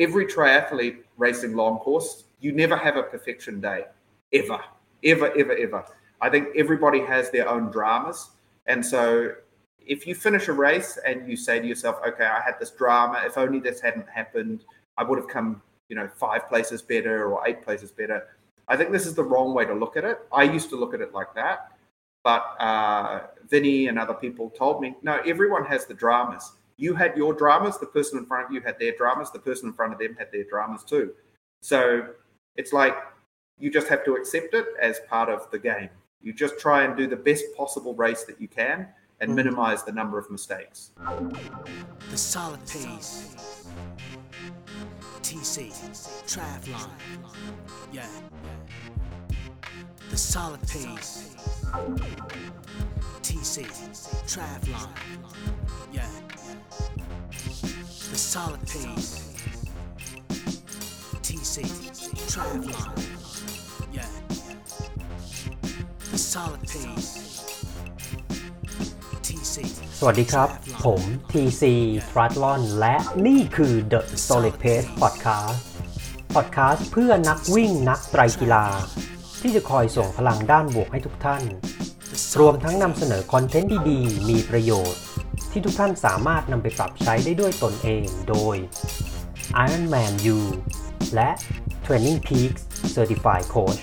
every triathlete racing long course, you never have a perfection day, ever, ever, ever, ever. I think everybody has their own dramas. And so if you finish a race and you say to yourself, okay, I had this drama, if only this hadn't happened, I would have come, you know, five places better or eight places better. I think this is the wrong way to look at it. I used to look at it like that. But uh, Vinny and other people told me, no, everyone has the dramas. You had your dramas, the person in front of you had their dramas, the person in front of them had their dramas too. So it's like you just have to accept it as part of the game. You just try and do the best possible race that you can and mm-hmm. minimize the number of mistakes. The solid pace. TC, Triathlon. Yeah. The solid pace. TC, Triathlon. Yeah. Solid pace. TC, Travlon. Yeah. The solid pace. TC. สวัสดีครับ ผม TC t r a t l o n และนี่คือ The Solid Pace Podcast Podcast เพื่อนักวิ่งนักไตรกีฬา ที่จะคอยส่งพลังด้านบวกให้ทุกท่าน รวมทั้งนำเสนอคอนเทนต์ดีๆ มีประโยชน์ ที่ทุกท่านสามารถนำไปปรับใช้ได้ด้วยตนเองโดย Ironman U และ Training Peaks Certified Coach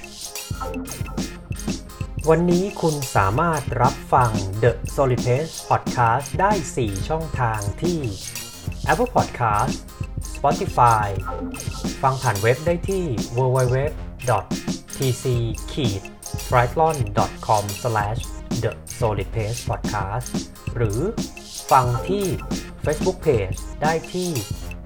วันนี้คุณสามารถรับฟัง The Solid Pace Podcast ได้ 4 ช่องทางที่ Apple Podcast Spotify ฟังผ่านเว็บได้ที่ www.tc-triathlon.com/the solid pace podcast หรือ ฟังที่ Facebook Page ได้ที่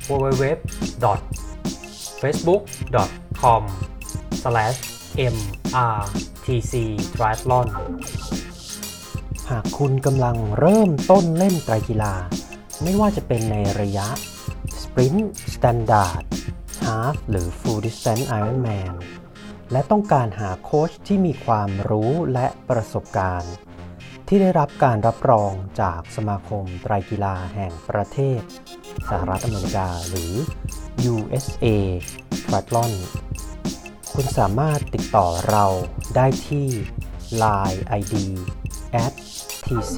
www.facebook.com/mrtc triathlon หากคุณกำลังเริ่มต้นเล่นไตรกีฬา ไม่ว่าจะเป็นในระยะ Sprint Standard Half หรือ Full Distance Ironman และต้องการหาโค้ชที่มีความรู้และประสบการณ์ ที่ได้รับการรับรองจากสมาคมไตรกีฬาแห่งประเทศ สหรัฐอเมริกาหรือ USA Triathlon คุณสามารถติดต่อเราได้ที่ Line ID at tc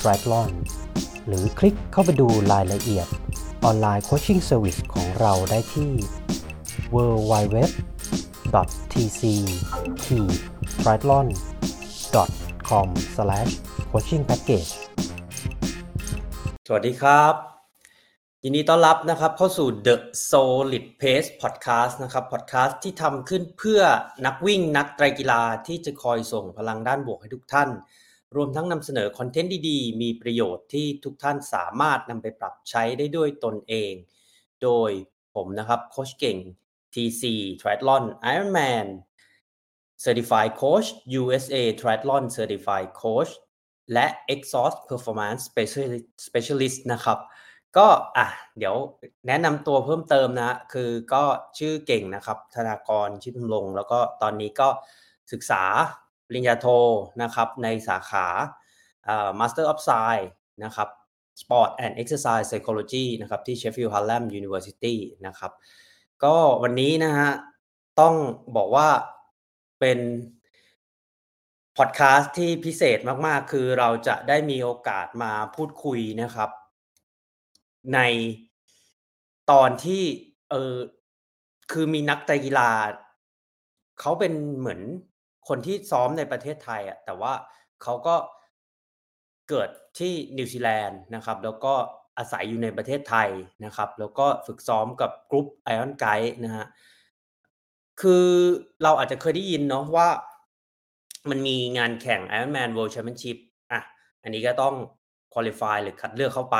triathlon หรือคลิกเข้าไปดูรายละเอียดออนไลน์โคชชิ่งเซอร์วิสของเราได้ที่ www tc triathlon com package สวัสดีครับ ยินดีต้อนรับนะครับเข้าสู่ The Solid Pace Podcast นะครับ Podcast ที่ทำขึ้นเพื่อนักวิ่งนักไตรกีฬาที่จะคอยส่งพลังด้านบวกให้ทุกท่าน รวมทั้งนำเสนอคอนเทนต์ดีๆ มีประโยชน์ที่ทุกท่านสามารถนำไปปรับใช้ได้ด้วยตนเอง โดยผมนะครับโคชเก่ง TC Triathlon Ironman Certified Coach USA Triathlon Certified Coach และ Exhaust Performance Specialist นะครับ ก็อะเดี๋ยวแนะนำตัวเพิ่มเติมนะ คือก็ชื่อเก่งนะครับ ธนากรชิดพลง แล้วก็ตอนนี้ก็ศึกษาปริญญาโทนะครับ ในสาขาอ่า Master of Science นะครับ Sport and Exercise Psychology นะครับ ที่ Sheffield Hallam University นะครับ ก็วันนี้นะฮะ ต้องบอกว่า เป็นพอดแคสต์ที่พิเศษมากๆ คือเราจะได้มีโอกาสมาพูดคุยนะครับ ในตอนที่เออคือมีนักไตกีฬาเขาเป็นเหมือนคนที่ซ้อมในประเทศไทยอะแต่ว่าเขาก็เกิดที่นิวซีแลนด์นะครับ แล้วก็อาศัยอยู่ในประเทศไทยนะครับ แล้วก็ฝึกซ้อมกับกรุ๊ปไอออนไกด์นะฮะ คือเราอาจจะเคยได้ยินเนาะว่า มันมีงานแข่ง Ironman World Championship อะ อันนี้ก็ต้อง qualify หรือคัดเลือกเข้าไป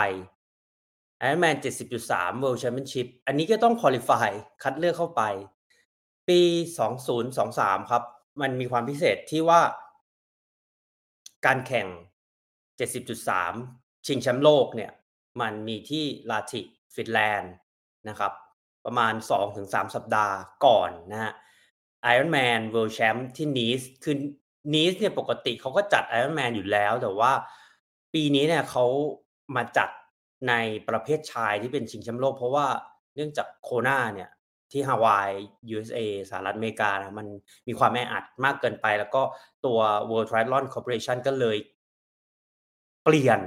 Ironman 70.3 World Championship อันนี้ก็ต้อง qualify คัดเลือกเข้าไป ปี 2023 ครับ มันมีความพิเศษที่ว่า การแข่ง 70.3 ชิงแชมป์โลกเนี่ย มันมีที่ลาติฟินแลนด์นะครับ ประมาณ 2-3 สัปดาห์ก่อนนะฮะ Ironman World Champ ที่นีสคือนีสเนี่ยปกติเขาก็จัด Ironman อยู่แล้ว แต่ว่าปีนี้เนี่ยเขามาจัดในประเภทชายที่เป็นชิงแชมป์โลก เพราะว่าเนื่องจากโคนาเนี่ยที่ฮาวาย USA สหรัฐอเมริกานะมันมีความแออัดมากเกินไป แล้วก็ตัว World Triathlon Corporation ก็เลย เปลี่ยน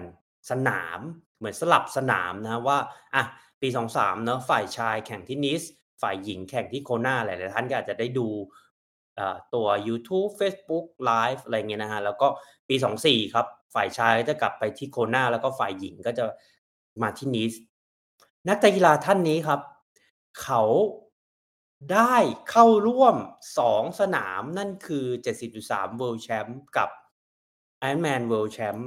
สนามเหมือนสลับสนามนะว่าอะ ปี 23เนอะฝ่ายชายแข่งที่นิสฝ่ายหญิงแข่งที่โคนาหลายๆท่านก็อาจจะได้ดูตัว YouTube Facebook Live อะไรเงี้ยนะฮะแล้วก็ปี 24 ครับ ฝ่ายชายจะกลับไปที่โคนาแล้วก็ฝ่ายหญิงก็จะมาที่นิสนักกีฬาท่านนี้ครับ เขาได้เข้าร่วม 2 สนามนั่นคือ 70.3 World Champ กับ Ironman World Champ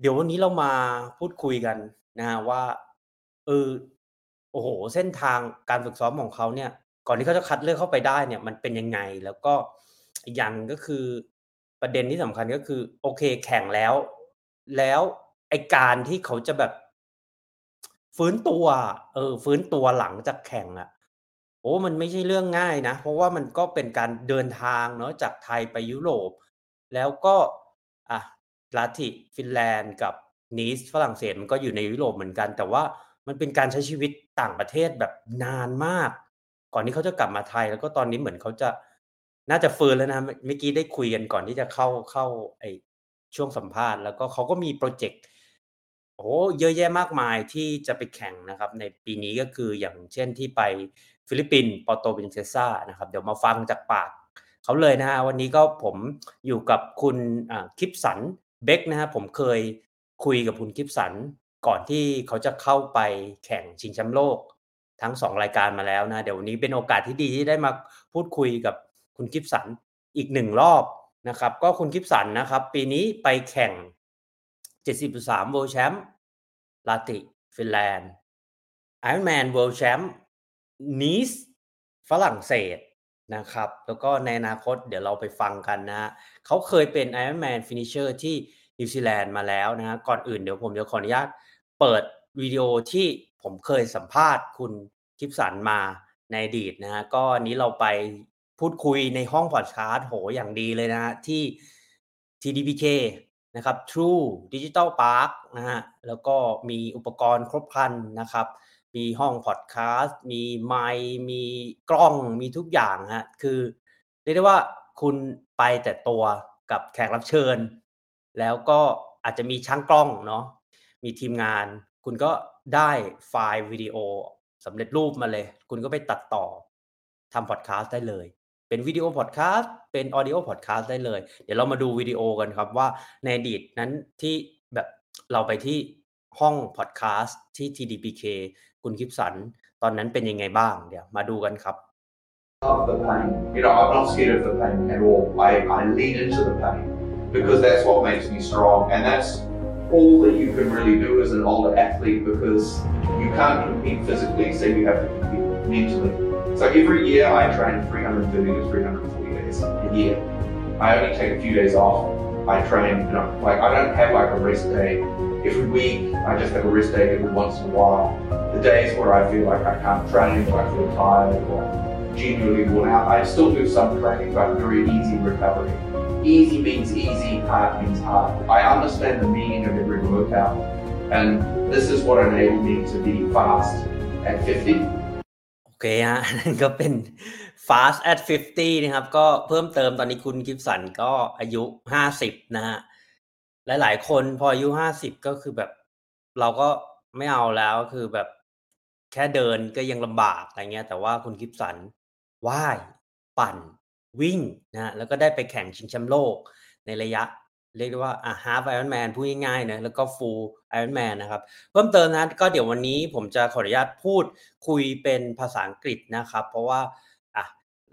เดี๋ยววันนี้เรามาพูดคุยกันนะฮะว่า เออ โอ้โห เส้นทางการฝึกซ้อมของเขาเนี่ย ก่อนที่เขาจะคัดเลือกเข้าไปได้เนี่ย มันเป็นยังไง แล้วก็อีกอย่างก็คือประเด็นที่สำคัญก็คือ โอเคแข่งแล้ว แล้วไอการที่เขาจะแบบ ฟื้นตัว เออ ฟื้นตัวหลังจากแข่งอะ่ะโอ้มันไม่ใช่เรื่องง่ายนะ เพราะว่ามันก็เป็นการเดินทางเนาะจากไทยไปยุโรป แล้วก็อะลาติฟินแลนด์กับนีสฝรั่งเศสมันก็อยู่ในยุโรปเหมือนกัน แต่ว่า มันเป็นการใช้ชีวิตต่างประเทศแบบนานมาก ก่อนที่เขาจะกลับมาไทย แล้วก็ตอนนี้เหมือนเขาจะน่าจะฟื้นแล้วนะเมื่อกี้ได้คุยกันก่อนที่จะเข้าเข้าไอช่วงสัมภาษณ์ แล้วก็เขาก็มีโปรเจกต์โอ้เยอะแยะมากมายที่จะไปแข่งนะครับ ในปีนี้ก็คืออย่างเช่นที่ไปฟิลิปปินส์ปอโตเบนเซซ่านะครับ เดี๋ยวมาฟังจากปากเขาเลยนะฮะวันนี้ก็ผมอยู่กับคุณคิปสันเบกนะฮะผมเคยคุยกับคุณคิปสัน ก่อนที่เขาจะเข้าไปแข่งชิงแชมป์โลก ทั้งสองรายการมาแล้วนะ เดี๋ยววันนี้เป็นโอกาสที่ดีที่ได้มาพูดคุยกับคุณกิฟสันอีกหนึ่งรอบนะครับ ก็คุณกิฟสันนะครับ ปีนี้ไปแข่ง70.3 World Champ ลาติฟินแลนด์ Ironman World Champ นีสฝรั่งเศสนะครับ แล้วก็ในอนาคตเดี๋ยวเราไปฟังกันนะเขาเคยเป็น Ironman Finisher ที่นิวซีแลนด์มาแล้วนะก่อนอื่นเดี๋ยวผมจะขออนุญาต เปิดวิดีโอที่ผมเคยสัมภาษณ์คุณคิปสันมาในอดีตนะฮะก็นี้เราไปพูดคุยในห้องพอดคาสต์โหอย่างดีเลยนะฮะที่ TDPK นะครับ True Digital Park นะฮะแล้วก็มีอุปกรณ์ครบครันนะครับ มีห้องพอดคาสต์มีไมค์มีกล้องมีทุกอย่างฮะคือเรียกได้ว่าคุณไปแต่ตัวกับแขกรับเชิญ แล้วก็อาจจะมีช่างกล้องเนาะ มีทีมงาน คุณก็ได้ไฟล์วิดีโอสำเร็จรูปมาเลย คุณก็ไปตัดต่อทำพอดแคสต์ได้เลย เป็นวิดีโอพอดแคสต์เป็นออดิโอพอดแคสต์ได้เลย เดี๋ยวเรามาดูวิดีโอกันครับว่าในอดีตนั้นที่แบบเราไปที่ห้องพอดแคสต์ที่ TDPK คุณคิปสัน ตอนนั้นเป็นยังไงบ้างเดี๋ยวมาดูกันครับ Love the pain. You know, I'm not scared of the pain at all. I, I lean into the pain because that's what makes me strong. And that's all that you can really do as an older athlete because you can't compete physically, so you have to compete mentally. So every year I train 330 to 340 days a year. I only take a few days off. I train, you know, like I don't have like a rest day every week. I just have a rest day every once in a while. The days where I feel like I can't train, or I feel tired, or genuinely worn out, I still do some training, but very easy recovery. Easy means easy, hard means hard. I understand the meaning of every workout, and this is what enabled me to be fast at 50. โอเคฮะนั่นก็เป็น fast at 50 นะครับ ก็เพิ่มเติมตอนนี้คุณกิฟสันก็อายุ 50 นะฮะ หลายๆ คนพออายุ 50 ก็คือแบบ เราก็ไม่เอาแล้วคือแบบแค่เดินก็ยังลำบากอะไรเงี้ย แต่ว่าคุณกิฟสันว่ายปั่น วิ่งนะแล้วก็ได้ไปแข่งชิงแชมป์โลกในระยะเรียกได้ว่าอะฮาร์ฟไอรอนแมนพูดง่ายๆนะแล้วก็ฟูลไอรอนแมนนะครับเพิ่มเติมนะก็เดี๋ยววันนี้ผมจะขออนุญาตพูดคุยเป็นภาษาอังกฤษนะครับ เพราะว่าอะ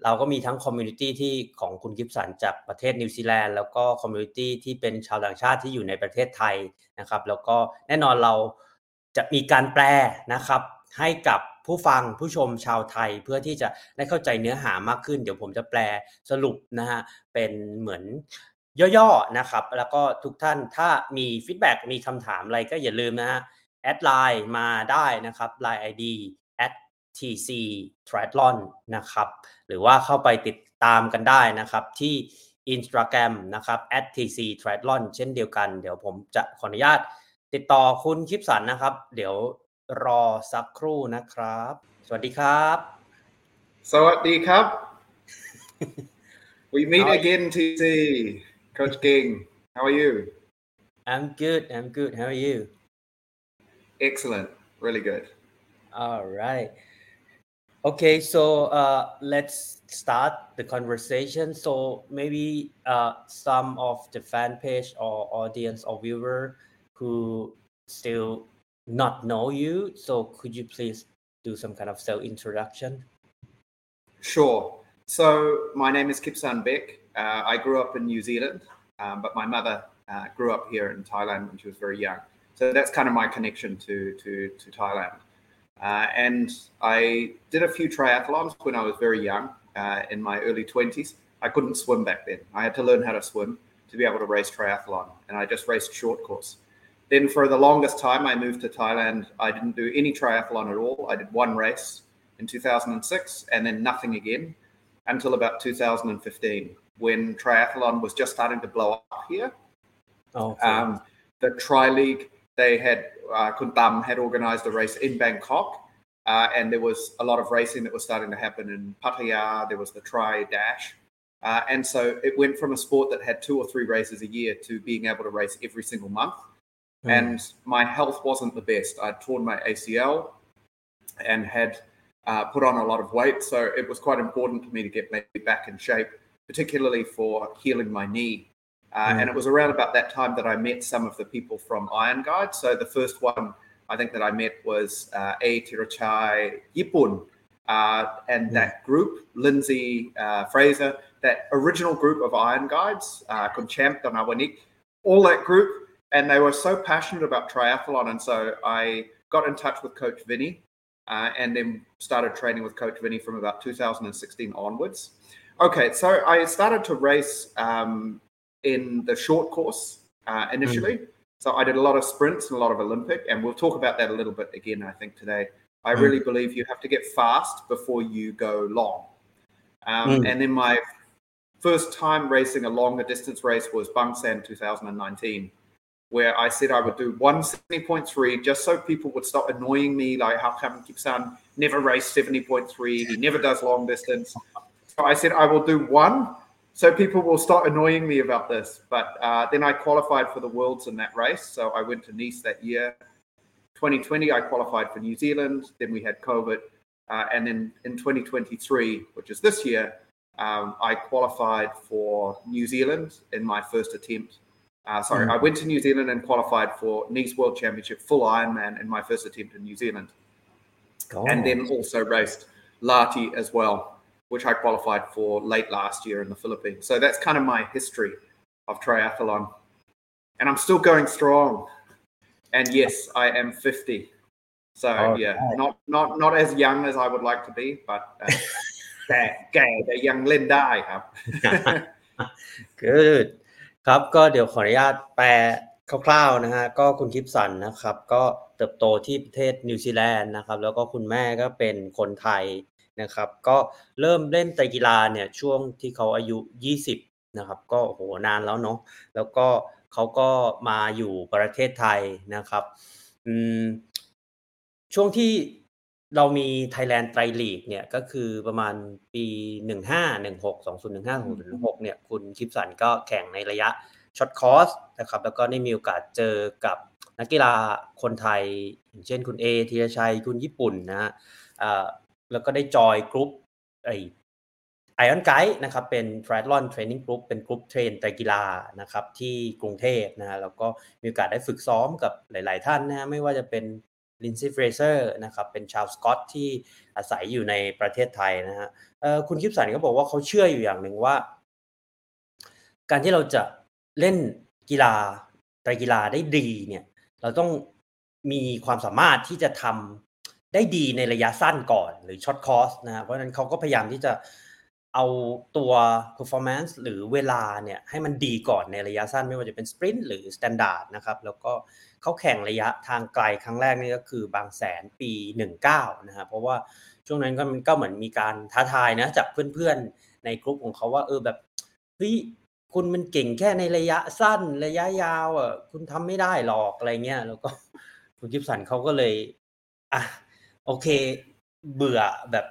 เราก็มีทั้งคอมมูนิตี้ที่ของคุณกิฟสันจากประเทศนิวซีแลนด์แล้วก็คอมมูนิตี้ที่เป็นชาวต่างชาติที่อยู่ในประเทศไทยนะครับ แล้วก็แน่นอนเราจะมีการแปลนะครับให้กับ ผู้ฟังผู้ชมชาวไทยเพื่อที่จะได้เข้าใจเนื้อหามากขึ้น เดี๋ยวผมจะแปลสรุปนะฮะเป็นเหมือนย่อๆนะครับ แล้วก็ทุกท่านถ้ามีฟีดแบ็มีคำถามอะไรก็อย่าลืมนะฮะแอดไลน์มาได้นะครับ Line ID at tc triathlon นะครับหรือว่าเข้าไปติดตามกันได้นะครับที่ Instagram นะครับ at tc triathlon เช่นเดียวกัน เดี๋ยวผมจะขออนุญาตติดต่อคุณคิปสันนะครับ เดี๋ยว รอสักครู่นะครับ สวัสดีครับ สวัสดีครับ we meet again today coach king how are you? I'm good I'm good how are you? Excellent really good. All right. Okay, so uh, let's start the conversation. So maybe uh, some of the fan page or audience or viewer who still not know you. So could you please do some kind of self introduction? Sure. So my name is Kipsan Beck. Uh, I grew up in New Zealand, um, but my mother uh, grew up here in Thailand when she was very young. So that's kind of my connection to to, to Thailand. Uh, and I did a few triathlons when I was very young, uh, in my early twenties. I couldn't swim back then. I had to learn how to swim to be able to race triathlon, and I just raced short course. Then for the longest time, I moved to Thailand. I didn't do any triathlon at all. I did one race in 2006, and then nothing again until about 2015 when triathlon was just starting to blow up here. Okay. Um, the Tri League, they had uh, Kuntam had organized a race in Bangkok, uh, and there was a lot of racing that was starting to happen in Pattaya. There was the Tri Dash, uh, and so it went from a sport that had two or three races a year to being able to race every single month. Mm. And my health wasn't the best. I'd torn my ACL and had uh, put on a lot of weight, so it was quite important for me to get maybe back in shape, particularly for healing my knee. Uh, Mm. And it was around about that time that I met some of the people from Iron Guide. So the first one I think that I met was uh, A. Tirachai Yipun. Uh, and that group, Lindsay uh, Fraser, that original group of Iron Guides, uh, Champ Donawanik, all that group, and they were so passionate about triathlon. And so I got in touch with Coach Vinny uh, and then started training with Coach Vinny from about 2016 onwards. Okay, so I started to race um, in the short course uh, initially. So I did a lot of sprints and a lot of Olympic, and we'll talk about that a little bit again, I think, today. I Mm. really believe you have to get fast before you go long. Um, Mm. And then my first time racing a longer distance race was Bangsaen 2019 where I said I would do 170.3 just so people would stop annoying me, like how come Kipsan never raced 70.3, he never does long distance. So I said I will do one so people will stop annoying me about this. But uh, then I qualified for the Worlds in that race. So I went to Nice that year. 2020, I qualified for New Zealand. Then we had COVID. Uh, and then in 2023, which is this year, um, I qualified for New Zealand in my first attempt. Uh, sorry, mm. I went to New Zealand and qualified for Nice World Championship full Ironman in my first attempt in New Zealand. God. And then also raced Lahti as well, which I qualified for late last year in the Philippines. So that's kind of my history of triathlon. And I'm still going strong. And yes, I am 50. So oh, yeah, God. not not not as young as I would like to be, but uh, that young Linda I have. Good. ครับก็เดี๋ยวขออนุญาตแปลคร่าวๆนะฮะก็คุณคิปสันนะครับ ก็เติบโตที่ประเทศนิวซีแลนด์นะครับ แล้วก็คุณแม่ก็เป็นคนไทยนะครับ ก็เริ่มเล่นไตรกีฬาเนี่ยช่วงที่เขาอายุ 20 นะครับ ก็โอ้โหนานแล้วเนาะแล้วก็เขาก็มาอยู่ประเทศไทยนะครับอืมช่วงที่ เรามี Thailand ไตรลีกเนี่ยก็คือประมาณปี 15 16 2015 2016เนี่ยคุณคิปสันก็แข่งในระยะช็อตคอร์สนะครับแล้วก็ได้มีโอกาสเจอกับนักกีฬาคนไทย อย่างเช่นคุณเอธีรชัยคุณญี่ปุ่นนะฮะอ่าแล้วก็ได้จอยกรุ๊ปไอไอออนไกด์นะครับเป็น Triathlon Training Group เป็นกรุ๊ปเทรนไตรกีฬานะครับที่กรุงเทพนะฮะแล้วก็มีโอกาสได้ฝึกซ้อมกับหลาย ๆ ท่านนะฮะไม่ว่าจะเป็น ลินซี่เฟรเซอร์นะครับเป็นชาวสกอตที่อาศัยอยู่ในประเทศไทยนะฮะคุณคิปสันก็บอกว่าเขาเชื่ออยู่อย่างหนึ่งว่า การที่เราจะเล่นกีฬาไตรกีฬาได้ดีเนี่ย เราต้องมีความสามารถที่จะทำได้ดีในระยะสั้นก่อนหรือช็อตคอร์สนะเพราะฉะนั้นเขาก็พยายามที่จะเอาตัว performance หรือเวลาเนี่ยให้มันดีก่อนในระยะสั้นไม่ว่าจะเป็นสปรินต์หรือ standard นะครับ แล้วก็ เขาแข่งระยะทางไกลครั้งแรกนี่ก็คือบางแสนปี 19นะฮะเพราะว่าช่วงนั้นก็มันก็เหมือนมีการท้าทายนะจากเพื่อนๆในกลุ่มของเขาว่าเออแบบเฮ้ยคุณมันเก่งแค่ในระยะสั้นระยะยาวอะคุณทำไม่ได้หรอกอะไรเงี้ยแล้วก็คุณกิฟสันเขาก็เลยอะโอเค เบื่อแบบ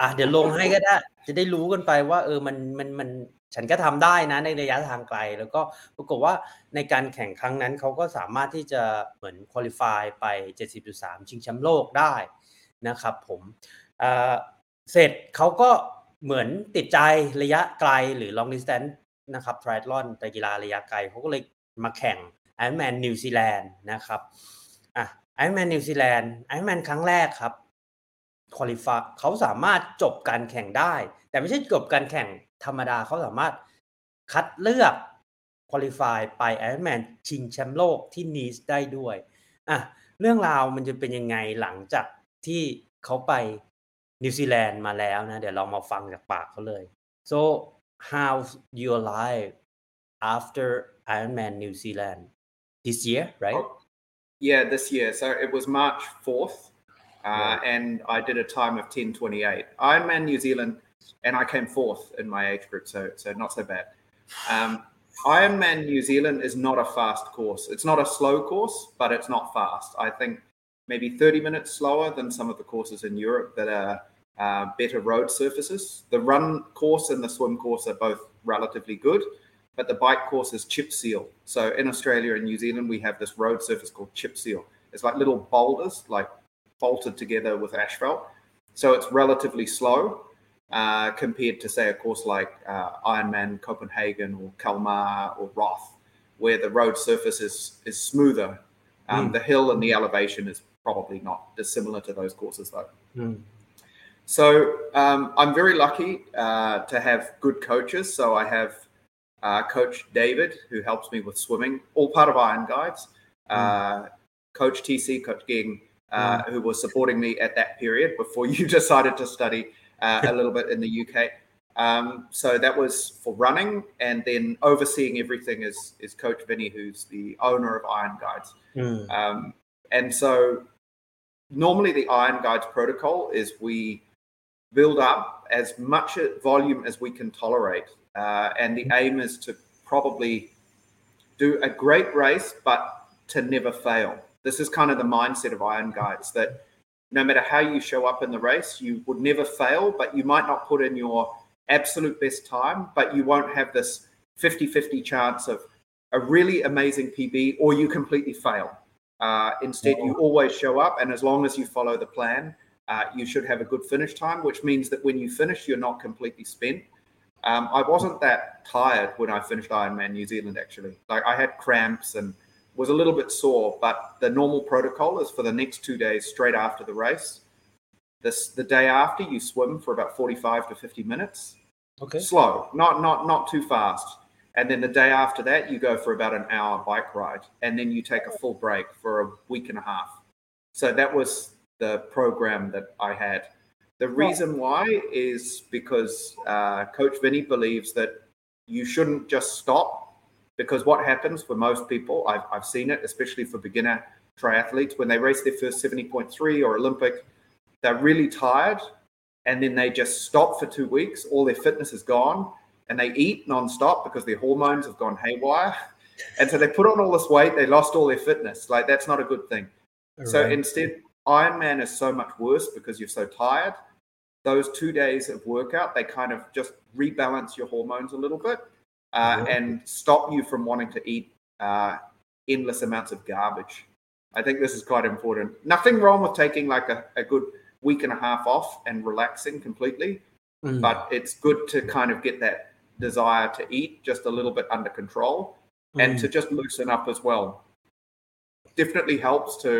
อะเดี๋ยวลงให้ก็ได้ จะได้รู้กันไปว่า เออมันมันมัน ฉันก็ทำได้นะในระยะทางไกล แล้วก็ปรากฏว่าในการแข่งครั้งนั้นเขาก็สามารถที่จะเหมือนคุริฟายไป 70.3 ชิงแชมป์โลกได้นะครับผมเเสร็จเขาก็เหมือนติดใจระยะไกลหรือ long distance นะครับ triathlon ไตรกีฬาระยะไกลเขาก็เลยมาแข่ง Ironman นิวซีแลนด์นะครับอะ Ironman นิวซีแลนด์ Ironman ครั้งแรกครับคุริฟายเขาสามารถจบการแข่งได้ แต่ไม่ใช่จบการแข่ง ธรรมดาเขาสามารถคัดเลือกคุริฟายไป Ironman ชิงแชมป์โลกที่นีสได้ด้วยอะเรื่องราวมันจะเป็นยังไงหลังจากที่เขาไปนิวซีแลนด์มาแล้วนะ เดี๋ยวเรามาฟังจากปากเขาเลย so how's your life after Ironman New Zealand this year right Yeah, this year. So it was March 4th, uh, and I did a time of 10.28. Ironman New Zealand, and I came fourth in my age group, so so not so bad. Um, Ironman New Zealand is not a fast course. It's not a slow course, but it's not fast. I think maybe 30 minutes slower than some of the courses in Europe that are uh, better road surfaces. The run course and the swim course are both relatively good, but the bike course is chip seal. So in Australia and New Zealand, we have this road surface called chip seal. It's like little boulders, like bolted together with asphalt. So it's relatively slow uh, compared to, say, a course like uh, Ironman Copenhagen or Kalmar or Roth, where the road surface is is smoother. Um, Mm. The hill and the elevation is probably not dissimilar to those courses, though. อืม So um, I'm very lucky uh, to have good coaches. So I have uh, Coach David, who helps me with swimming, all part of Iron Guides. Uh, Coach TC, Coach Ging, uh, who was supporting me at that period before you decided to study uh, a little bit in the UK. Um, so that was for running, and then overseeing everything is is Coach Vinny, who's the owner of Iron Guides. อืม Um, and so normally the Iron Guides protocol is we build up as much volume as we can tolerate. Uh, and the aim is to probably do a great race, but to never fail. This is kind of the mindset of Iron Guides that no matter how you show up in the race, you would never fail, but you might not put in your absolute best time, but you won't have this 50 50 chance of a really amazing PB or you completely fail. Uh, instead, you always show up, and as long as you follow the plan, uh, you should have a good finish time, which means that when you finish, you're not completely spent. Um, I wasn't that tired when I finished Ironman New Zealand, actually. Like, I had cramps and was a little bit sore, but the normal protocol is for the next two days straight after the race. This, the day after, you swim for about 45 to 50 minutes okay slow, not not not too fast. And then the day after that, you go for about an hour bike ride, and then you take a full break for a week and a half. So that was the program that I had. The reason why is because uh, Coach Vinny believes that you shouldn't just stop, because what happens for most people, I've, I've seen it, especially for beginner triathletes, when they race their first 70.3 or Olympic, they're really tired and then they just stop for two weeks. All their fitness is gone, and they eat nonstop because their hormones have gone haywire. And so they put on all this weight, they lost all their fitness. Like that's not a good thing. So instead, Ironman is so much worse because you're so tired. Those two days of workout, they kind of just rebalance your hormones a little bit uh, and stop you from wanting to eat uh, endless amounts of garbage. I think this is quite important. Nothing wrong with taking like a, a good week and a half off and relaxing completely, อืม but it's good to kind of get that desire to eat just a little bit under control and Mm. to just loosen up as well. Definitely helps to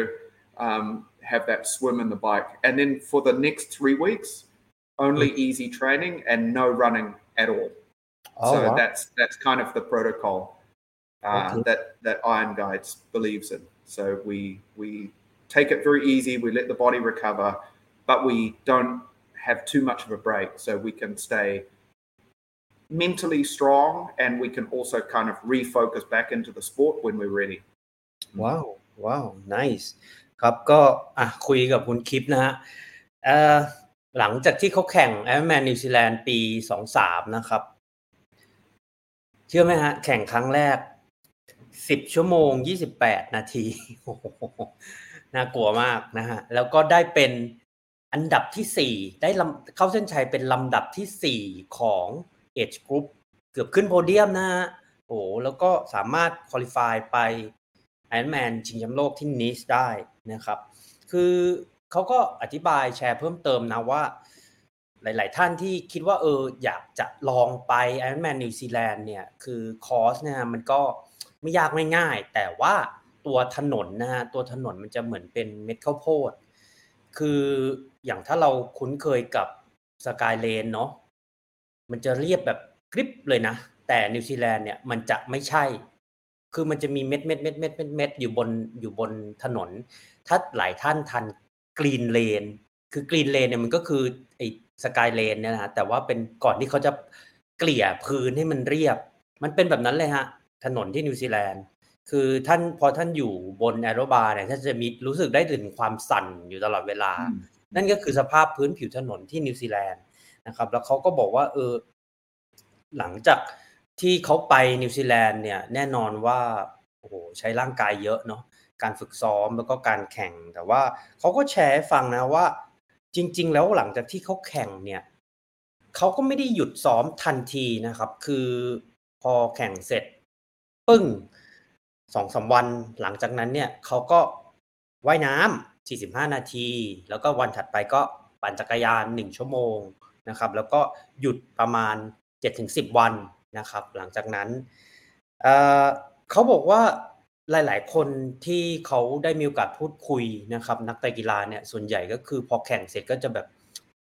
um, have that swim and the bike. And then for the next three weeks, only easy training and no running at all. Oh, so wow. that's that's kind of the protocol uh, Okay. that that Iron Guides believes in. So we we take it very easy. We let the body recover, but we don't have too much of a break, so we can stay mentally strong, and we can also kind of refocus back into the sport when we're ready. ว้าว ว้าว nice ครับก็อ่ะคุยกับคุณคลิปนะฮะเอ่อหลังจากที่เขาแข่ง Ironman นิวซีแลนด์ปี 23 นะครับ เชื่อไหมฮะ แข่งครั้งแรก10ชั่วโมง28นาทีโอ้โหน่ากลัวมากนะฮะ แล้วก็ได้เป็นอันดับที่สี่ได้ลำเข้าเส้นชัยเป็นลำดับที่สี่ของเอจกรุ๊ปเกือบขึ้นโพเดียมนะฮะโอ้แล้วก็สามารถคุริฟายไปไอรอนแมนชิงแชมป์โลกที่นิสได้นะครับ คือเขาก็อธิบายแชร์เพิ่มเติมนะว่า หลาย ๆ ท่านที่คิดว่าเอออยากจะลองไปไอรอนแมนนิวซีแลนด์เนี่ยคือคอสเนี่ยมันก็ไม่ยากไม่ง่าย แต่ว่าตัวถนนนะฮะตัวถนนมันจะเหมือนเป็นเม็ดข้าวโพด คืออย่างถ้าเราคุ้นเคยกับสกายเลนเนาะมันจะเรียบแบบกริปเลยนะ แต่นิวซีแลนด์เนี่ยมันจะไม่ใช่ คือมันจะมีเม็ดเม็ดเม็ดเม็ดเม็ดเม็ดอยู่บนอยู่บนถนน ถ้าหลายท่านทันกรีนเลนคือกรีนเลนเนี่ยมันก็คือไอ้ สกายเลนเนี่ยนะฮะแต่ว่าเป็นก่อนที่เขาจะเกลี่ยพื้นให้มันเรียบ มันเป็นแบบนั้นเลยฮะ ถนนที่นิวซีแลนด์ คือท่านพอท่านอยู่บนแอโรบาร์เนี่ยท่านจะมีรู้สึกได้ถึงความสั่นอยู่ตลอดเวลาอืมนั่นก็คือสภาพพื้นผิวถนนที่นิวซีแลนด์นะครับ แล้วเขาก็บอกว่าเออหลังจากที่เขาไปนิวซีแลนด์เนี่ยแน่นอนว่าโอ้โหใช้ร่างกายเยอะเนาะการฝึกซ้อมแล้วก็การแข่งแต่ว่าเขาก็แชร์ให้ฟังนะว่า จริง ๆ แล้วหลังจากที่เขาแข่งเนี่ยเขาก็ไม่ได้หยุดซ้อมทันทีนะครับ คือพอแข่งเสร็จปึ้งสองสามวันหลังจากนั้นเนี่ยเขาก็ว่ายน้ำ45 นาที แล้วก็วันถัดไปก็ปั่นจักรยาน 1 ชั่วโมงนะครับ แล้วก็หยุดประมาณ 7-10 วันนะครับ หลังจากนั้นเเขาบอกว่า หลาย ๆ คนที่เขาได้มีโอกาสพูดคุยนะครับ นักไตรกีฬาเนี่ยส่วนใหญ่ก็คือพอแข่งเสร็จก็จะแบบ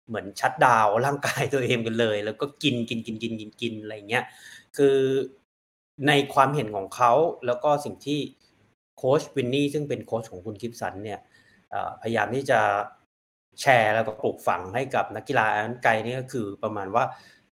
เหมือนชัดดาวร่างกายตัวเองกันเลย แล้วก็กินกินกินกินกินกินอะไรเงี้ยคือในความเห็นของเขาแล้วก็สิ่งที่โค้ชวินนี่ซึ่งเป็นโค้ชของคุณกิฟสันเนี่ยพยายามที่จะแชร์แล้วก็ปลูกฝังให้กับนักกีฬาอันไกลนี่ก็คือประมาณว่า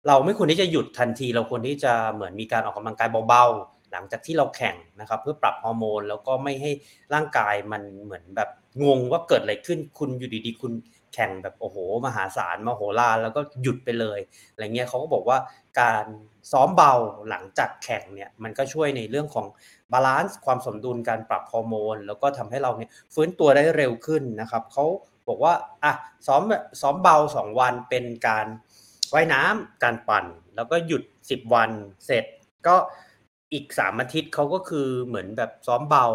เราไม่ควรที่จะหยุดทันที เราควรที่จะเหมือนมีการออกกำลังกายเบาๆ หลังจากที่เราแข่งนะครับ เพื่อปรับฮอร์โมนแล้วก็ไม่ให้ร่างกายมันเหมือนแบบงงว่าเกิดอะไรขึ้นคุณอยู่ดีๆ คุณแข่งแบบโอ้โห มหาศาลมโหฬารแล้วก็หยุดไปเลยอะไรเงี้ยเขาก็บอกว่าการซ้อมเบาหลังจากแข่งเนี่ยมันก็ช่วยในเรื่องของบาลานซ์ความสมดุลการปรับฮอร์โมน แล้วก็ทำให้เราเนี่ยฟื้นตัวได้เร็วขึ้นนะครับเขาบอกว่าอะซ้อมซ้อมเบาสองวันเป็นการว่ายน้ำการปั่น แล้วก็หยุดสิบวันเสร็จก็ อีกสามอาทิตย์เขาก็คือเหมือนแบบซ้อมเบา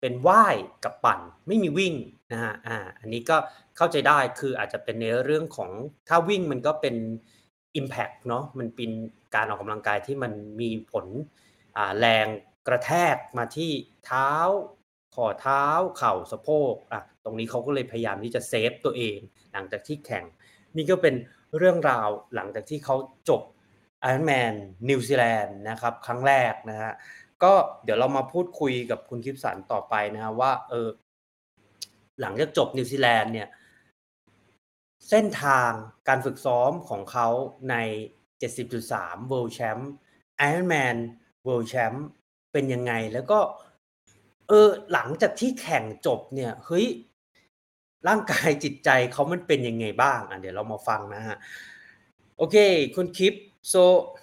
เป็นว่ายกับปั่นไม่มีวิ่งนะฮะอ่าอันนี้ก็เข้าใจได้คืออาจจะเป็นในเรื่องของถ้าวิ่งมันก็เป็น Impact เนาะมันเป็นการออกกำลังกายที่มันมีผลอ่าแรงกระแทกมาที่เท้าข้อเท้าเข่าสะโพกอะตรงนี้เขาก็เลยพยายามที่จะเซฟตัวเอง หลังจากที่แข่ง นี่ก็เป็นเรื่องราวหลังจากที่เขาจบ Ironman นิวซีแลนด์นะครับครั้งแรกนะฮะก็เดี๋ยวเรามาพูดคุยกับคุณคิปสันต่อไปนะฮะว่าเออหลังจากจบนิวซีแลนด์เนี่ยเส้นทางการฝึกซ้อมของเขาใน 70.3 World Champ Ironman World Champ เป็นยังไง แล้วก็ เออ หลังจากที่แข่งจบเนี่ย เฮ้ย ร่างกายจิตใจเขามันเป็นยังไงบ้าง อะ เดี๋ยวเรามาฟังนะฮะ โอเค คุณคลิป so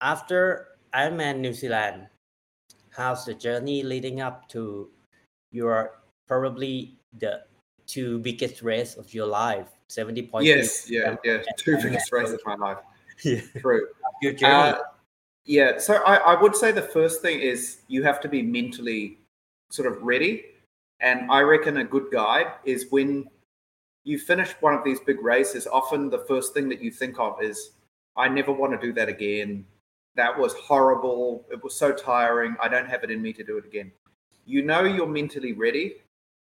after Ironman New Zealand how's the journey leading up to your probably the two biggest race of your life 70.3 Yes, yeah, yeah. Two biggest races of my life. Yeah. True. your journey Uh, yeah, so I, I would say the first thing is you have to be mentally sort of ready. And I reckon a good guide is when you finish one of these big races, often the first thing that you think of is, I never want to do that again. That was horrible. It was so tiring. I don't have it in me to do it again. You know you're mentally ready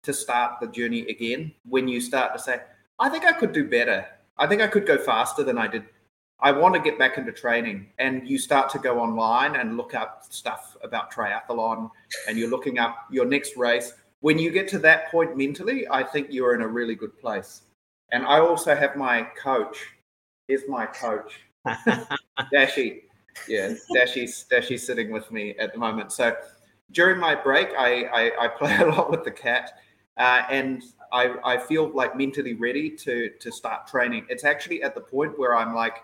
to start the journey again when you start to say, I think I could do better. I think I could go faster than I did. I want to get back into training. And you start to go online and look up stuff about triathlon and you're looking up your next race. When you get to that point mentally, I think you're in a really good place. And I also have my coach. Here's my coach, Dashi. Yeah, Dashi's Dashi's sitting with me at the moment. So during my break, I I, I play a lot with the cat, uh, and I I feel like mentally ready to to start training. It's actually at the point where I'm like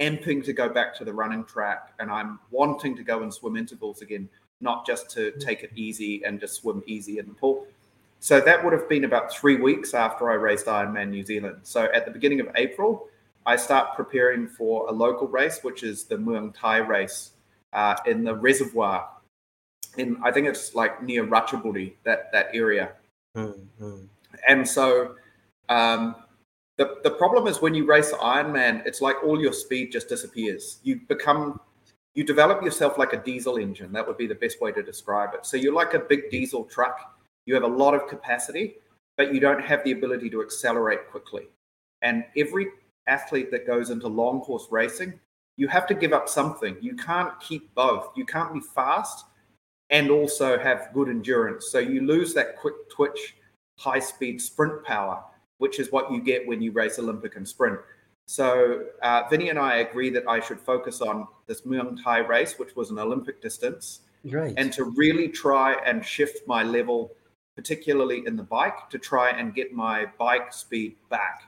amping to go back to the running track, and I'm wanting to go and swim intervals again, not just to take it easy and just swim easy in the pool. So that would have been about three weeks after I raced Ironman New Zealand. So at the beginning of April, I start preparing for a local race, which is the Muang Thai race uh, in the reservoir. In I think it's like near Ratchaburi, that that area. Mm-hmm. And so um, the the problem is when you race Ironman, it's like all your speed just disappears. You become you develop yourself like a diesel engine. That would be the best way to describe it. So you're like a big diesel truck. You have a lot of capacity, but you don't have the ability to accelerate quickly. And every athlete that goes into long course racing, you have to give up something. You can't keep both. You can't be fast and also have good endurance. So you lose that quick twitch, high speed sprint power, which is what you get when you race Olympic and sprint. So uh, Vinny and I agree that I should focus on this Muang Thai race, which was an Olympic distance, Right. and to really try and shift my level, particularly in the bike, to try and get my bike speed back.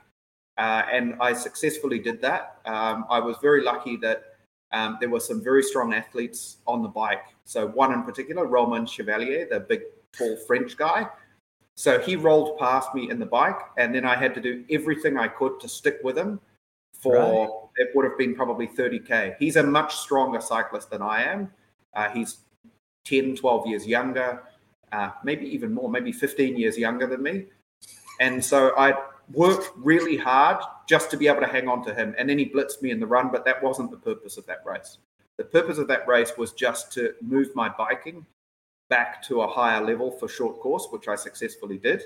Uh, and I successfully did that. Um, I was very lucky that um, there were some very strong athletes on the bike. So one in particular, Roman Chevalier, the big, tall French guy. So he rolled past me in the bike, and then I had to do everything I could to stick with him for Right. it would have been probably 30k. He's a much stronger cyclist than I am. Uh, he's 10, 12 years younger, uh, maybe even more, maybe 15 years younger than me. And so I worked really hard just to be able to hang on to him. And then he blitzed me in the run, but that wasn't the purpose of that race. The purpose of that race was just to move my biking back to a higher level for short course, which I successfully did.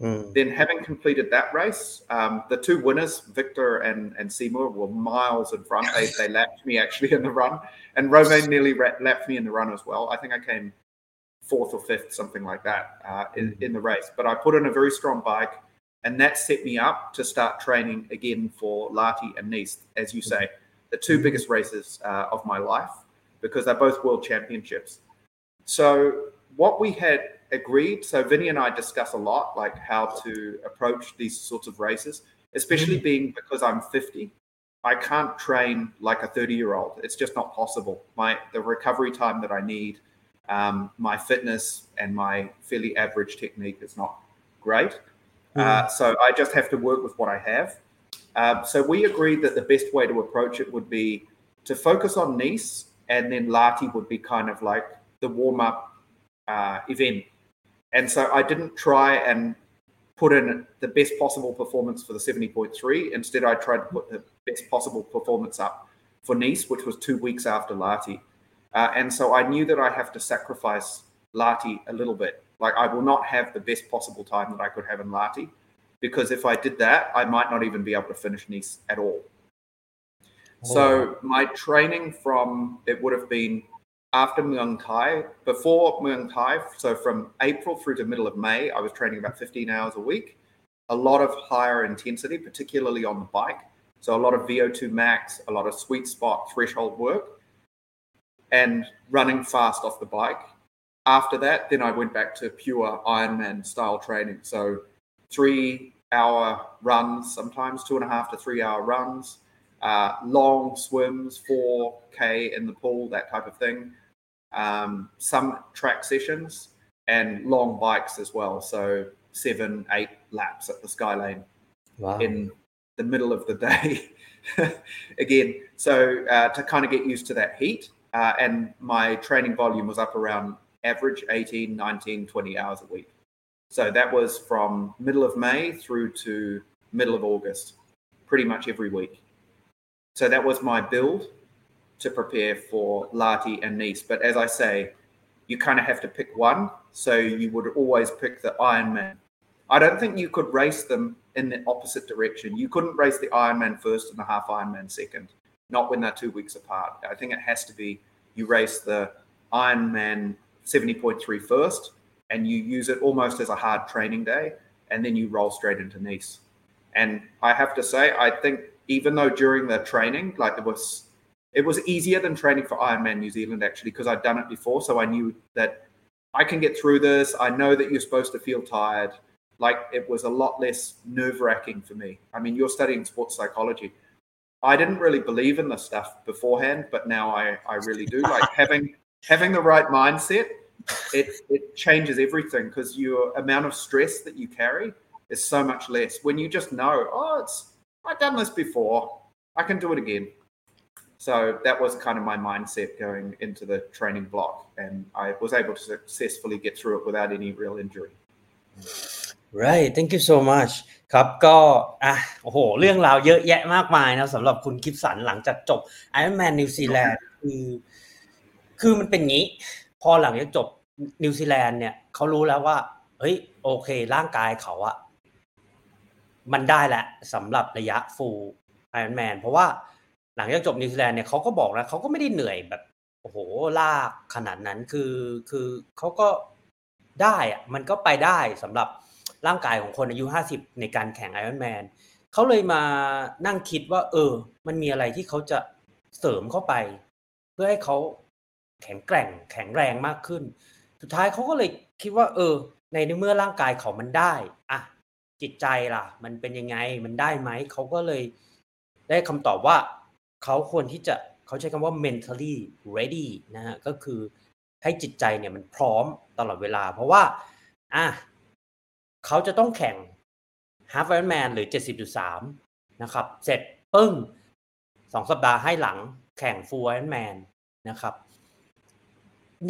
Mm. Then, having completed that race, um, the two winners, Victor and, and Seymour, were miles in front. They, they lapped me actually in the run, and Romain nearly lapped me in the run as well. I think I came fourth or fifth, something like that, uh, in, in the race. But I put in a very strong bike, and that set me up to start training again for Lahti and Nice, as you say, the two biggest races uh, of my life, because they're both world championships. So what we had agreed, so Vinny and I discuss a lot, like how to approach these sorts of races, especially being because I'm 50. I can't train like a 30 year old. It's just not possible. My the recovery time that I need, um, my fitness and my fairly average technique is not great. Uh, so I just have to work with what I have. Um, so we agreed that the best way to approach it would be to focus on Nice, and then Lahti would be kind of like the warm up uh, event. And so I didn't try and put in the best possible performance for the 70.3. Instead, I tried to put the best possible performance up for Nice, which was two weeks after Lahti. Uh, and so I knew that I have to sacrifice Lahti a little bit. Like I will not have the best possible time that I could have in Lahti, because if I did that, I might not even be able to finish Nice at all. So oh. my training from it would have been after Muang Thai, before Muang Thai, so from April through to middle of May, I was training about 15 hours a week. A lot of higher intensity, particularly on the bike. So a lot of VO2 max, a lot of sweet spot threshold work, and running fast off the bike. After that, then I went back to pure Ironman style training. So three hour runs, sometimes two and a half to three hour runs, uh, long swims, 4K in the pool, that type of thing. Um, some track sessions and long bikes as well. So seven, eight laps at the Skylane Wow. in the middle of the day again. So uh, to kind of get used to that heat, uh, and my training volume was up around average 18, 19, 20 hours a week. So that was from middle of May through to middle of August, pretty much every week. So that was my build to prepare for Lahti and Nice. But as I say, you kind of have to pick one. So you would always pick the Ironman. I don't think you could race them in the opposite direction. You couldn't race the Ironman first and the half Ironman second, not when they're two weeks apart. I think it has to be you race the Ironman 70.3 first and you use it almost as a hard training day and then you roll straight into Nice. And I have to say, I think even though during the training, like it was, it was easier than training for Ironman New Zealand actually because I'd done it before, so I knew that I can get through this. I know that you're supposed to feel tired. Like it was a lot less nerve wracking for me. I mean, you're studying sports psychology. I didn't really believe in this stuff beforehand, but now I, I really do. Like having having the right mindset it it changes everything because your amount of stress that you carry is so much less when you just know, oh, it's I've done this before, I can do it again. So that was kind of my mindset going into the training block, and I was able to successfully get through it without any real injury. right thank you so much ครับก็อ่ะโอ้โห เรื่องราวเยอะแยะมากมายนะสำหรับคุณคิปสันหลังจากจบ Iron Man นิวซีแลนด์คือ คือมันเป็นงี้ พอหลังจากจบนิวซีแลนด์เนี่ยเขารู้แล้วว่า เฮ้ย โอเค ร่างกายเขาอะมันได้แหละสำหรับระยะ full Iron Man เพราะว่าหลังจากจบนิวซีแลนด์เนี่ยเขาก็บอกแล้วเขาก็ไม่ได้เหนื่อยแบบโอ้โหลากขนาดนั้นคือคือเขาก็ได้อะมันก็ไปได้สำหรับร่างกายของคนอายุ50ในการแข่ง Iron Man เขาเลยมานั่งคิดว่า เออ มันมีอะไรที่เขาจะเสริมเข้าไป เพื่อให้เขา แข็งแกร่งแข็งแรงมากขึ้น สุดท้ายเขาก็เลยคิดว่า เออ ในเมื่อร่างกายเขามันได้อะจิตใจล่ะ มันเป็นยังไงมันได้ไหมเขาก็เลยได้คำตอบว่าเขาควรที่จะเขาใช้คำว่า mentally ready นะฮะก็คือให้จิตใจเนี่ยมันพร้อมตลอดเวลา เพราะว่าอะเขาจะต้องแข่ง half Ironman หรือ 70.3 นะครับ เสร็จปึ้งสองสัปดาห์ให้หลังแข่ง full Ironman นะครับ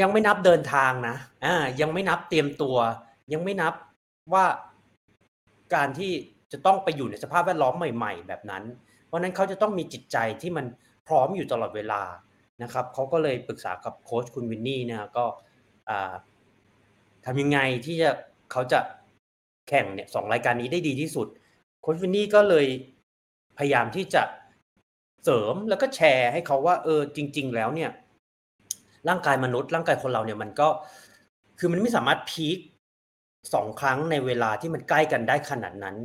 ยังไม่นับเดินทางนะอ่ายังไม่นับเตรียมตัว ยังไม่นับว่าการที่จะต้องไปอยู่ในสภาพแวดล้อมใหม่ ๆ แบบนั้น เพราะนั้นเขาจะต้องมีจิตใจที่มันพร้อมอยู่ตลอดเวลานะครับเขาก็เลยปรึกษากับโค้ชคุณวินนี่นะก็ทำยังไงที่จะเขาจะแข่งเนี่ยสองรายการนี้ได้ดีที่สุดโค้ชวินนี่ก็เลยพยายามที่จะเสริมแล้วก็แชร์ให้เขาว่าเออจริง ๆ แล้วเนี่ย ร่างกายมนุษย์ ร่างกายคนเราเนี่ยมันก็ คือมันไม่สามารถพีคสองครั้งในเวลาที่มันใกล้กันได้ขนาดนั้น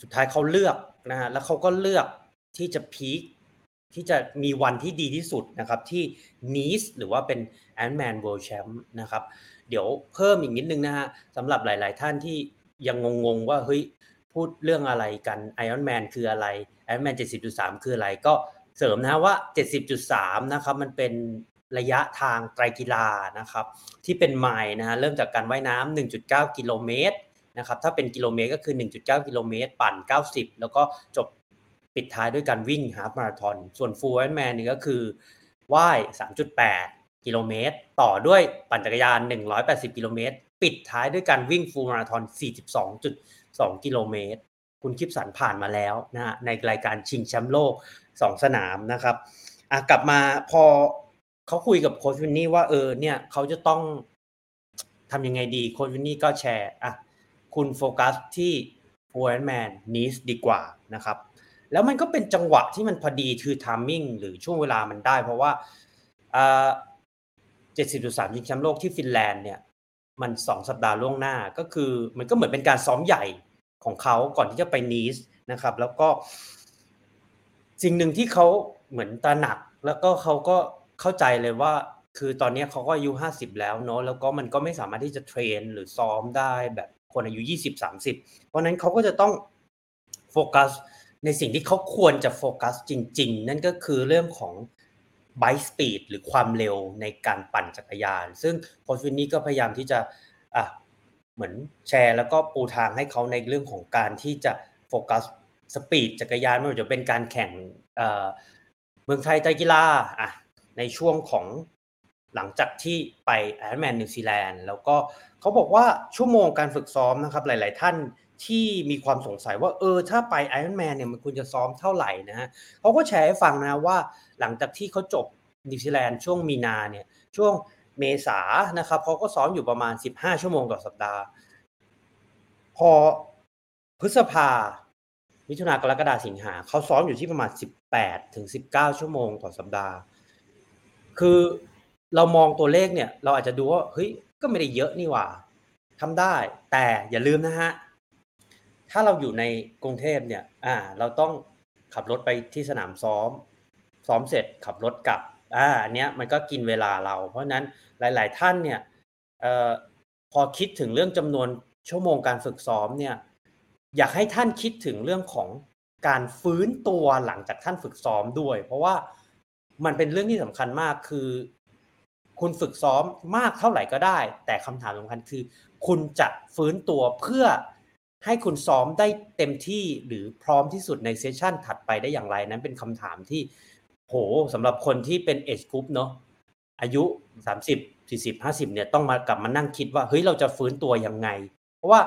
สุดท้ายเขาเลือกนะฮะแล้วเขาก็เลือกที่จะพีคที่จะมีวันที่ดีที่สุดนะครับที่นีสหรือว่าเป็น Ant Man World Champ นะครับเดี๋ยวเพิ่มอีกนิดนึงนะฮะสำหรับหลาย ๆ ท่านที่ยังงง ๆ ว่าเฮ้ยพูดเรื่องอะไรกัน Iron Man คืออะไร Iron Man 70.3คืออะไรก็เสริมนะว่า70.3นะครับมันเป็น ระยะทางไตรกีฬานะครับที่เป็นไมล์นะฮะเริ่มจากการว่ายน้ำ1.9 กิโลเมตรนะครับถ้าเป็นกิโลเมตรก็คือ 1.9 กิโลเมตร ปั่น 90 แล้วก็จบปิดท้ายด้วยการวิ่งฮาล์ฟมาราธอนส่วนฟูลไอนแมนนี่ก็คือว่าย 3.8 กิโลเมตร ต่อด้วยปั่นจักรยาน 180 กิโลเมตร ปิดท้ายด้วยการวิ่งฟูลมาราธอน 42.2 กิโลเมตร คุณคิปสันผ่านมาแล้วนะฮะในรายการชิงแชมป์โลก 2 สนามนะครับอะกลับมาพอ เขาคุยกับโค้ชวินนี่ว่าเออเนี่ยเขาจะต้องทำยังไงดีโค้ชวินนี่ก็แชร์อะคุณโฟกัสที่ฟูลไอนแมนนีสดีกว่านะครับ แล้วมันก็เป็นจังหวะที่มันพอดีคือทามมิ่งหรือช่วงเวลามันได้ เพราะว่าเจ็ดสิบจุดสามชิงแชมป์โลกที่ฟินแลนด์เนี่ย มันสองสัปดาห์ล่วงหน้าก็คือมันก็เหมือนเป็นการซ้อมใหญ่ของเขาก่อนที่จะไปนีสนะครับ แล้วก็ สิ่งหนึ่งที่เขาเหมือนตระหนัก แล้วก็เขาก็ เข้าใจเลยว่า คือตอนนี้เขาก็อายุห้าสิบแล้วเนาะแล้วก็มันก็ไม่สามารถที่จะเทรนหรือซ้อมได้แบบคนอายุยี่สิบสามสิบเพราะนั้นเขาก็จะต้องโฟกัสในสิ่งที่เขาควรจะโฟกัสจริง ๆ นั่นก็คือเรื่องของไบสปีดหรือความเร็วในการปั่นจักรยาน ซึ่งโค้ชวินนี่ก็พยายามที่จะอะเหมือนแชร์ แล้วก็ปูทางให้เขาในเรื่องของการที่จะโฟกัสสปีดจักรยานไม่ว่าจะเป็นการแข่งเมืองไทยไตกีฬาอะ ในช่วงของหลังจากที่ไปแอร์แมนนิวซีแลนด์แล้วก็เขาบอกว่าชั่วโมงการฝึกซ้อมนะครับ หลาย ๆ ท่านที่มีความสงสัยว่าเออถ้าไปไอรอนแมนเนี่ยมันควรจะซ้อมเท่าไหร่นะฮะเขาก็แชร์ให้ฟังนะว่าหลังจากที่เขาจบนิวซีแลนด์ช่วงมีนาเนี่ยช่วงเมษานะครับเขาก็ซ้อมอยู่ประมาณ 15 ชั่วโมงต่อสัปดาห์ พอพฤษภามิถุนากรกฎาสิงหาเขาซ้อมอยู่ที่ประมาณ 18ถึง19 ชั่วโมงต่อสัปดาห์ คือเรามองตัวเลขเนี่ย เราอาจจะดูว่าเฮ้ยก็ไม่ได้เยอะนี่หว่าทำได้ แต่อย่าลืมนะฮะถ้าเราอยู่ในกรุงเทพเนี่ย อ่า เราต้องขับรถไปที่สนามซ้อม ซ้อมเสร็จขับรถกลับ อ่าอันเนี้ยมันก็กินเวลาเรา เพราะนั้นหลาย ๆ ท่านเนี่ยเอ่อพอคิดถึงเรื่องจำนวนชั่วโมงการฝึกซ้อมเนี่ย อยากให้ท่านคิดถึงเรื่องของการฟื้นตัวหลังจากท่านฝึกซ้อมด้วย เพราะว่า มันเป็นเรื่องที่สำคัญมากคือ คุณฝึกซ้อมมากเท่าไหร่ก็ได้ แต่คำถามสำคัญคือ คุณจะฟื้นตัวเพื่อให้คุณซ้อมได้เต็มที่หรือพร้อมที่สุดในเซสชันถัดไปได้อย่างไรนั้นเป็นคำถามที่ โหสำหรับคนที่เป็นเอจกรุ๊ปเนาะอายุ 30 40 50เนี่ยต้องมากลับมานั่งคิดว่าเฮ้ยเราจะฟื้นตัวยังไง เพราะว่า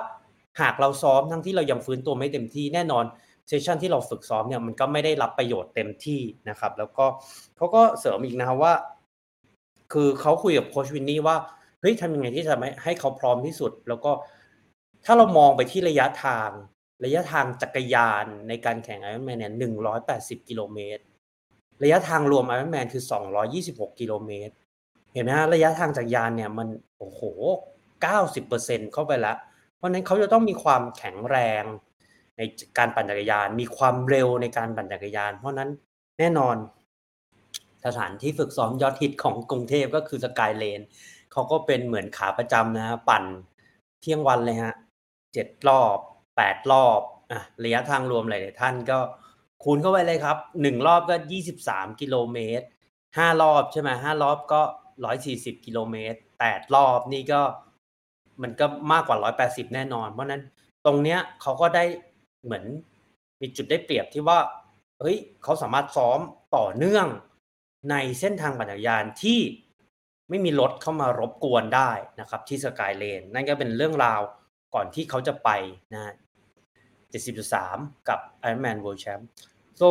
หากเราซ้อมทั้งที่เรายังฟื้นตัวไม่เต็มที่แน่นอน เซสชันที่เราฝึกซ้อมเนี่ยมันก็ไม่ได้รับประโยชน์เต็มที่นะครับ แล้วก็เขาก็เสริมอีกนะครับว่า คือเขาคุยกับโคชวินนี่ว่าเฮ้ยทำยังไงที่จะให้เขาพร้อมที่สุด แล้วก็ถ้าเรามองไปที่ระยะทาง ระยะทางจักรยานในการแข่งไอรอนแมนเนี่ยหนึ่งร้อยแปดสิบกิโลเมตรระยะทางรวมไอรอนแมนคือสองร้อยี่สิบหกกิโลเมตร เห็นไหมฮะระยะทางจักรยานเนี่ยมันโอ้โหเก้าสิบเปอร์เซ็นเข้าไปแล้วเพราะนั้นเขาจะต้องมีความแข็งแรง ในการปั่นจักรยาน มีความเร็วในการปั่นจักรยาน เพราะนั้นแน่นอน สถานที่ฝึกซ้อมยอดฮิตของกรุงเทพก็คือสกายเลนเขาก็เป็นเหมือนขาประจำนะปั่นเที่ยงวันเลยฮะเจ็ดรอบแปดรอบอะระยะทางรวมหลายๆท่านก็คูณเข้าไปเลยครับหนึ่งรอบก็ยี่สิบสามกิโลเมตรห้ารอบใช่ไหมห้ารอบก็ร้อยสี่สิบกิโลเมตรแปดรอบนี่ก็มันก็มากกว่าร้อยแปดสิบแน่นอน เพราะนั้นตรงเนี้ยเขาก็ได้ เหมือนมีจุดได้เปรียบที่ว่า เฮ้ย เขาสามารถซ้อมต่อเนื่องในเส้นทางปั่นจักรยานที่ไม่มีรถเข้ามารบกวนได้นะครับ ที่สกายเลนนั่นก็เป็นเรื่องราวก่อนที่เขาจะไปนะ70.3 กับ Ironman World Champ so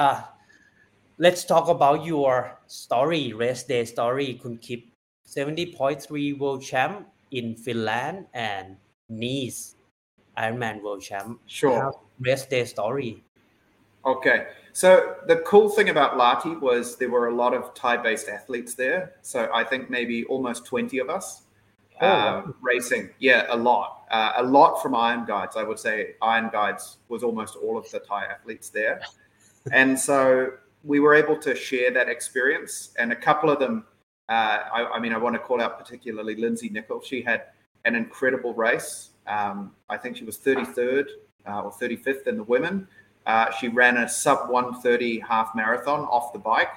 uh, let's talk about your story race day story คุณคิป70.3 World Champ in Finland and Nice Ironman World Champ Sure. race day story Okay. So the cool thing about Lahti was there were a lot of Thai-based athletes there. So I think maybe almost 20 of us Oh, um, racing. Yeah, a lot. Uh, a lot from Iron Guides. I would say Iron Guides was almost all of the Thai athletes there. and so we were able to share that experience. And a couple of them, uh, I, I, mean, I want to call out particularly Lindsay Nicol. She had an incredible race. Um, I think she was 33rd uh, or 35th in the women. Uh, she ran a sub 130 half marathon off the bike,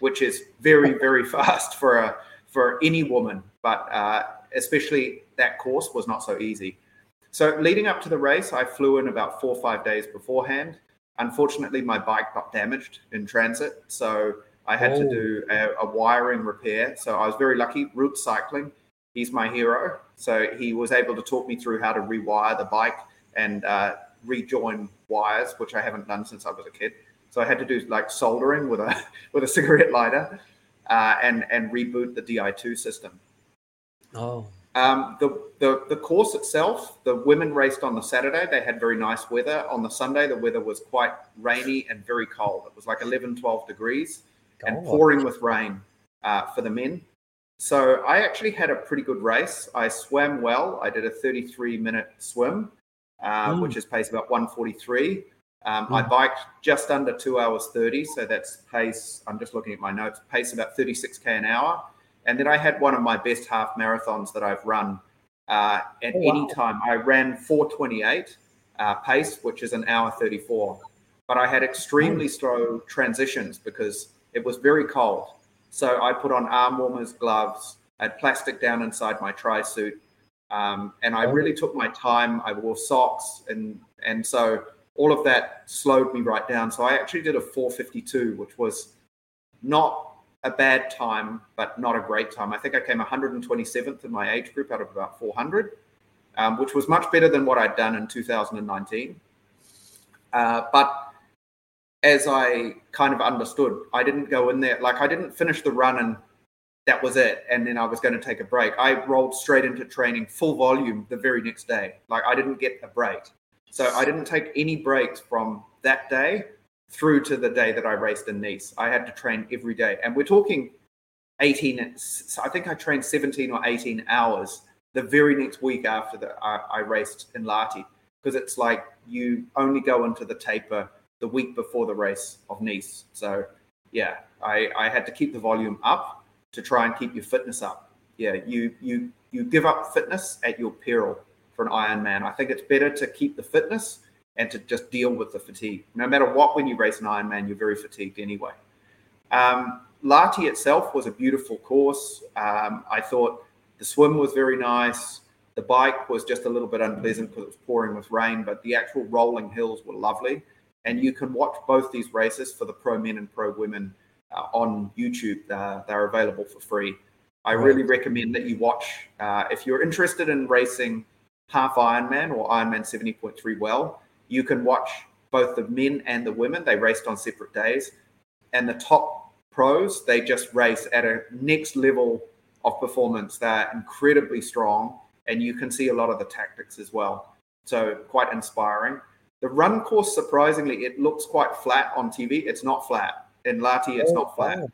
which is very, very fast for a for any woman. But uh, especially that course was not so easy. So leading up to the race, I flew in about four or five days beforehand. Unfortunately, my bike got damaged in transit, so I had oh. to do a, a, wiring repair. So I was very lucky. Route Cycling, he's my hero. So he was able to talk me through how to rewire the bike and uh, rejoin wires, which I haven't done since I was a kid. So I had to do like soldering with a with a cigarette lighter uh, and and reboot the Di2 system. Oh. Um, the, the the course itself, the women raced on the Saturday. They had very nice weather. On the Sunday, the weather was quite rainy and very cold. It was like 11, 12 degrees and pouring with rain uh, for the men. So I actually had a pretty good race. I swam well. I did a 33 minute swim, uh, mm. which is pace about 143. Um, mm. I biked just under two hours 30. So that's pace, I'm just looking at my notes, pace about 36K an hour. And then I had one of my best half marathons that I've run uh, at oh, wow. any time. I ran 428 uh, pace, which is an hour 34. But I had extremely slow transitions because it was very cold. So I put on arm warmers, gloves, I had plastic down inside my tri suit. Um, and I really took my time. I wore socks, and and so all of that slowed me right down. So I actually did a 452, which was not a bad time, but not a great time. I think I came 127th in my age group out of about 400, um, which was much better than what I'd done in 2019. Uh, but as I kind of understood, I didn't go in there, like I didn't finish the run and that was it. And then I was going to take a break. I rolled straight into training full volume the very next day. Like I didn't get a break. So I didn't take any breaks from that day through to the day that I raced in Nice. I had to train every day. And we're talking 18, I think I trained 17 or 18 hours the very next week after that I, uh, I raced in Lahti because it's like you only go into the taper the week before the race of Nice. So yeah, I, I had to keep the volume up to try and keep your fitness up. Yeah, you you you give up fitness at your peril for an Ironman. I think it's better to keep the fitness and to just deal with the fatigue. No matter what, when you race an Ironman, you're very fatigued anyway. Um, Lahti itself was a beautiful course. Um, I thought the swim was very nice. The bike was just a little bit unpleasant because it was pouring with rain, but the actual rolling hills were lovely. And you can watch both these races for the pro men and pro women uh, on YouTube. Uh, they're available for free. I really recommend that you watch. Uh, if you're interested in racing half Ironman or Ironman 70.3 well, you can watch both the men and the women. They raced on separate days. And the top pros, they just race at a next level of performance. They're incredibly strong, and you can see a lot of the tactics as well. So, quite inspiring. The run course, surprisingly, it looks quite flat on TV. It's not flat. In Lahti, it's not flat. Oh,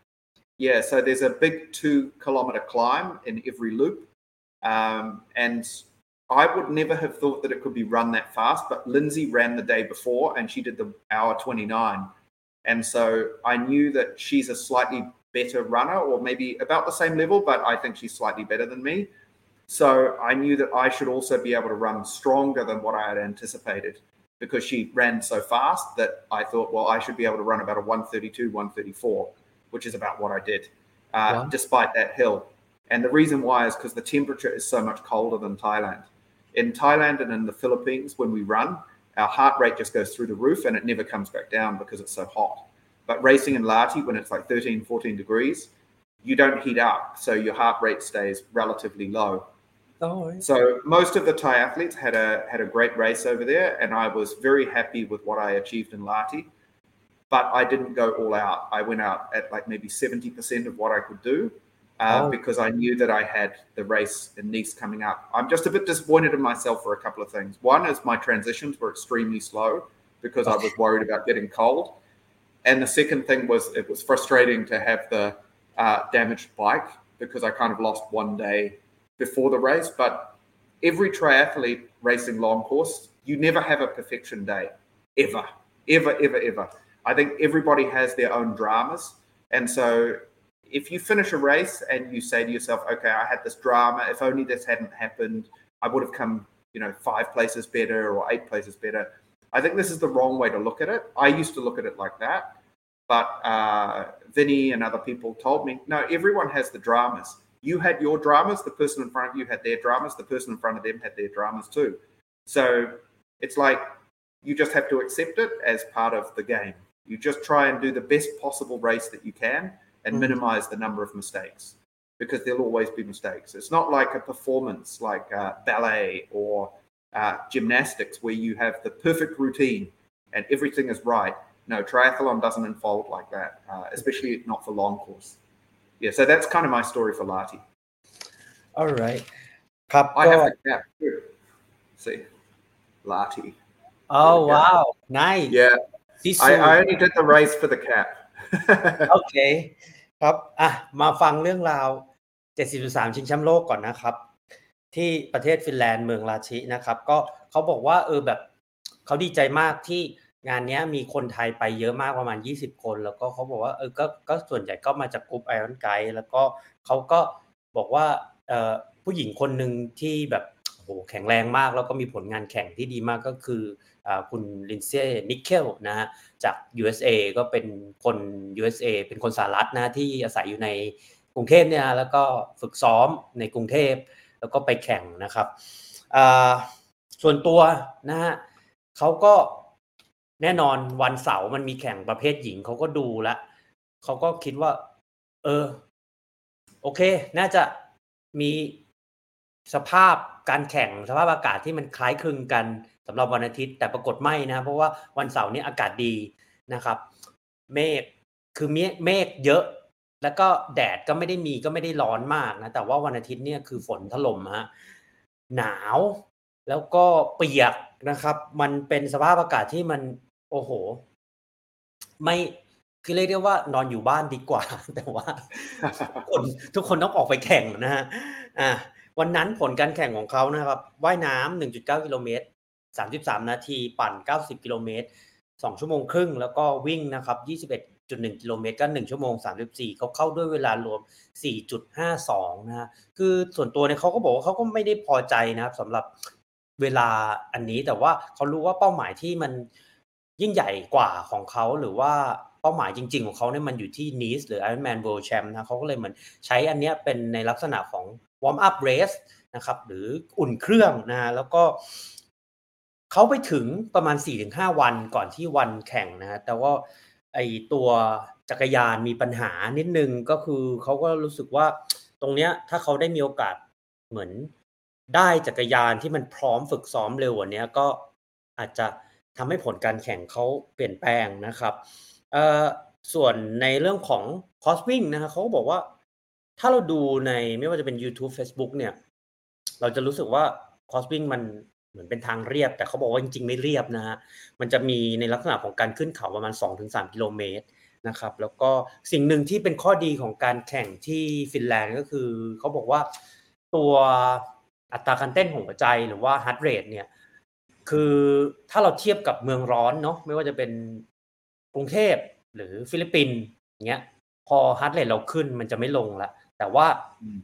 Yeah, so there's a big two kilometer climb in every loop. Um, and I would never have thought that it could be run that fast, but Lindsay ran the day before and she did the hour 29. And so I knew that she's a slightly better runner or maybe about the same level, but I think she's slightly better than me. So I knew that I should also be able to run stronger than what I had anticipated because she ran so fast that I thought, well, I should be able to run about a 132, 134, which is about what I did, uh, Wow. despite that hill. And the reason why is because the temperature is so much colder than Thailand. In Thailand and in the Philippines, when we run, our heart rate just goes through the roof and it never comes back down because it's so hot. But racing in Lahti, when it's like 13, 14 degrees, you don't heat up. So your heart rate stays relatively low. Oh, yeah. So most of the Thai athletes had a had a great race over there, and I was very happy with what I achieved in Lahti. But I didn't go all out. I went out at like maybe seventy percent of what I could do, uh, oh. because I knew that I had the race in Nice coming up. I'm just a bit disappointed in myself for a couple of things. One is my transitions were extremely slow because I oh. was worried about getting cold, and the second thing was it was frustrating to have the uh, damaged bike because I kind of lost one day before the race, but every triathlete racing long course, you never have a perfection day, ever, ever, ever, ever. I think everybody has their own dramas. And so if you finish a race and you say to yourself, okay, I had this drama, if only this hadn't happened, I would have come, you know, five places better or eight places better. I think this is the wrong way to look at it. I used to look at it like that. But uh, Vinny and other people told me, no, everyone has the dramas. You had your dramas, the person in front of you had their dramas, the person in front of them had their dramas too. So it's like you just have to accept it as part of the game. You just try and do the best possible race that you can and Mhm. minimize the number of mistakes because there'll always be mistakes. It's not like a performance like uh, ballet or uh, gymnastics where you have the perfect routine and everything is right. No, triathlon doesn't unfold like that, uh, especially not for long course. Yeah, so that's kind of my story for Lati. alright ครับ I ก็ have the cap too. See, Lati. อ๋อว้าว nice Yeah, ที่สุ I, ด I only did the race for the cap. โอเคครับอะมาฟังเรื่องราว 73 ชิงแชมป์โลกก่อนนะครับ ที่ประเทศฟินแลนด์เมืองราชินะครับ ก็เขาบอกว่าเออแบบเขาดีใจมากที่ งานนี้มีคนไทยไปเยอะมากประมาณ 20 คน แล้วก็เขาบอกว่าเออก็ก็ส่วนใหญ่ก็มาจากกลุ่มไอรอนไกด์แล้วก็เขาก็บอกว่าเออผู้หญิงคนหนึ่งที่แบบโอ้โหแข็งแรงมาก แล้วก็มีผลงานแข่งที่ดีมากก็คืออคุณลินเซ่นิกเคิลนะฮะจาก USA ก็เป็นคน USA เป็นคนสหรัฐนะที่อาศัยอยู่ในกรุงเทพเนี่ยแล้วก็ฝึกซ้อมในกรุงเทพแล้วก็ไปแข่งนะครับส่วนตัวนะฮะเขาก็ แน่นอนวันเสาร์มันมีแข่งประเภทหญิงเขาก็ดูแล้วเขาก็คิดว่า เออ โอเค น่าจะมีสภาพการแข่งสภาพอากาศที่มันคล้ายคลึงกันสำหรับวันอาทิตย์ แต่ปรากฏไม่นะ เพราะว่าวันเสาร์นี้อากาศดีนะครับ เมฆคือเมฆเมฆเยอะ แล้วก็แดดก็ไม่ได้มีก็ไม่ได้ร้อนมากนะ แต่ว่าวันอาทิตย์เนี่ยคือฝนถล่มฮะหนาวแล้วก็เปียกนะครับ มันเป็นสภาพอากาศที่มัน โอ้โห ไม่คือเรียกได้ว่านอนอยู่บ้านดีกว่า แต่ว่าทุกคนทุกคนต้องออกไปแข่งนะฮะอ่าวันนั้นผลการแข่งของเขานะครับว่ายน้ำ1.9กิโลเมตร33นาที ปั่น90กิโลเมตร2ชั่วโมงครึ่ง แล้วก็วิ่งนะครับ21.1กิโลเมตรก็1ชั่วโมง34เขาเข้าด้วยเวลารวม4.52นะฮะคือส่วนตัวเนี่ยเขาก็บอกว่าเขาก็ไม่ได้พอใจนะครับสำหรับเวลาอันนี้แต่ว่าเขารู้ว่าเป้าหมายที่มัน ยิ่งใหญ่กว่าของเขาหรือว่าเป้าหมายจริง ๆ ของเขาเนี่ยมันอยู่ที่นีสหรือ Ironman World Champ นะเขาก็เลยเหมือนใช้อันเนี้ยเป็นในลักษณะของ warm up race นะครับ หรืออุ่นเครื่องนะ แล้วก็เขาไปถึงประมาณ 4-5 วันก่อนที่วันแข่งนะฮะแต่ว่าไอตัวจักรยานมีปัญหานิดนึงก็คือเขาก็รู้สึกว่าตรงเนี้ยถ้าเขาได้มีโอกาสเหมือนได้จักรยานที่มันพร้อมฝึกซ้อมเร็วกว่านี้ก็อาจจะ ทำให้ผลการแข่งเขาเปลี่ยนแปลงนะครับส่วนในเรื่องของคอสวิ่งนะฮะเขาก็บอกว่า ถ้าเราดูในไม่ว่าจะเป็น YouTube Facebook เนี่ย เราจะรู้สึกว่าคอสวิ่งมันเหมือนเป็นทางเรียบ แต่เขาบอกว่าจริงๆไม่เรียบนะฮะมันจะมีในลักษณะของการขึ้นเขาประมาณ 2-3 กิโลเมตรนะครับ แล้วก็สิ่งหนึ่งที่เป็นข้อดีของการแข่งที่ฟินแลนด์ก็คือเขาบอกว่าตัวอัตราการเต้นของหัวใจหรือว่าฮาร์ดเรทเนี่ย คือถ้าเราเทียบกับเมืองร้อนเนาะไม่ว่าจะเป็นกรุงเทพหรือฟิลิปปินส์อย่างเงี้ย พอฮาร์ดเรทเราขึ้นมันจะไม่ลงละแต่ว่าอืม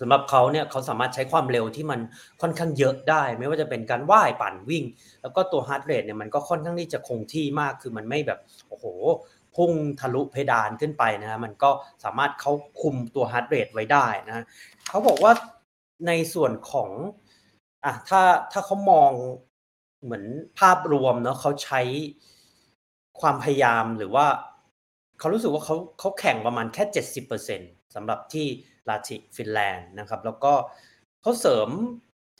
สำหรับเขาเนี่ยเขาสามารถใช้ความเร็วที่มันค่อนข้างเยอะได้ ไม่ว่าจะเป็นการว่ายปั่นวิ่ง แล้วก็ตัวฮาร์ดเรทเนี่ยมันก็ค่อนข้างที่จะคงที่มากคือมันไม่แบบโอ้โหพุ่งทะลุเพดานขึ้นไปนะฮะมันก็สามารถเขาคุมตัวฮาร์ดเรทไว้ได้นะเขาบอกว่าในส่วนของอะถ้าถ้าเขามอง เหมือนภาพรวมเนาะเขาใช้ความพยายามหรือว่าเขารู้สึกว่าเขาเขาแข่งประมาณแค่เจ็ดสิบเปอร์เซ็นสำหรับที่ลาติฟินแลนด์นะครับ แล้วก็เขาเสริม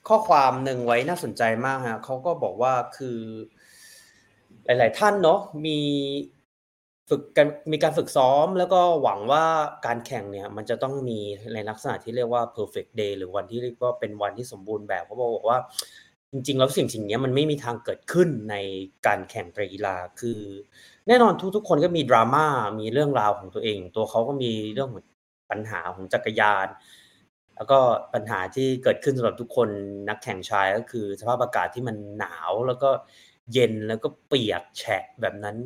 ข้อความหนึ่งไว้น่าสนใจมากฮะเขาก็บอกว่าคือ หลาย ๆ ท่านเนาะมีฝึกกันมีการฝึกซ้อม แล้วก็หวังว่าการแข่งเนี่ยมันจะต้องมีในลักษณะที่เรียกว่า perfect day หรือวันที่เรียกว่าเป็นวันที่สมบูรณ์แบบเขาบอกว่า จริงๆแล้วสิ่งสิ่งนี้มันไม่มีทางเกิดขึ้นในการแข่งกีฬาคือ แน่นอนทุกๆ คนก็มีดราม่ามีเรื่องราวของตัวเอง ตัวเขาก็มีเรื่องของปัญหาของจักรยาน แล้วก็ปัญหาที่เกิดขึ้นสำหรับทุกคนนักแข่งชายก็คือ สภาพอากาศที่มันหนาวแล้วก็เย็นแล้วก็เปียกแฉะแบบนั้น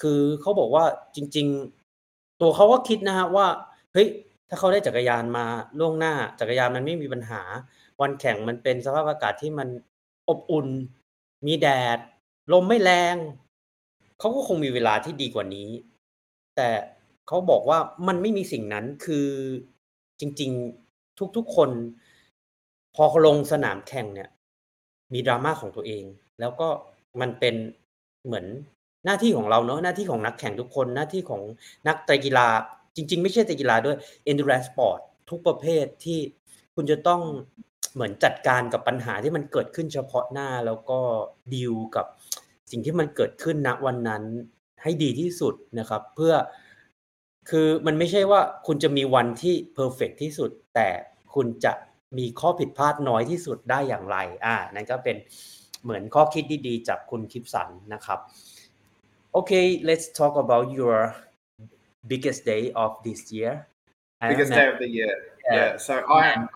คือเขาบอกว่าจริง ๆ ตัวเขาก็คิดนะฮะว่าเฮ้ยถ้าเขาได้จักรยานมาล่วงหน้าจักรยานมันไม่มีปัญหา วันแข่งมันเป็นสภาพอากาศที่มัน อบอุ่น มีแดด ลมไม่แรง เขาก็คงมีเวลาที่ดีกว่านี้ แต่เขาบอกว่ามันไม่มีสิ่งนั้นคือจริง ๆทุกๆคน พอลงสนามแข่งเนี่ย มีดราม่าของตัวเอง แล้วก็มันเป็นเหมือนหน้าที่ของเราเนอะหน้าที่ของนักแข่งทุกคนหน้าที่ของนักไตรกีฬา จริง ๆ ไม่ใช่ไตรกีฬาด้วย endurance sport ทุกประเภทที่คุณจะต้อง เหมือนจัดการกับปัญหาที่มันเกิดขึ้นเฉพาะหน้าแล้วก็ดีลกับสิ่งที่มันเกิดขึ้นณวันนั้นให้ดีที่สุดนะครับ เพื่อคือมันไม่ใช่ว่าคุณจะมีวันที่เพอร์เฟกที่สุด แต่คุณจะมีข้อผิดพลาดน้อยที่สุดได้อย่างไร อ่า นั่นก็เป็นเหมือนข้อคิดดีๆ จากคุณคลิปสันนะครับโอเค let's talk about your biggest day of this year Biggest day of the year. Yeah. So I I'm,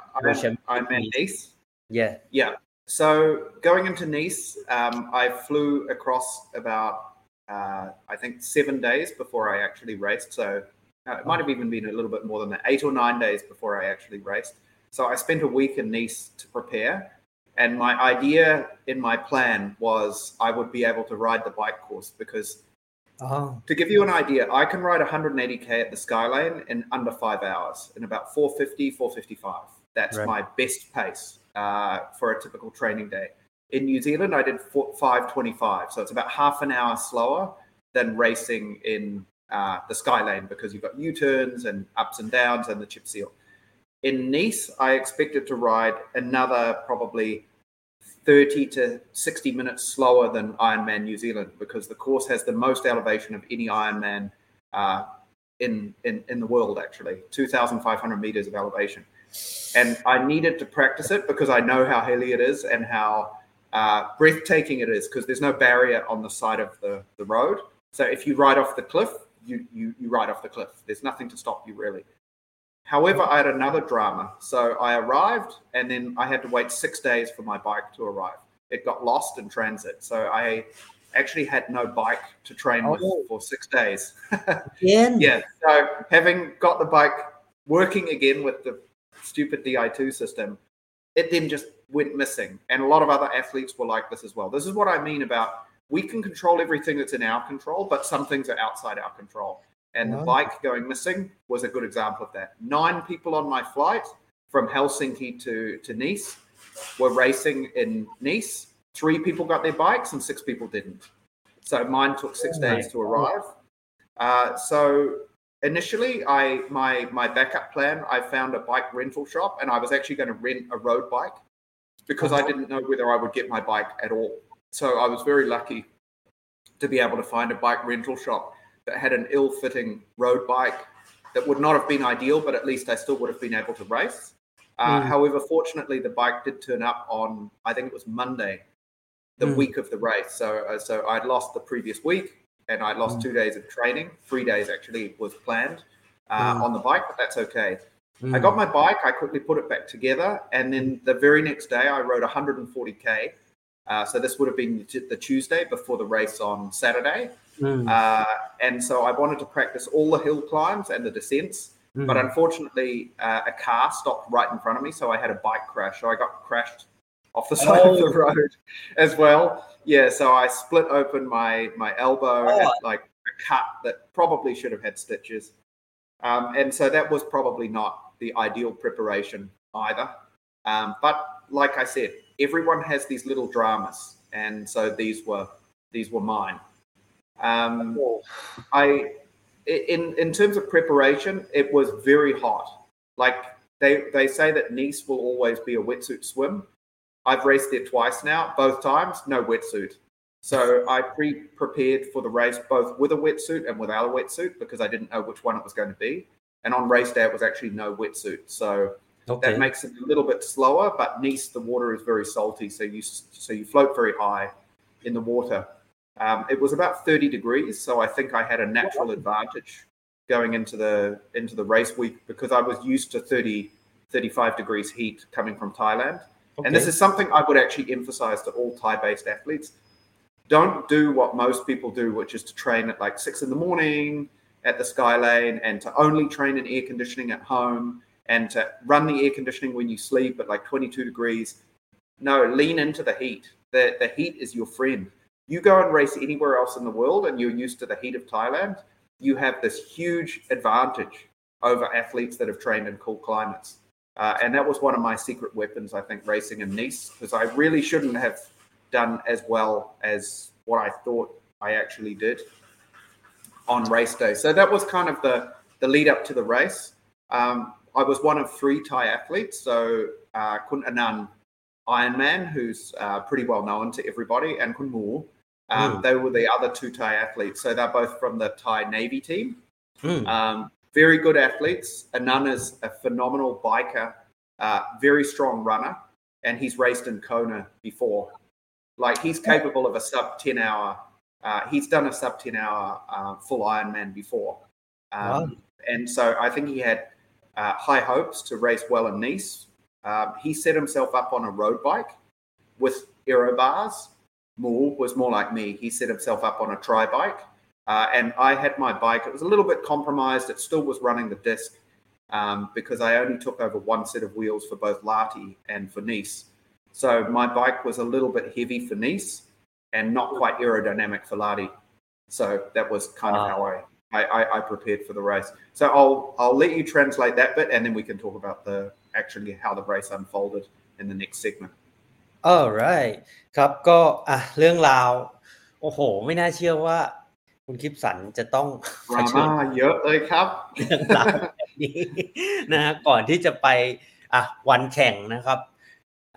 I'm in Nice. Nice. yeah Yeah. So going into Nice, um, I flew across about uh, I think seven days before I actually raced. So uh, it might have even been a little bit more than that, eight or nine days before I actually raced. So I spent a week in Nice to prepare. And my idea in my plan was I would be able to ride the bike course because oh to give you an idea, I can ride 180k at the Skylane in under five hours, in about 450, 455. That's Right. my best pace uh, for a typical training day. In New Zealand, I did four, 525, so it's about half an hour slower than racing in uh, the Skylane because you've got U-turns and ups and downs and the chip seal. In Nice, I expected to ride another probably 30 to 60 minutes slower than Ironman New Zealand because the course has the most elevation of any Ironman uh, in, in, in the world, actually 2,500 meters of elevation. And I needed to practice it because I know how hilly it is and how uh, breathtaking it is because there's no barrier on the side of the, the road. So if you ride off the cliff, you, you, you ride off the cliff. There's nothing to stop you, really. However, I had another drama. So I arrived and then I had to wait six days for my bike to arrive. It got lost in transit. So I actually had no bike to train with Oh. for six days. again yeah. So having got the bike working again with the stupid DI2 system, it then just went missing. And a lot of other athletes were like this as well. This is what I mean about we can control everything that's in our control, but some things are outside our control. And the bike going missing was a good example of that. Nine people on my flight from Helsinki to, to Nice were racing in Nice. Three people got their bikes and six people didn't. So mine took six Oh days to arrive. Uh, so initially, I my my backup plan, I found a bike rental shop, and I was actually going to rent a road bike because I didn't know whether I would get my bike at all. So I was very lucky to be able to find a bike rental shop that had an ill-fitting road bike that would not have been ideal, but at least I still would have been able to race. Uh, Mm. However, fortunately, the bike did turn up on I think it was Monday, the Mm. week of the race. So uh, so I'd lost the previous week, and I lost Mm. two days of training. Three days actually was planned uh, Mm. on the bike, but that's okay. I Mm. got my bike. I quickly put it back together, and then the very next day, I rode 140k. Uh, so this would have been the Tuesday before the race on Saturday, Mm. uh, and so I wanted to practice all the hill climbs and the descents. Mm. But unfortunately, uh, a car stopped right in front of me, so I had a bike crash. So I got crashed off the side of the Oh. road as well. Yeah, so I split open my my elbow, Oh. had like a cut that probably should have had stitches. Um, and so that was probably not the ideal preparation either. Um, but like I said, everyone has these little dramas, and so these were these were mine. Um, I, in in terms of preparation, it was very hot. Like they they say that Nice will always be a wetsuit swim. I've raced there twice now, both times no wetsuit. So I pre-prepared for the race both with a wetsuit and without a wetsuit because I didn't know which one it was going to be. And on race day, it was actually no wetsuit. So Okay. that makes it a little bit slower. But Nice, the water is very salty, so you so you float very high in the water. Um, it was about 30 degrees, so I think I had a natural advantage going into the into the race week because I was used to 30 35 degrees heat coming from Thailand. And this is something I would actually emphasize to all Thai-based athletes. Don't do what most people do, which is to train at like six in the morning at the Sky Lane and to only train in air conditioning at home and to run the air conditioning when you sleep at like 22 degrees. No, lean into the heat. The, the heat is your friend. You go and race anywhere else in the world and you're used to the heat of Thailand, you have this huge advantage over athletes that have trained in cool climates. Uh, and that was one of my secret weapons, I think, racing in Nice, because I really shouldn't have done as well as what I thought I actually did on race day. So that was kind of the, the lead up to the race. Um, I was one of three Thai athletes. So uh, Kun Anand Ironman, who's uh, pretty well known to everybody, and Kun Mu. Um, Mm. They were the other two Thai athletes. So they're both from the Thai Navy team. Mm. Um, very good athletes. Anand is a phenomenal biker, uh, very strong runner, and he's raced in Kona before. Like he's capable of a sub 10 hour, uh, he's done a sub 10 hour uh, full Ironman before. Um, Wow. And so I think he had uh, high hopes to race well in Nice. Um, he set himself up on a road bike with aero bars. Mu was more like me. He set himself up on a tri bike. Uh, and I had my bike. It was a little bit compromised. It still was running the disc um, because I only took over one set of wheels for both Lahti and for Nice. So my bike was a little bit heavy for Nice and not quite aerodynamic for Lahti. So that was kind of how I, I, I, I prepared for the race. So I'll I'll let you translate that bit, and then we can talk about the actually how the race unfolded in the next segment. Alright ครับก็อะเรื่องราว โอ้โห ไม่น่าเชื่อว่า คุณคลิปสันจะต้องดราม่าเยอะเลยครับเรื่องราวแบบนี้นะฮะก่อนที่จะไปอะวันแข่งนะครับ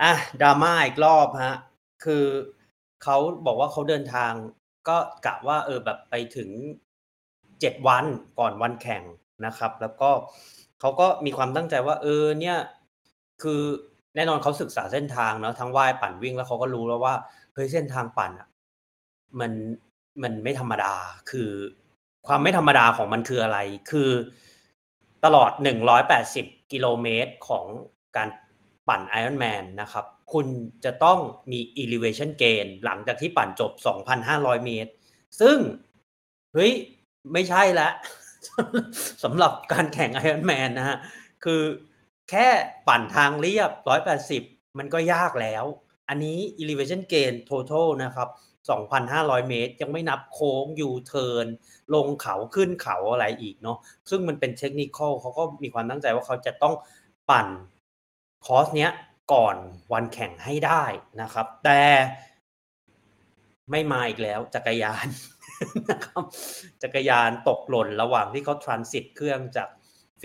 อะดราม่าอีกรอบฮะคือเขาบอกว่าเขาเดินทาง ก็กะว่า เออแบบไปถึงเจ็ดวันก่อนวันแข่งนะครับ แล้วก็เขาก็มีความตั้งใจว่า เออเนี่ย คือ แน่นอนเขาศึกษาเส้นทางเนาะทั้งว่ายปั่นวิ่งแล้วเขาก็รู้แล้วว่าเฮ้ยเส้นทางปั่นอะมันมันไม่ธรรมดาคือความไม่ธรรมดาของมันคืออะไร คือตลอด 180 กิโลเมตรของการปั่น Ironman นะครับ คุณจะต้องมี elevation gain หลังจากที่ปั่นจบ 2,500 เมตร ซึ่ง เฮ้ย ไม่ใช่ละสำหรับการแข่ง Ironman นะฮะ คือ แค่ปั่นทางเรียบ 180 มันก็ยากแล้ว อันนี้ elevation gain total นะครับ 2,500 เมตร ยังไม่นับโค้งยูเทิร์นลงเขาขึ้นเขาอะไรอีกเนาะซึ่งมันเป็นเทคนิคเขาก็มีความตั้งใจว่าเขาจะต้องปั่นคอร์สเนี้ยก่อนวันแข่งให้ได้นะครับ แต่ไม่มาอีกแล้วจักรยานนะครับจักรยานตกหล่นระหว่างที่เขาทรานสิตเครื่องจาก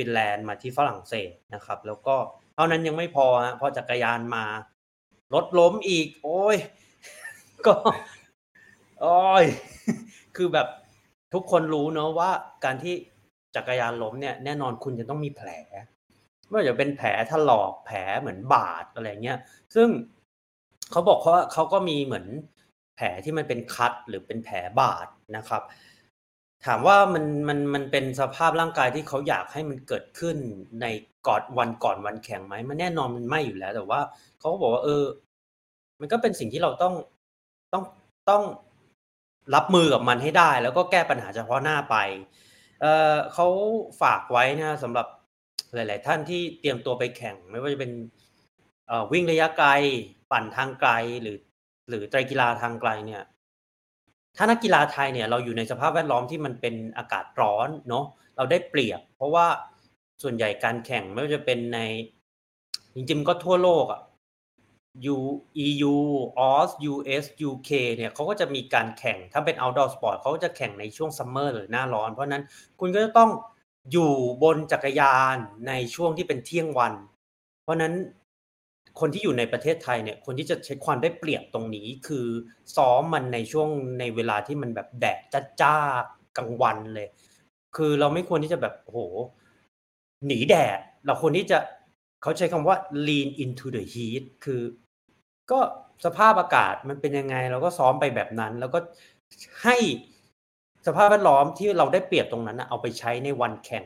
ฟินแลนด์มาที่ฝรั่งเศสนะครับ แล้วก็เท่านั้นยังไม่พอฮะพอจักรยานมารถล้มอีก โอ้ย ก็โอ้ยคือแบบทุกคนรู้เนาะว่าการที่จักรยานล้มเนี่ยแน่นอนคุณจะต้องมีแผลไม่ว่าจะเป็นแผลถลอกแผลเหมือนบาดอะไรเงี้ยซึ่งเขาบอกว่าเขาก็มีเหมือนแผลที่มันเป็นคัดหรือเป็นแผลบาดนะครับ ถามว่ามันมันมันเป็นสภาพร่างกายที่เขาอยากให้มันเกิดขึ้นในก่อนวันก่อนวันแข่งไหมมันแน่นอนมันไม่อยู่แล้ว แต่ว่าเขาก็บอกว่า เออ มันก็เป็นสิ่งที่เราต้องต้องต้องรับมือกับมันให้ได้ แล้วก็แก้ปัญหาเฉพาะหน้าไป เออเขาฝากไว้นะสำหรับหลาย ๆ ท่านที่เตรียมตัวไปแข่ง ไม่ว่าจะเป็นวิ่งระยะไกล ปั่นทางไกลหรือ หรือไตรกีฬาทางไกลเนี่ย ถ้านักกีฬาไทยเนี่ยเราอยู่ในสภาพแวดล้อมที่มันเป็นอากาศร้อนเนาะเราได้เปรียบ เพราะว่าส่วนใหญ่การแข่งไม่ว่าจะเป็นใน จริงๆก็ทั่วโลกอะ U EU OS US UK เนี่ยเขาก็จะมีการแข่งถ้าเป็น outdoor sport เขาก็จะแข่งในช่วงซัมเมอร์หรือหน้าร้อน เพราะนั้นคุณก็จะต้องอยู่บนจักรยานในช่วงที่เป็นเที่ยงวัน เพราะนั้น คนที่อยู่ในประเทศไทยเนี่ย คนที่จะใช้ความได้เปรียบตรงนี้ คือซ้อมมันในช่วงในเวลาที่มันแบบแดดจ้ากลางวันเลย คือเราไม่ควรที่จะแบบโอ้โห หนีแดด เราควรที่จะเขาใช้คำว่า lean into the heat คือ ก็สภาพอากาศมันเป็นยังไง เราก็ซ้อมไปแบบนั้น แล้วก็ให้สภาพแวดล้อมที่เราได้เปรียบตรงนั้นนะเอาไปใช้ในวันแข่ง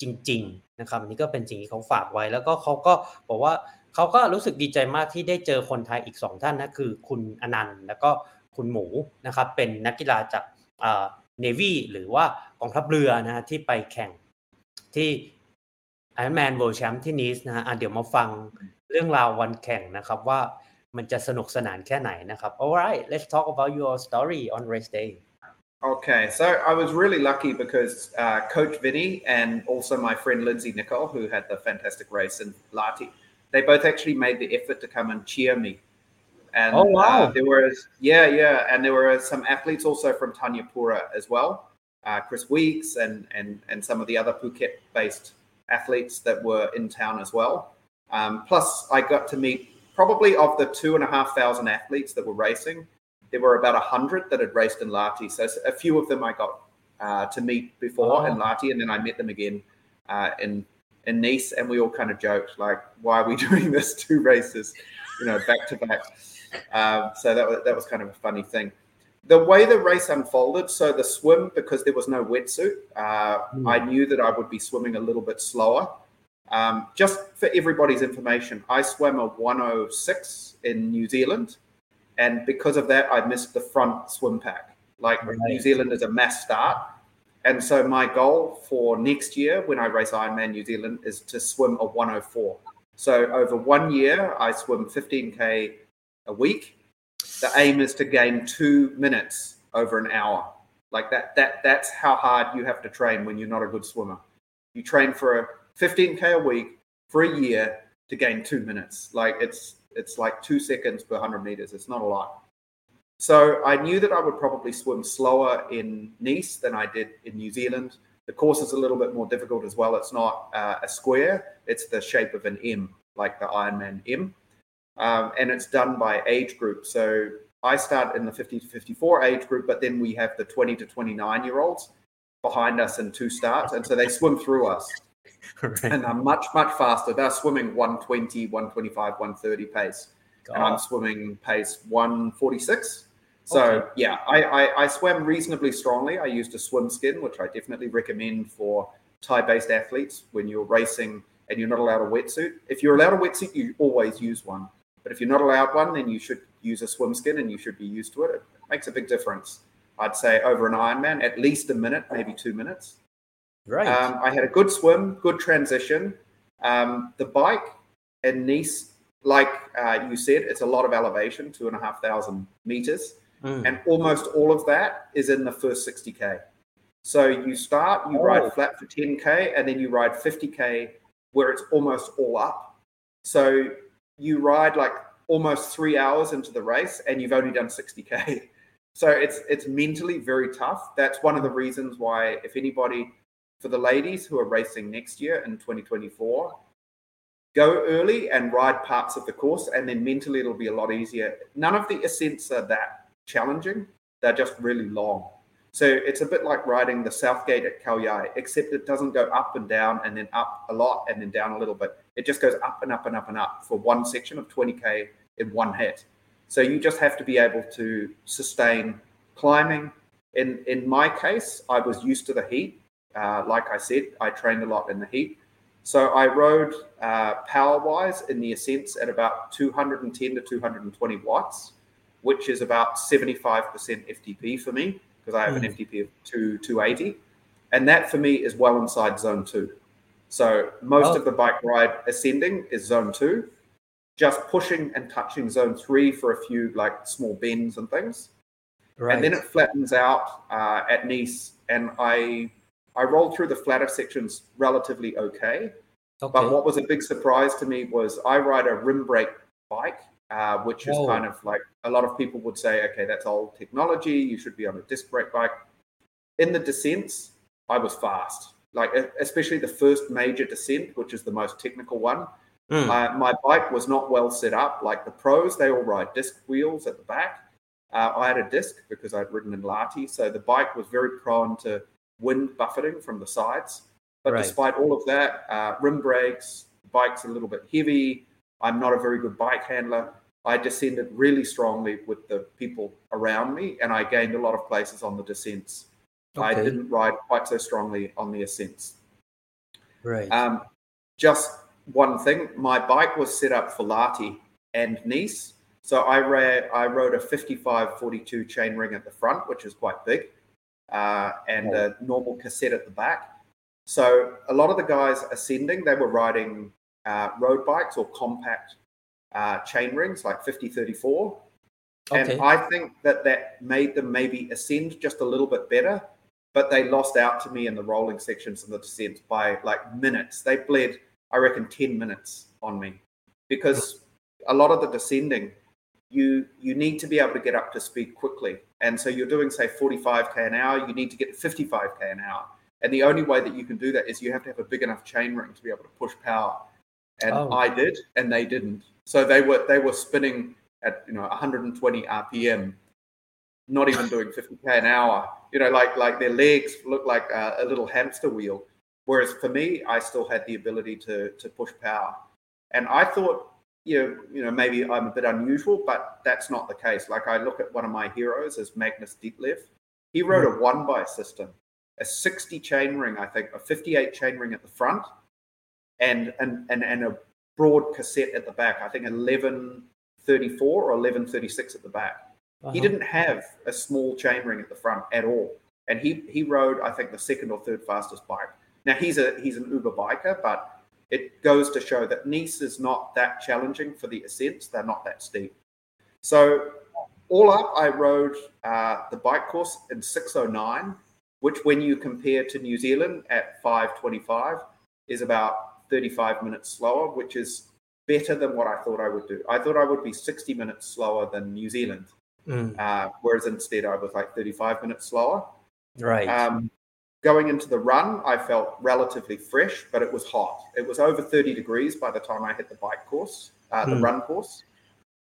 จริง ๆ นะครับอันนี่ก็เป็นสิ่งที่เขาฝากไว้ แล้วก็เขาก็บอกว่า เขาก็รู้สึกดีใจมากที่ได้เจอคนไทยอีก 2 ท่านนะคือคุณอนันต์ แล้วก็คุณหมูนะครับเป็นนักกีฬาจากเนวีหรือว่ากองทัพเรือนะที่ไปแข่งที่ไอรอแมนเวิลด์แชมป์ที่นีสนะฮะเดี๋ยวมาฟังเรื่องราววันแข่งนะครับว่ามันจะสนุกสนานแค่ไหนนะครับ alright let's talk about your story on race day Okay, so I was really lucky because uh, Coach Vinny and also my friend Lindsay Nicole, who had the fantastic race in Lati, they both actually made the effort to come and cheer me. And Oh, wow. uh, there was, yeah, yeah, and there were some athletes also from Thanyapura as well, uh, Chris Weeks and and and some of the other Phuket-based athletes that were in town as well. Um, plus, I got to meet probably of the two and a half thousand athletes that were racing there were about a hundred that had raced in Lahti. So a few of them I got uh, to meet before in Lahti, and then I met them again uh, in in Nice, and we all kind of joked like, "Why are we doing this two races, you know, back to back?" Um, so that was that was kind of a funny thing. The way the race unfolded, so the swim because there was no wetsuit, uh, I knew that I would be swimming a little bit slower. Um, just for everybody's information, I swam a 106 in New Zealand and because of that, I missed the front swim pack. Like Right. New Zealand is a mass start, and so my goal for next year when I race Ironman New Zealand is to swim a 104. So over one year, I swim 15k a week. The aim is to gain two minutes over an hour. Like that. That that's how hard you have to train when you're not a good swimmer. You train for a 15k a week for a year to gain two minutes. Like it's it's like two seconds per 100 meters. It's not a lot. So I knew that I would probably swim slower in Nice than I did in New Zealand. The course is a little bit more difficult as well. It's not uh, a square, it's the shape of an M, like the Ironman M. Um, and it's done by age group. So I start in the 50 to 54 age group, but then we have the 20 to 29 year olds behind us in two starts. And so they swim through us and are much, much faster. They're swimming 120, 125, 130 pace. And I'm swimming pace 146. So Okay. yeah, I, I, I swam reasonably strongly. I used a swim skin, which I definitely recommend for Thai-based athletes when you're racing and you're not allowed a wetsuit. If you're allowed a wetsuit, you always use one. But if you're not allowed one, then you should use a swim skin and you should be used to it. It makes a big difference. I'd say over an Ironman, at least a minute, maybe two minutes. right Um, I had a good swim, good transition. Um, the bike in Nice, like uh, you said, it's a lot of elevation, two and a half thousand meters. Mm. and almost all of that is in the first 60k. So you start, you Oh. ride flat for 10k, and then you ride 50k where it's almost all up. So you ride like almost three hours into the race, and you've only done 60k. So it's it's mentally very tough. That's one of the reasons why, if anybody, for the ladies who are racing next year in 2024, go early and ride parts of the course, and then mentally it'll be a lot easier. None of the ascents are that challenging; they're just really long. So it's a bit like riding the South Gate at Kalyai, except it doesn't go up and down and then up a lot and then down a little bit. It just goes up and up and up and up for one section of 20k in one hit. So you just have to be able to sustain climbing. In in my case, I was used to the heat. Uh, like I said, I trained a lot in the heat. So I rode uh, power wise in the ascents at about 210 to 220 watts, which is about 75% FTP for me because I have an Mm. FTP of two 280, and that for me is well inside zone two. So most Oh. of the bike ride ascending is zone two, just pushing and touching zone three for a few like small bends and things Right. and then it flattens out uh, at Nice, and I I rolled through the flatter sections relatively okay. okay. But what was a big surprise to me was I ride a rim brake bike, uh, which is kind of like a lot of people would say, okay, that's old technology. You should be on a disc brake bike. In the descents, I was fast, like especially the first major descent, which is the most technical one. Mm. Uh, my bike was not well set up. Like the pros, they all ride disc wheels at the back. Uh, I had a disc because I'd ridden in Lahti, so the bike was very prone to wind buffeting from the sides. But Right. despite all of that, uh, rim brakes, bike's a little bit heavy. I'm not a very good bike handler. I descended really strongly with the people around me, and I gained a lot of places on the descents. I didn't ride quite so strongly on the ascents. right. Um, just one thing, my bike was set up for Lahti and Nice. So I, ra- I rode a 55 42 chain ring at the front, which is quite big, uh, and a normal cassette at the back. So a lot of the guys ascending, they were riding uh, road bikes or compact uh, chain rings like 50 34. okay. And I think that that made them maybe ascend just a little bit better, but they lost out to me in the rolling sections and the descent by like minutes. They bled, I reckon, 10 minutes on me because a lot of the descending, you you need to be able to get up to speed quickly. And so you're doing, say, 45k an hour, you need to get to 55k an hour. And the only way that you can do that is you have to have a big enough chain ring to be able to push power. And Oh. I did, and they didn't. So they were they were spinning at you know 120 RPM, not even doing 50k an hour. You know, like like their legs looked like a, a little hamster wheel. Whereas for me, I still had the ability to to push power, and I thought, you know, you know, maybe I'm a bit unusual, but that's not the case. Like I look at one of my heroes as Magnus Ditlev. He rode a one by system, a 60 chain ring, I think, a 58 chain ring at the front, and and and, and a broad cassette at the back. I think 1134 or 1136 at the back. He Uh-huh. didn't have a small chain ring at the front at all, and he he rode I think the second or third fastest bike. Now he's a he's an Uber biker, but it goes to show that Nice is not that challenging for the ascents. They're not that steep. So all up, I rode uh, the bike course in 609, which when you compare to New Zealand at 525 is about 35 minutes slower, which is better than what I thought I would do. I thought I would be 60 minutes slower than New Zealand, Mm. uh, whereas instead I was like 35 minutes slower. Right. Um, going into the run, I felt relatively fresh, but it was hot. It was over 30 degrees by the time I hit the bike course, uh, the Hmm. run course.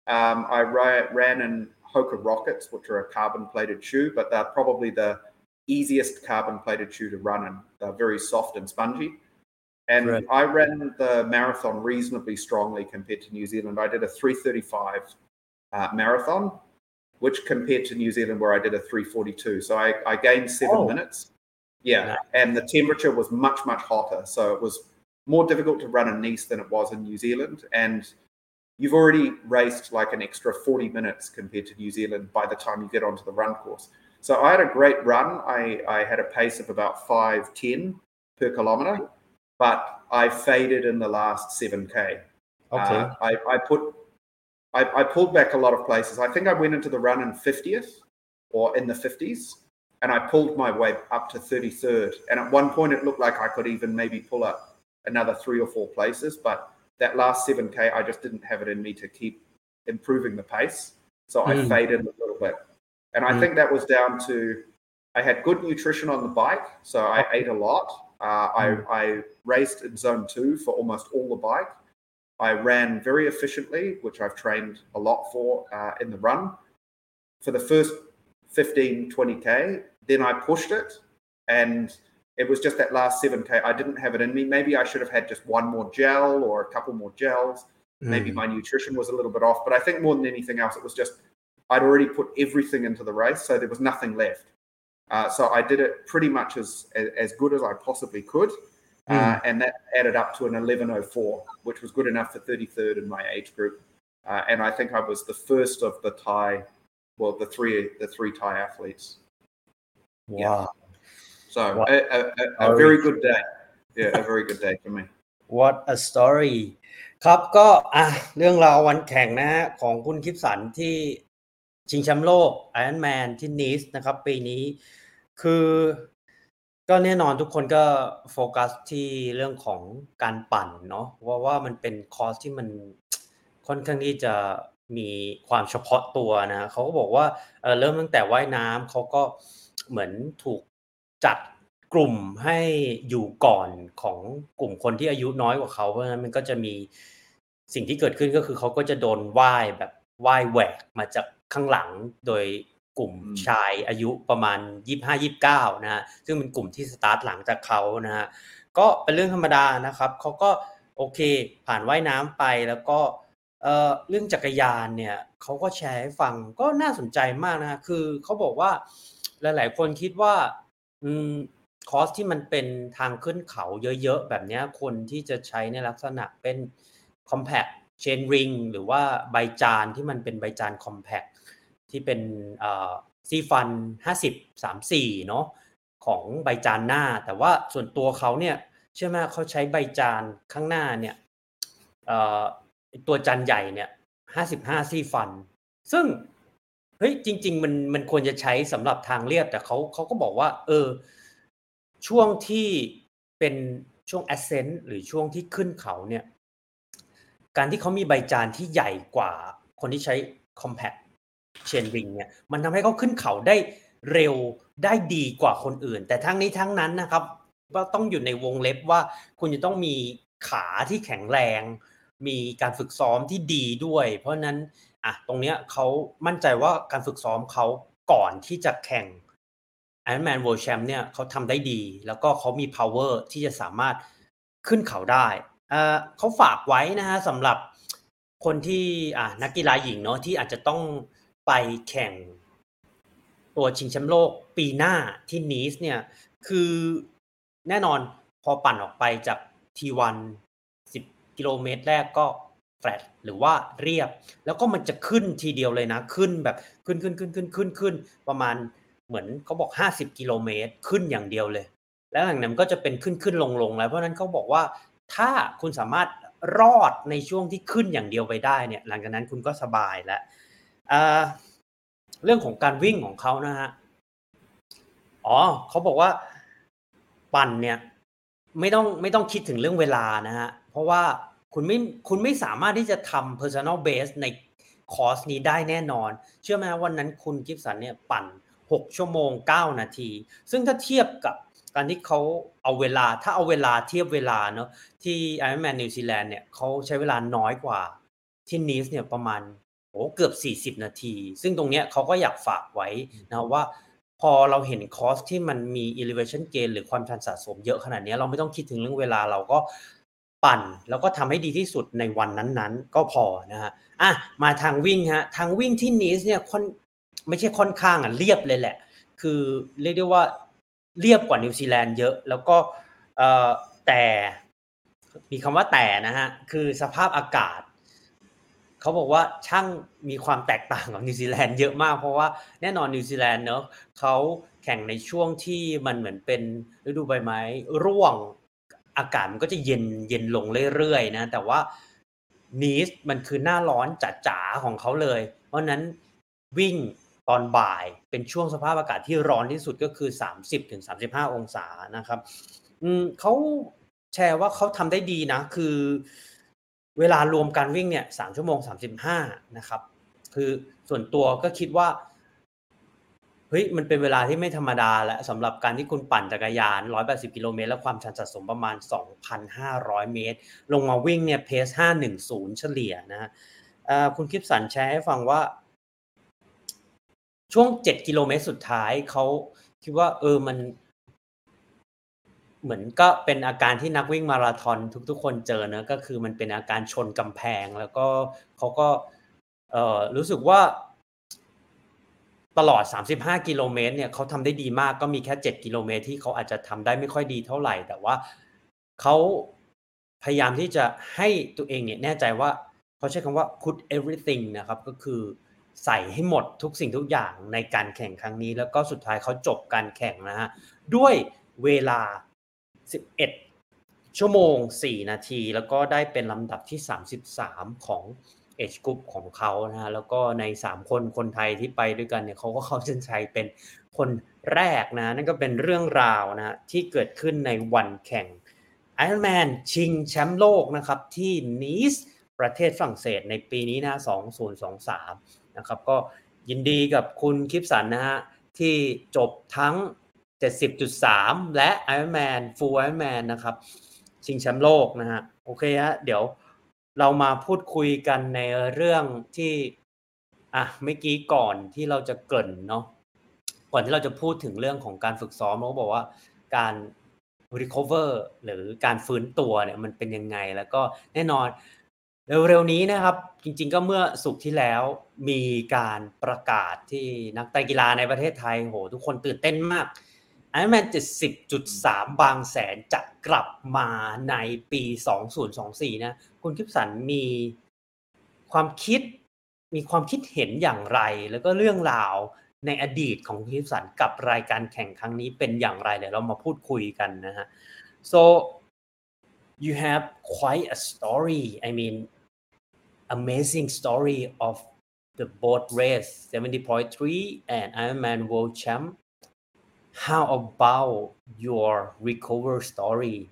Um, I ra- ran in Hoka Rockets, which are a carbon plated shoe, but they're probably the easiest carbon plated shoe to run in. They're very soft and spongy. And Right. I ran the marathon reasonably strongly compared to New Zealand. I did a 335 uh, marathon, which compared to New Zealand, where I did a 342. So I, I gained seven Oh. minutes. Yeah. And the temperature was much, much hotter. So it was more difficult to run in Nice than it was in New Zealand. And you've already raced like an extra 40 minutes compared to New Zealand by the time you get onto the run course. So I had a great run. I, I had a pace of about 510 per kilometer, but I faded in the last 7K. okay. Uh, I, I put I, I pulled back a lot of places. I think I went into the run in 50th or in the 50s, and I pulled my way up to 33rd. And at one point, it looked like I could even maybe pull up another three or four places. But that last 7K, I just didn't have it in me to keep improving the pace. So I Mm. faded a little bit. And I Mm. think that was down to I had good nutrition on the bike. So I ate a lot. Uh, I, I raced in zone two for almost all the bike. I ran very efficiently, which I've trained a lot for uh, in the run. For the first 15, 20K, then I pushed it. And it was just that last 7K. I didn't have it in me. Maybe I should have had just one more gel or a couple more gels. Maybe Mm. my nutrition was a little bit off. But I think more than anything else, it was just I'd already put everything into the race. So there was nothing left. Uh, so I did it pretty much as, as, as good as I possibly could. Uh, and that added up to an 1104, which was good enough for 33rd in my age group. Uh, and I think I was the first of the Thai, well, the three the three Thai athletes. wow So Wow. a, a, a, a very good day. Yeah, a very good day for me. what a story ครับก็อ่ะเรื่องราววันแข่งนะฮะของคุณคิปสันที่ ชิงแชมป์โลก Iron Man ที่นิสนะครับปีนี้คือก็แน่นอนทุกคนก็โฟกัสที่เรื่องของการปั่นเนาะว่าว่ามันเป็นคอร์สที่มันค่อนข้างที่จะมีความเฉพาะตัวนะเขาก็บอกว่าเเริ่มตั้งแต่ว่ายน้ำเขาก็เหมือนถูกจัดกลุ่มให้อยู่ก่อนของกลุ่มคนที่อายุน้อยกว่าเขาเพราะฉะนั้นมันก็จะมีสิ่งที่เกิดขึ้นก็คือเขาก็จะโดนว่ายแบบว่ายแหวกมาจาก ข้างหลังโดยกลุ่มอืมชายอายุประมาณ 25-29 นะฮะซึ่งเป็นกลุ่มที่สตาร์ทหลังจากเขานะฮะก็เป็นเรื่องธรรมดานะครับเขาก็โอเค ผ่านว่ายน้ำไปแล้วก็เอ่อเรื่องจักรยานเนี่ยเขาก็แชร์ให้ฟังก็น่าสนใจมากนะฮะคือเขาบอกว่าหลาย ๆ คนคิดว่าอืมคอร์สที่มันเป็นทางขึ้นเขาเยอะๆ แบบเนี้ยคนที่จะใช้ในลักษณะเป็น compact chain ring หรือว่าใบจานที่มันเป็นใบจาน compact ที่เป็นซีฟัน50 34เนาะของใบจานหน้า แต่ว่าส่วนตัวเขาเนี่ยเชื่อไหมเขาใช้ใบจานข้างหน้าเนี่ยตัวจานใหญ่เนี่ย55ซีฟัน ซึ่งเฮ้ยจริง ๆ มันมันควรจะใช้สำหรับทางเรียบ แต่เขาเขาก็บอกว่า เออ ช่วงที่เป็นช่วง ascent หรือช่วงที่ขึ้นเขาเนี่ย การที่เขามีใบจานที่ใหญ่กว่า คนที่ใช้ compact chain ring เนี่ยมันทำให้เขาขึ้นเขาได้เร็วได้ดีกว่าคนอื่น แต่ทั้งนี้ทั้งนั้นนะครับว่าต้องอยู่ในวงเล็บว่าคุณจะต้องมีขาที่แข็งแรง มีการฝึกซ้อมที่ดีด้วย เพราะนั้นอะตรงเนี้ยเขามั่นใจว่าการฝึกซ้อมเขาก่อนที่จะแข่ง Ironman World Champ เนี่ยเขาทำได้ดี แล้วก็เขามี power ที่จะสามารถขึ้นเขาได้เออเขาฝากไว้นะฮะสำหรับคนที่อะนักกีฬาหญิงเนาะที่อาจจะต้อง ไปแข่ง ตัวชิงแชมป์โลกปีหน้าที่นีสเนี่ย คือแน่นอนพอปั่นออกไปจาก T1 10กิโลเมตรแรกก็แฟลตหรือว่าเรียบ แล้วก็มันจะขึ้นทีเดียวเลยนะ ขึ้นแบบขึ้นขึ้นขึ้นขึ้นขึ้นขึ้น ประมาณเหมือนเขาบอก50กิโลเมตรขึ้นอย่างเดียวเลย แล้วหลังนั้นก็จะเป็นขึ้นขึ้นลงลงแล้วเพราะนั้นเขาบอกว่าถ้าคุณสามารถรอดในช่วงที่ขึ้นอย่างเดียวไปได้เนี่ย หลังจากนั้นคุณก็สบายแล้ว เรื่องของการวิ่งของเขานะฮะอ๋อเขาบอกว่าปั่นเนี่ยไม่ต้องไม่ต้องคิดถึงเรื่องเวลานะฮะ เพราะว่าคุณไม่คุณไม่สามารถที่จะทำ personal base ในคอร์สนี้ได้แน่นอน เชื่อไหมวันนั้นคุณกิฟสันเนี่ยปั่น 6 ชั่วโมง 9 นาที ซึ่งถ้าเทียบกับการที่เขาเอาเวลาถ้าเอาเวลาเทียบเวลาเนาะที่ Ironman New Zealand เนี่ยเขาใช้เวลาน้อยกว่าที่นีสเนี่ยประมาณ โอ้เกือบ 40 นาที ซึ่งตรงเนี้ยเขาก็อยากฝากไว้นะว่าพอเราเห็นคอร์สที่มันมี elevation gain หรือความชันสะสมเยอะขนาดเนี้ยเราไม่ต้องคิดถึงเรื่องเวลาเราก็ปั่น แล้วก็ทำให้ดีที่สุดในวันนั้นๆ ก็พอนะฮะอะมาทางวิ่งฮะทางวิ่งที่นีสเนี่ยค่อนไม่ใช่ค่อนข้างอะเรียบเลยแหละ คือเรียกได้ว่าเรียบกว่านิวซีแลนด์เยอะ แล้วก็เอ่อแต่มีคำว่าแต่นะฮะคือสภาพอากาศ เขาบอกว่าช่างมีความแตกต่างกับนิวซีแลนด์เยอะมาก เพราะว่าแน่นอนนิวซีแลนด์เนอะเขาแข่งในช่วงที่มันเหมือนเป็นฤดูใบไม้ร่วงอากาศมันก็จะเย็นเย็นลงเรื่อยๆนะแต่ว่านีสมันคือหน้าร้อนจ๋าๆของเขาเลย เพราะนั้นวิ่งตอนบ่ายเป็นช่วงสภาพอากาศที่ร้อนที่สุดก็คือ 30-35 องศานะครับอืมเขาแชร์ว่าเขาทำได้ดีนะ คือ เวลารวมการวิ่งเนี่ยสามชั่วโมงสามสิบห้านะครับ คือส่วนตัวก็คิดว่าเฮ้ยมันเป็นเวลาที่ไม่ธรรมดาแล้วสำหรับการที่คุณปั่นจักรยาน 180 กิโลเมตร และความชันสะสมประมาณ 2,500 เมตร ลงมาวิ่งเนี่ยเพส 510 เฉลี่ยนะฮะคุณคลิปสันแชร์ให้ฟังว่า ช่วง 7 กิโลเมตรสุดท้ายเขาคิดว่าเออมัน เหมือนก็เป็นอาการที่นักวิ่งมาราธอนทุกๆ คนเจอเนอะก็คือมันเป็นอาการชนกำแพง แล้วก็เขาก็เออรู้สึกว่า ตลอด 35 กิโลเมตรเนี่ยเขาทำได้ดีมากก็มีแค่ 7 กิโลเมตรที่เขาอาจจะทำได้ไม่ค่อยดีเท่าไหร่ แต่ว่าเขาพยายามที่จะให้ตัวเองเนี่ยแน่ใจว่าเขาใช้คำว่า put everything นะครับ ก็คือใส่ให้หมดทุกสิ่งทุกอย่างในการแข่งครั้งนี้ แล้วก็สุดท้ายเขาจบการแข่งนะฮะด้วยเวลา 11 ชั่วโมง 4 นาที แล้วก็ได้เป็นลำดับที่ 33 ของเอจกรุ๊ปของเขานะฮะแล้วก็ใน 3 คนคนไทยที่ไปด้วยกันเนี่ยเขาก็เข้าเส้นชัยเป็นคนแรกนะนั่นก็เป็นเรื่องราวนะฮะที่เกิดขึ้นในวันแข่ง Ironman ชิงแชมป์โลกนะครับที่นีสประเทศฝรั่งเศสในปีนี้นะ 2023 นะครับก็ยินดีกับคุณคลิปสันนะฮะที่จบทั้ง 70.3 และ Ironman Full Ironman นะครับ ชิงแชมป์โลกนะฮะ โอเคฮะ เดี๋ยวเรามาพูดคุยกันในเรื่องที่ อะ เมื่อกี้ก่อนที่เราจะเกินเนาะ ก่อนที่เราจะพูดถึงเรื่องของการฝึกซ้อมเราก็บอกว่าการ recover หรือการฟื้นตัวเนี่ยมันเป็นยังไง แล้วก็แน่นอนเร็วๆนี้นะครับ จริง ๆ ก็เมื่อสุกร์ที่แล้วมีการประกาศที่นักไตกีฬาในประเทศไทยโหทุกคนตื่นเต้นมาก Ironman 70.3บางแสนจะกลับมาในปี2024นะ คุณคิปสันมีความคิด มีความคิดเห็นอย่างไร แล้วก็เรื่องราวในอดีตของคุณคิปสันกับรายการแข่งครั้งนี้เป็นอย่างไรเดี๋ยวเรามาพูดคุยกันนะฮะ so you have quite a story I mean amazing story of the boat race 70.3 and Ironman World Champ how about your recover story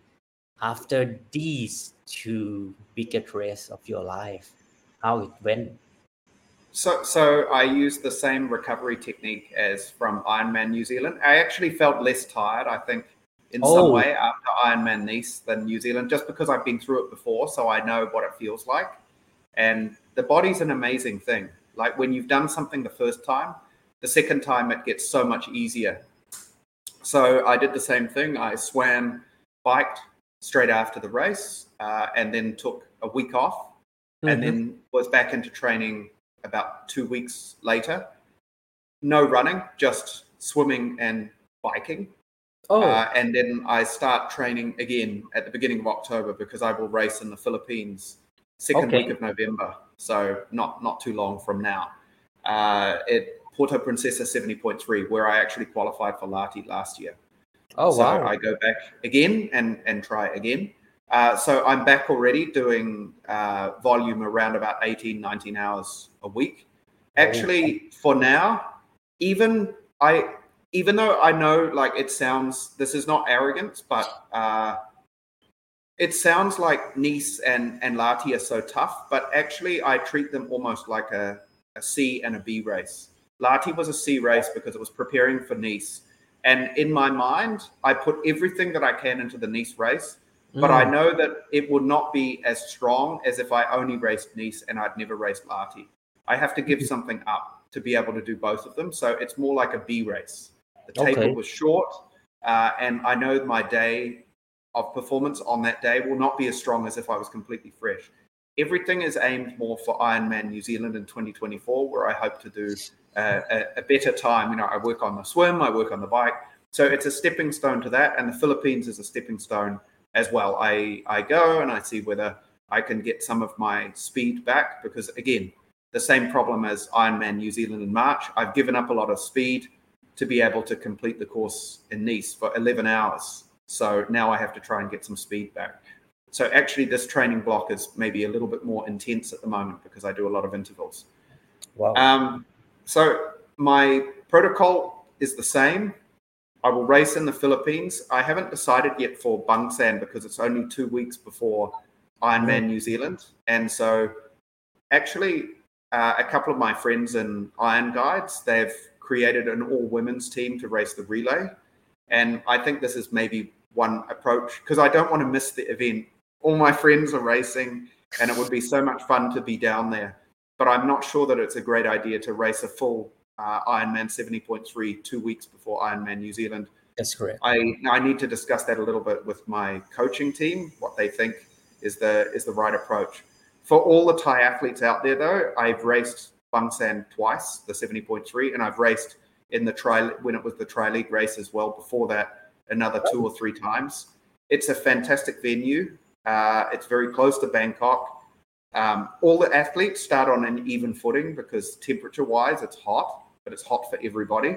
after these two biggest race of your life how it went So, so I used the same recovery technique as from Ironman New Zealand. I actually felt less tired, I think, in Oh. some way after Ironman Nice than New Zealand, just because I've been through it before, so I know what it feels like. And the body's an amazing thing. Like when you've done something the first time, the second time it gets so much easier. So I did the same thing. I swam, biked straight after the race, uh, and then took a week off, and then was back into training about two weeks later. No running, just swimming and biking. oh Uh, and then I start training again at the beginning of October because I will race in the Philippines second Okay. week of November. So not not too long from now. Uh, at Puerto Princesa 70.3, where I actually qualified for Lahti last year. oh so wow I go back again and and try again. Uh, so I'm back already doing uh, volume around about 18, 19 hours a week. Actually, for now, even I, even though I know like it sounds, this is not arrogance, but uh, it sounds like Nice and and Lahti are so tough, but actually I treat them almost like a, a C and a B race. Lahti was a C race because it was preparing for Nice. And in my mind, I put everything that I can into the Nice race, but I know that it would not be as strong as if I only raced Nice and I'd never raced Lahti. I have to give something up to be able to do both of them. So it's more like a B race. The table Okay. was short, uh, and I know my day of performance on that day will not be as strong as if I was completely fresh. Everything is aimed more for Ironman New Zealand in 2024, where I hope to do a, a better time. You know, I work on the swim, I work on the bike. So it's a stepping stone to that. And the Philippines is a stepping stone as well. I, I go and I see whether I can get some of my speed back because, again, the same problem as Ironman New Zealand in March. I've given up a lot of speed to be able to complete the course in Nice for 11 hours. So now I have to try and get some speed back. so actually, this training block is maybe a little bit more intense at the moment because I do a lot of intervals. Wow. Um, so my protocol is the same. I will race in the Philippines. I haven't decided yet for Bangsaen because it's only two weeks before Ironman New Zealand, and so actually, uh, a couple of my friends in Iron Guides they've created an all women's team to race the relay, and I think this is maybe one approach because I don't want to miss the event. All my friends are racing, and it would be so much fun to be down there. But I'm not sure that it's a great idea to race a full uh, Ironman 70.3 two weeks before Ironman New Zealand. That's correct. I I need to discuss that a little bit with my coaching team, what they think is the is the right approach. For all the Thai athletes out there, though, I've raced Bangsaen twice, the 70.3, and I've raced in the tri when it was the tri league race as well. Before that, another two or three times. It's a fantastic venue. Uh, it's very close to Bangkok. Um, all the athletes start on an even footing because temperature wise, it's hot, but it's hot for everybody.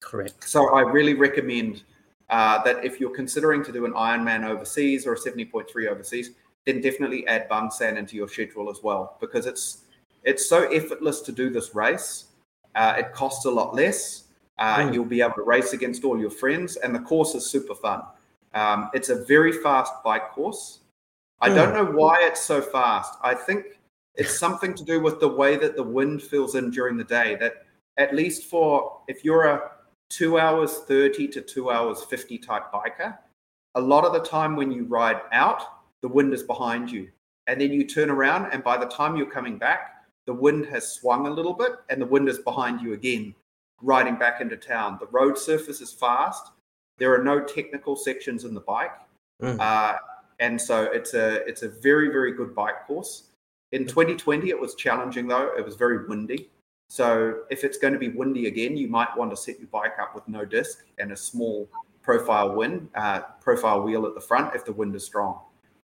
Correct. So I really recommend uh, that if you're considering to do an Ironman overseas or a 70.3 overseas, then definitely add Bangsaen into your schedule as well because it's it's so effortless to do this race. Uh, it costs a lot less. Uh, Mm. You'll be able to race against all your friends, and the course is super fun. Um, it's a very fast bike course. I don't know why it's so fast. I think it's something to do with the way that the wind fills in during the day. That at least for if you're a two hours 30 to two hours 50 type biker, a lot of the time when you ride out, the wind is behind you. And then you turn around, and by the time you're coming back, the wind has swung a little bit and the wind is behind you again, riding back into town. The road surface is fast. There are no technical sections in the bike. Mm. Uh, and so it's a it's a very very good bike course. In 2020, it was challenging though. It was very windy. So if it's going to be windy again, you might want to set your bike up with no disc and a small profile wind uh, profile wheel at the front if the wind is strong.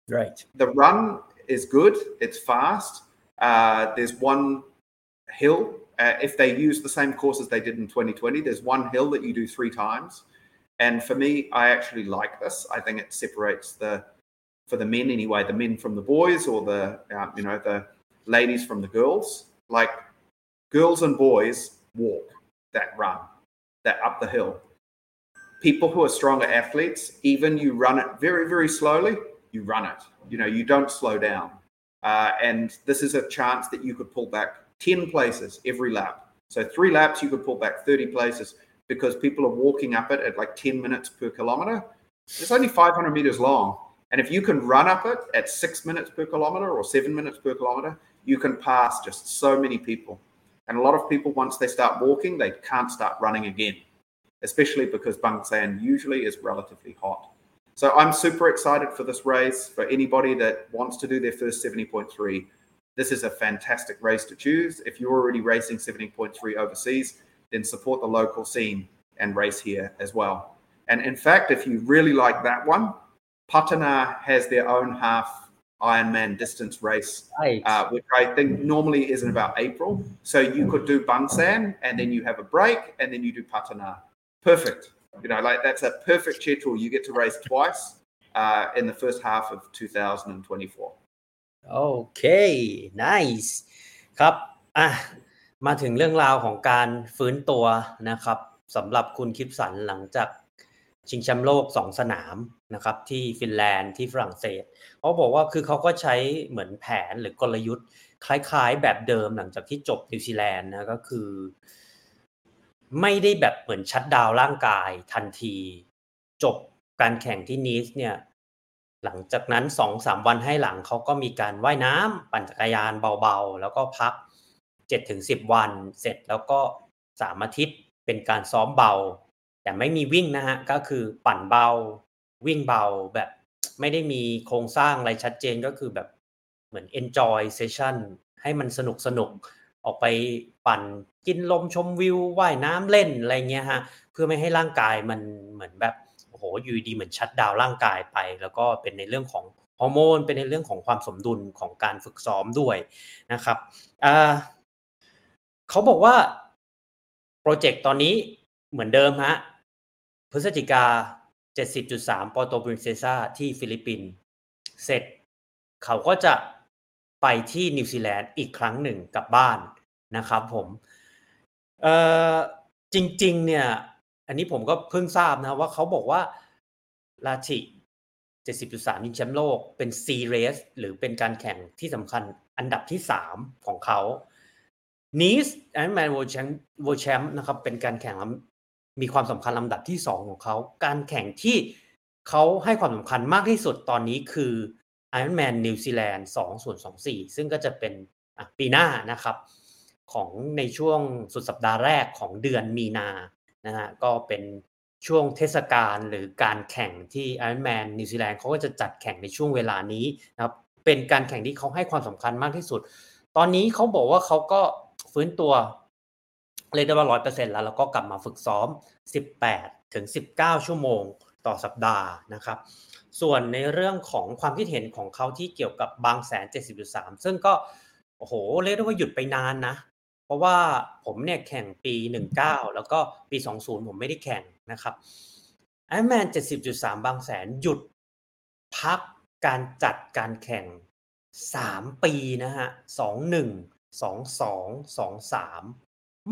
Right. The run is good. It's fast. Uh, there's one hill. Uh, if they use the same course as they did in 2020, there's one hill that you do three times. And for me, I actually like this. I think it separates the, for the men anyway, the men from the boys or the, uh, you know, the ladies from the girls. Like girls and boys walk that run, that up the hill. People who are stronger athletes, even you run it very, very slowly, you run it. You know, you don't slow down. Uh, and this is a chance that you could pull back 10 places every lap. So three laps, you could pull back 30 places because people are walking up it at like 10 minutes per kilometer. It's only 500 meters long. And if you can run up it at six minutes per kilometer or seven minutes per kilometer, you can pass just so many people. And a lot of people, once they start walking, they can't start running again, especially because Bangsaen usually is relatively hot. So I'm super excited for this race. For anybody that wants to do their first 70.3, this is a fantastic race to choose. If you're already racing 70.3 overseas, then support the local scene and race here as well. And in fact, if you really like that one, Patana has their own half Ironman distance race, right. uh, which I think normally is in about April. So you could do Bangsaen and then you have a break and then you do Patana. Perfect. You know, like that's a perfect schedule. You get to race twice uh, in the first half of two thousand and twenty-four. Okay, nice ครับอ่ะมาถึงเรื่องราวของการฟื้นตัวนะครับสำหรับคุณคิปสันหลังจาก ชิงแชมป์โลก 2 สนามนะครับที่ฟินแลนด์ที่ฝรั่งเศสเขาบอกว่าคือเขาก็ใช้เหมือนแผนหรือกลยุทธ์ คล้ายๆ แบบเดิมหลังจากที่จบนิวซีแลนด์นะก็คือ ไม่ได้แบบเหมือนชัดดาวร่างกายทันที จบการแข่งที่นีสเนี่ยหลังจากนั้นสองสามวันให้หลังเขาก็มีการว่ายน้ำปั่นจักรยานเบาๆ แล้วก็พักเจ็ดถึงสิบวันเสร็จแล้วก็สามอาทิตย์เป็นการซ้อมเบา แต่ไม่มีวิ่งนะฮะก็คือปั่นเบา วิ่งเบาแบบ ไม่ได้มีโครงสร้างอะไรชัดเจนก็คือแบบเหมือน enjoy session ให้มันสนุกสนุกออกไปปั่นกินลมชมวิวว่ายน้ำเล่นอะไรเงี้ยฮะเพื่อไม่ให้ร่างกายมันเหมือนแบบโอ้โหอยู่ดีเหมือนชัดดาวร่างกายไป แล้วก็เป็นในเรื่องของฮอร์โมน เป็นในเรื่องของความสมดุลของการฝึกซ้อมด้วยนะครับเขาบอกว่าโปรเจกต์ตอนนี้เหมือนเดิมฮะ พฤศจิกา 70.3ปอโตปรินเซซาที่ฟิลิปปินส์เสร็จ เขาก็จะไปที่นิวซีแลนด์อีกครั้งหนึ่งกลับบ้านนะครับผมเอ่อจริง ๆ เนี่ย อันนี้ผมก็เพิ่งทราบนะว่าเขาบอกว่าลาชิ70.3ยิงแชมป์โลกเป็นซีเรสหรือเป็นการแข่งที่สำคัญอันดับที่ 3 ของเขานีสแอนด์แมนโวแชมป์โวแชมป์นะครับเป็นการแข่ง มีความสำคัญลำดับที่ 2 ของเขา การแข่งที่เขาให้ความสำคัญมากที่สุดตอนนี้คือ Ironman New Zealand 2ส่วน24 ซึ่งก็จะเป็นปีหน้านะครับของในช่วงสุดสัปดาห์แรกของเดือนมีนานะฮะก็เป็นช่วงเทศกาลหรือการแข่งที่ Ironman New Zealand เขาก็จะจัดแข่งในช่วงเวลานี้นะครับเป็นการแข่งที่เขาให้ความสำคัญมากที่สุด ตอนนี้เขาบอกว่าเขาก็ฟื้นตัว เรียกได้ว่าร้อยเปอร์เซ็นต์แล้วแล้วก็กลับมาฝึกซ้อม 18 ถึง 19 ชั่วโมงต่อสัปดาห์นะครับ ส่วนในเรื่องของความคิดเห็นของเขาที่เกี่ยวกับบางแสน 70.3 ซึ่งก็โอ้โหเรียกได้ว่าหยุดไปนานนะ เพราะว่าผมเนี่ยแข่งปี 19 แล้วก็ปี 20 ผมไม่ได้แข่งนะครับไอแมน 70.3 บางแสนหยุดพักการจัดการแข่ง 3 ปีนะฮะ 21 22 23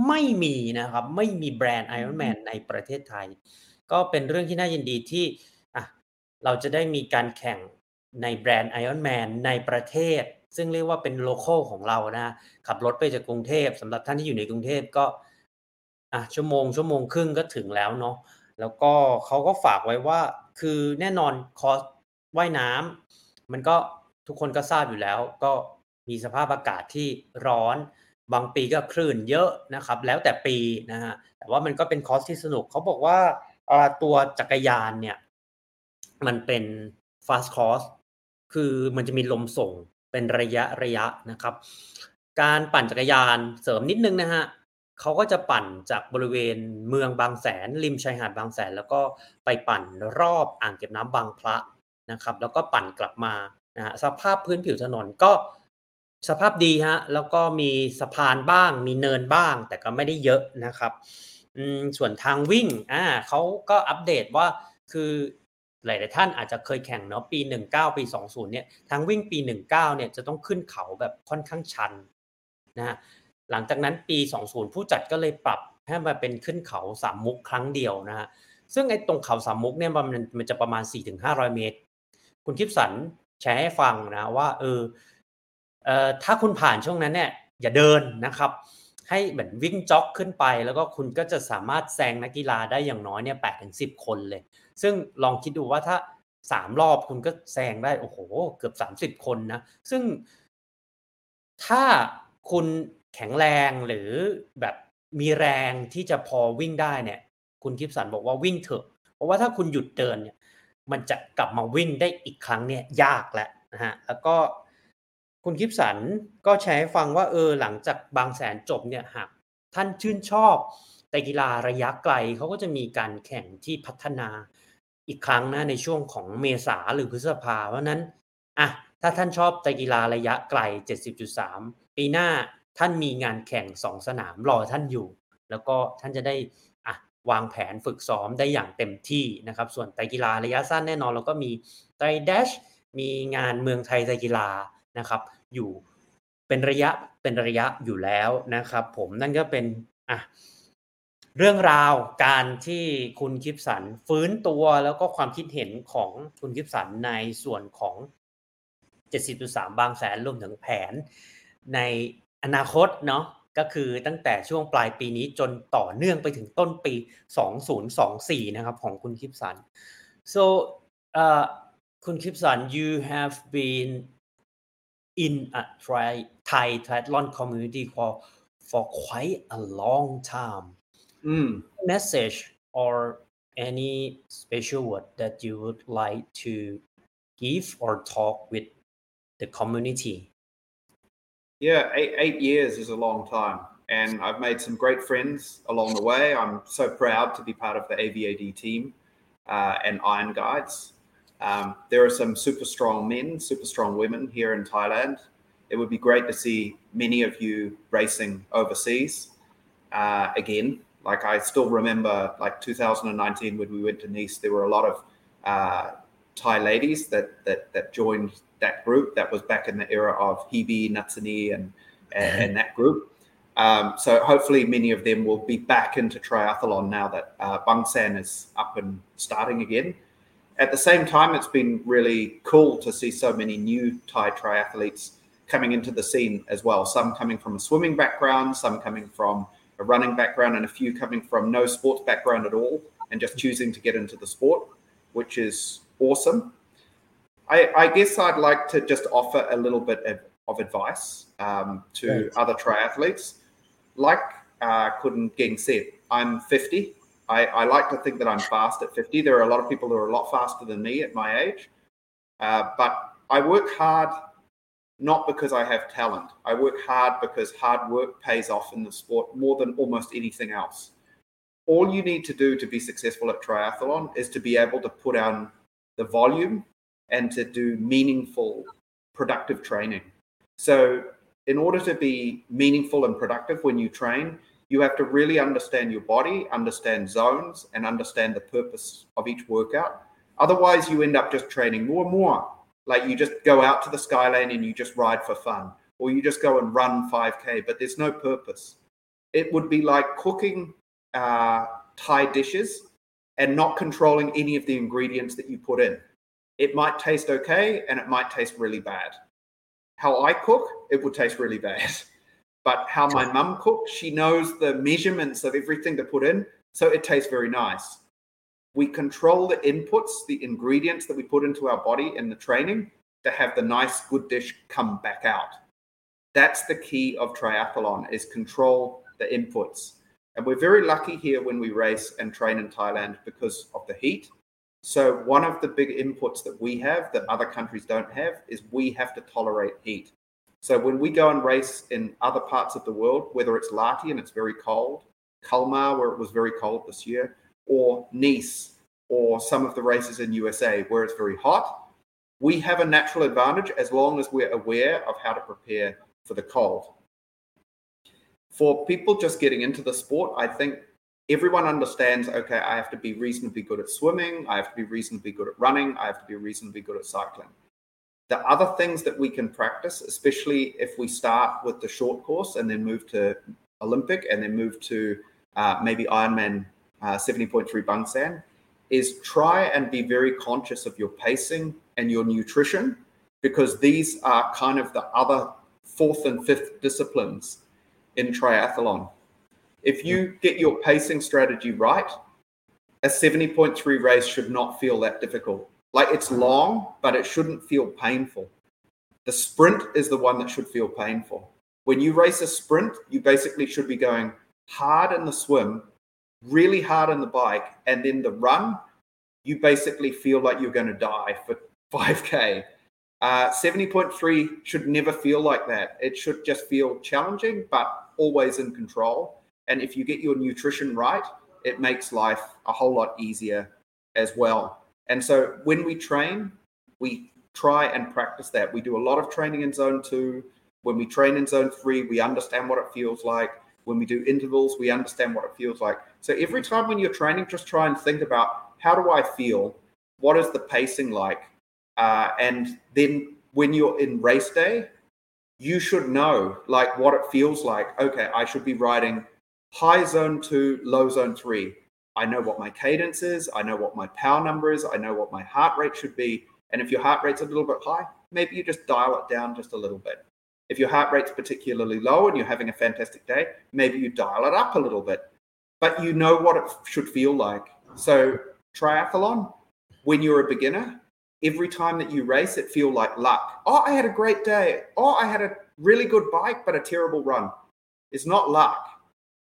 ไม่มีนะครับไม่มีแบรนด์ Ironman ในประเทศไทย ก็เป็นเรื่องที่น่ายินดีที่อะเราจะได้มีการแข่งในแบรนด์ Ironman ในประเทศ ซึ่งเรียกว่าเป็นโลเคอลของเรานะขับรถไปจากกรุงเทพสำหรับท่านที่อยู่ในกรุงเทพก็อะชั่วโมงชั่วโมงครึ่งก็ถึงแล้วเนาะแล้วก็เขาก็ฝากไว้ว่าคือแน่นอนคอสว่ายน้ำมันก็ทุกคนก็ทราบอยู่แล้ว ก็มีสภาพอากาศที่ร้อน บางปีก็คลื่นเยอะนะครับ แล้วแต่ปีนะฮะแต่ว่ามันก็เป็นคอสที่สนุกเขาบอกว่าตัวจักรยานเนี่ย มันเป็น fast cross คือมันจะมีลมส่งเป็นระยะระยะนะครับ การปั่นจักรยานเสริมนิดนึงนะฮะเขาก็จะปั่นจากบริเวณเมืองบางแสน ริมชายหาดบางแสน แล้วก็ไปปั่นรอบอ่างเก็บน้ำบางพระนะครับ แล้วก็ปั่นกลับมานะฮะสภาพพื้นผิวถนนก็ สภาพดีฮะแล้วก็มีสะพานบ้าง มีเนินบ้าง แต่ก็ไม่ได้เยอะนะครับส่วนทางวิ่งอ่าเขาก็อัปเดตว่าคือหลายๆท่านอาจจะเคยแข่งเนาะปี 19 ปี 20 เนี่ยทางวิ่งปี 19 เนี่ยจะต้องขึ้นเขาแบบค่อนข้างชันนะหลังจากนั้นปี 20 ผู้จัดก็เลยปรับให้มาเป็นขึ้นเขาสามมุกครั้งเดียวนะฮะซึ่งไอ้ตรงเขาสามมุกเนี่ยมันมันจะประมาณ 4-500 เมตร คุณคิปสันแชร์ให้ฟังนะว่าเออ ถ้าคุณผ่านช่วงนั้นเนี่ยอย่าเดินนะครับ ให้เหมือนวิ่งจ็อกขึ้นไป แล้วก็คุณก็จะสามารถแซงนักกีฬาได้อย่างน้อยเนี่ยแปดถึงสิบคนเลย ซึ่งลองคิดดูว่าถ้าสามรอบคุณก็แซงได้โอ้โห เกือบสามสิบคนนะ ซึ่ง ถ้าคุณแข็งแรงหรือแบบมีแรงที่จะพอวิ่งได้เนี่ย คุณคิปสันบอกว่าวิ่งเถอะ เพราะว่าถ้าคุณหยุดเดินเนี่ย มันจะกลับมาวิ่งได้อีกครั้งเนี่ยยากแล้วนะฮะแล้วก็ คุณคิปสันก็แชร์ให้ฟังว่าเออหลังจากบางแสนจบเนี่ยหากท่านชื่นชอบแต่กีฬาระยะไกลเขาก็จะมีการแข่งที่พัฒนาอีกครั้งนะในช่วงของเมษาหรือพฤษภาเพราะนั้นอะถ้าท่านชอบแต่กีฬาระยะไกล 70.3 ปีหน้าท่านมีงานแข่งสองสนามรอท่านอยู่ แล้วก็ท่านจะได้อะวางแผนฝึกซ้อมได้อย่างเต็มที่นะครับ ส่วนไตกีฬาระยะสั้นแน่นอนเราก็มีไตเดชมีงานเมืองไทยไตกีฬา นะครับ อยู่เป็นระยะเป็นระยะอยู่แล้วนะครับ ผมนั่นก็เป็นอะเรื่องราวการที่คุณคิปสันฟื้นตัวแล้วก็ความคิดเห็นของคุณคิปสันในส่วนของ 70.3 บางแสนรวมถึงแผนในอนาคตเนาะก็คือตั้งแต่ช่วงปลายปีนี้จนต่อเนื่องไปถึงต้นปี 2024 นะครับของคุณคิปสัน so uh, คุณคิปสัน you have been in a tri- Thai triathlon community for for quite a long time. Mm. Message or any special word that you would like to give or talk with the community? Yeah, eight, eight years is a long time. And I've made some great friends along the way. I'm so proud to be part of the AVAD team uh, and Iron Guides. Um, there are some super strong men, super strong women here in Thailand. It would be great to see many of you racing overseas uh, again. Like I still remember, like 2019 when we went to Nice, there were a lot of uh, Thai ladies that that that joined that group. That was back in the era of Hebe, Natsani, and and, and that group. Um, so hopefully many of them will be back into triathlon now that uh, Bangsaen is up and starting again. At the same time, it's been really cool to see so many new Thai triathletes coming into the scene as well. Some coming from a swimming background, some coming from a running background, and a few coming from no sports background at all and just choosing to get into the sport, which is awesome. I, I guess I'd like to just offer a little bit of, of advice um, to Right. other triathletes. Like uh, Kun Ging said, I'm 50. I, I like to think that I'm fast at 50. There are a lot of people who are a lot faster than me at my age. Uh, but I work hard not because I have talent. I work hard because hard work pays off in the sport more than almost anything else. All you need to do to be successful at triathlon is to be able to put on the volume and to do meaningful, productive training. So, in order to be meaningful and productive when you train, you have to really understand your body, understand zones, and understand the purpose of each workout. Otherwise, you end up just training more and more. Like you just go out to the skyline and you just ride for fun, or you just go and run 5K, but there's no purpose. It would be like cooking uh, Thai dishes and not controlling any of the ingredients that you put in. It might taste okay and it might taste really bad. How I cook, it would taste really bad. But how my mum cooks, she knows the measurements of everything to put in, so it tastes very nice. We control the inputs, the ingredients that we put into our body in the training to have the nice, good dish come back out. That's the key of triathlon is control the inputs. And we're very lucky here when we race and train in Thailand because of the heat. So one of the big inputs that we have that other countries don't have is we have to tolerate heat. So when we go and race in other parts of the world, whether it's Lahti and it's very cold, Kalmar where it was very cold this year, or Nice, or some of the races in USA where it's very hot, we have a natural advantage as long as we're aware of how to prepare for the cold. For people just getting into the sport, I think everyone understands okay, I have to be reasonably good at swimming, I have to be reasonably good at running, I have to be reasonably good at cycling. The other things that we can practice, especially if we start with the short course and then move to Olympic and then move to uh, maybe Ironman uh, 70.3 Bangsaen, is try and be very conscious of your pacing and your nutrition because these are kind of the other fourth and fifth disciplines in triathlon. If you get your pacing strategy right, a 70.3 race should not feel that difficult. Like it's long, but it shouldn't feel painful. The sprint is the one that should feel painful. When you race a sprint, you basically should be going hard in the swim, really hard on the bike, and then the run, you basically feel like you're going to die for 5K. Uh, 70.3 should never feel like that. It should just feel challenging, but always in control. And if you get your nutrition right, it makes life a whole lot easier as well. And so when we train, we try and practice that. We do a lot of training in zone two. When we train in zone three, we understand what it feels like. When we do intervals, we understand what it feels like. So every time when you're training, just try and think about how do I feel? What is the pacing like? Uh, and then when you're in race day, you should know like what it feels like. Okay, I should be riding high zone two, low zone three. I know what my cadence is. I know what my power number is. I know what my heart rate should be. And if your heart rate's a little bit high, maybe you just dial it down just a little bit. If your heart rate's particularly low and you're having a fantastic day, maybe you dial it up a little bit. But you know what it should feel like. So triathlon, when you're a beginner, every time that you race, it feel like luck. Oh, I had a great day. Oh, I had a really good bike, but a terrible run. It's not luck.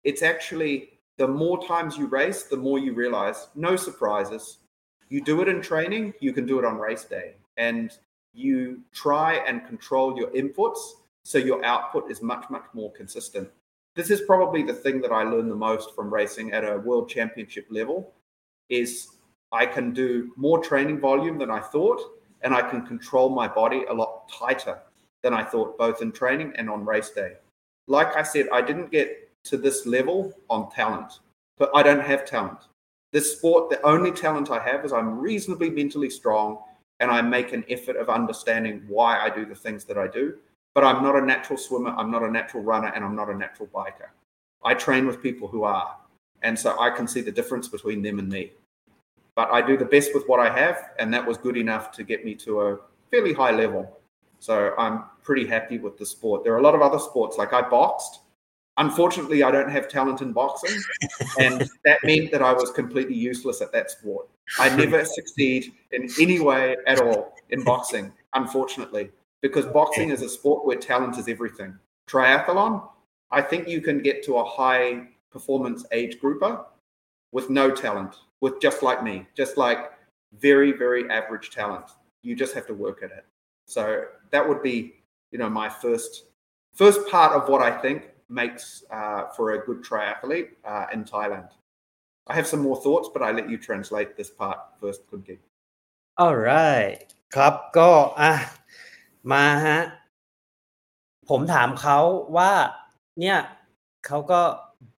It's actually the more times you race, the more you realize no surprises. You do it in training, you can do it on race day. And you try and control your inputs so your output is much, much more consistent. This is probably the thing that I learned the most from racing at a world championship level is I can do more training volume than I thought, and I can control my body a lot tighter than I thought, both in training and on race day. Like I said, I didn't get to this level on talent, but I don't have talent. This sport, the only talent I have is I'm reasonably mentally strong and I make an effort of understanding why I do the things that I do. But I'm not a natural swimmer, I'm not a natural runner, and I'm not a natural biker. I train with people who are. And so I can see the difference between them and me. But I do the best with what I have, and that was good enough to get me to a fairly high level. So I'm pretty happy with the sport. There are a lot of other sports, like I boxed. Unfortunately, I don't have talent in boxing, and that meant that I was completely useless at that sport. I never succeed in any way at all in boxing, unfortunately, because boxing is a sport where talent is everything. Triathlon, I think you can get to a high performance age grouper with no talent, with just like me, just like very, very average talent. You just have to work at it. So that would be, you know, my first first part of what I think makes uh, for a good triathlete uh, in Thailand. I have some more thoughts, but I let you translate this part first, Kun Ki. alright ครับก็อะมาฮะผมถามเขาว่าเนี่ยเขาก็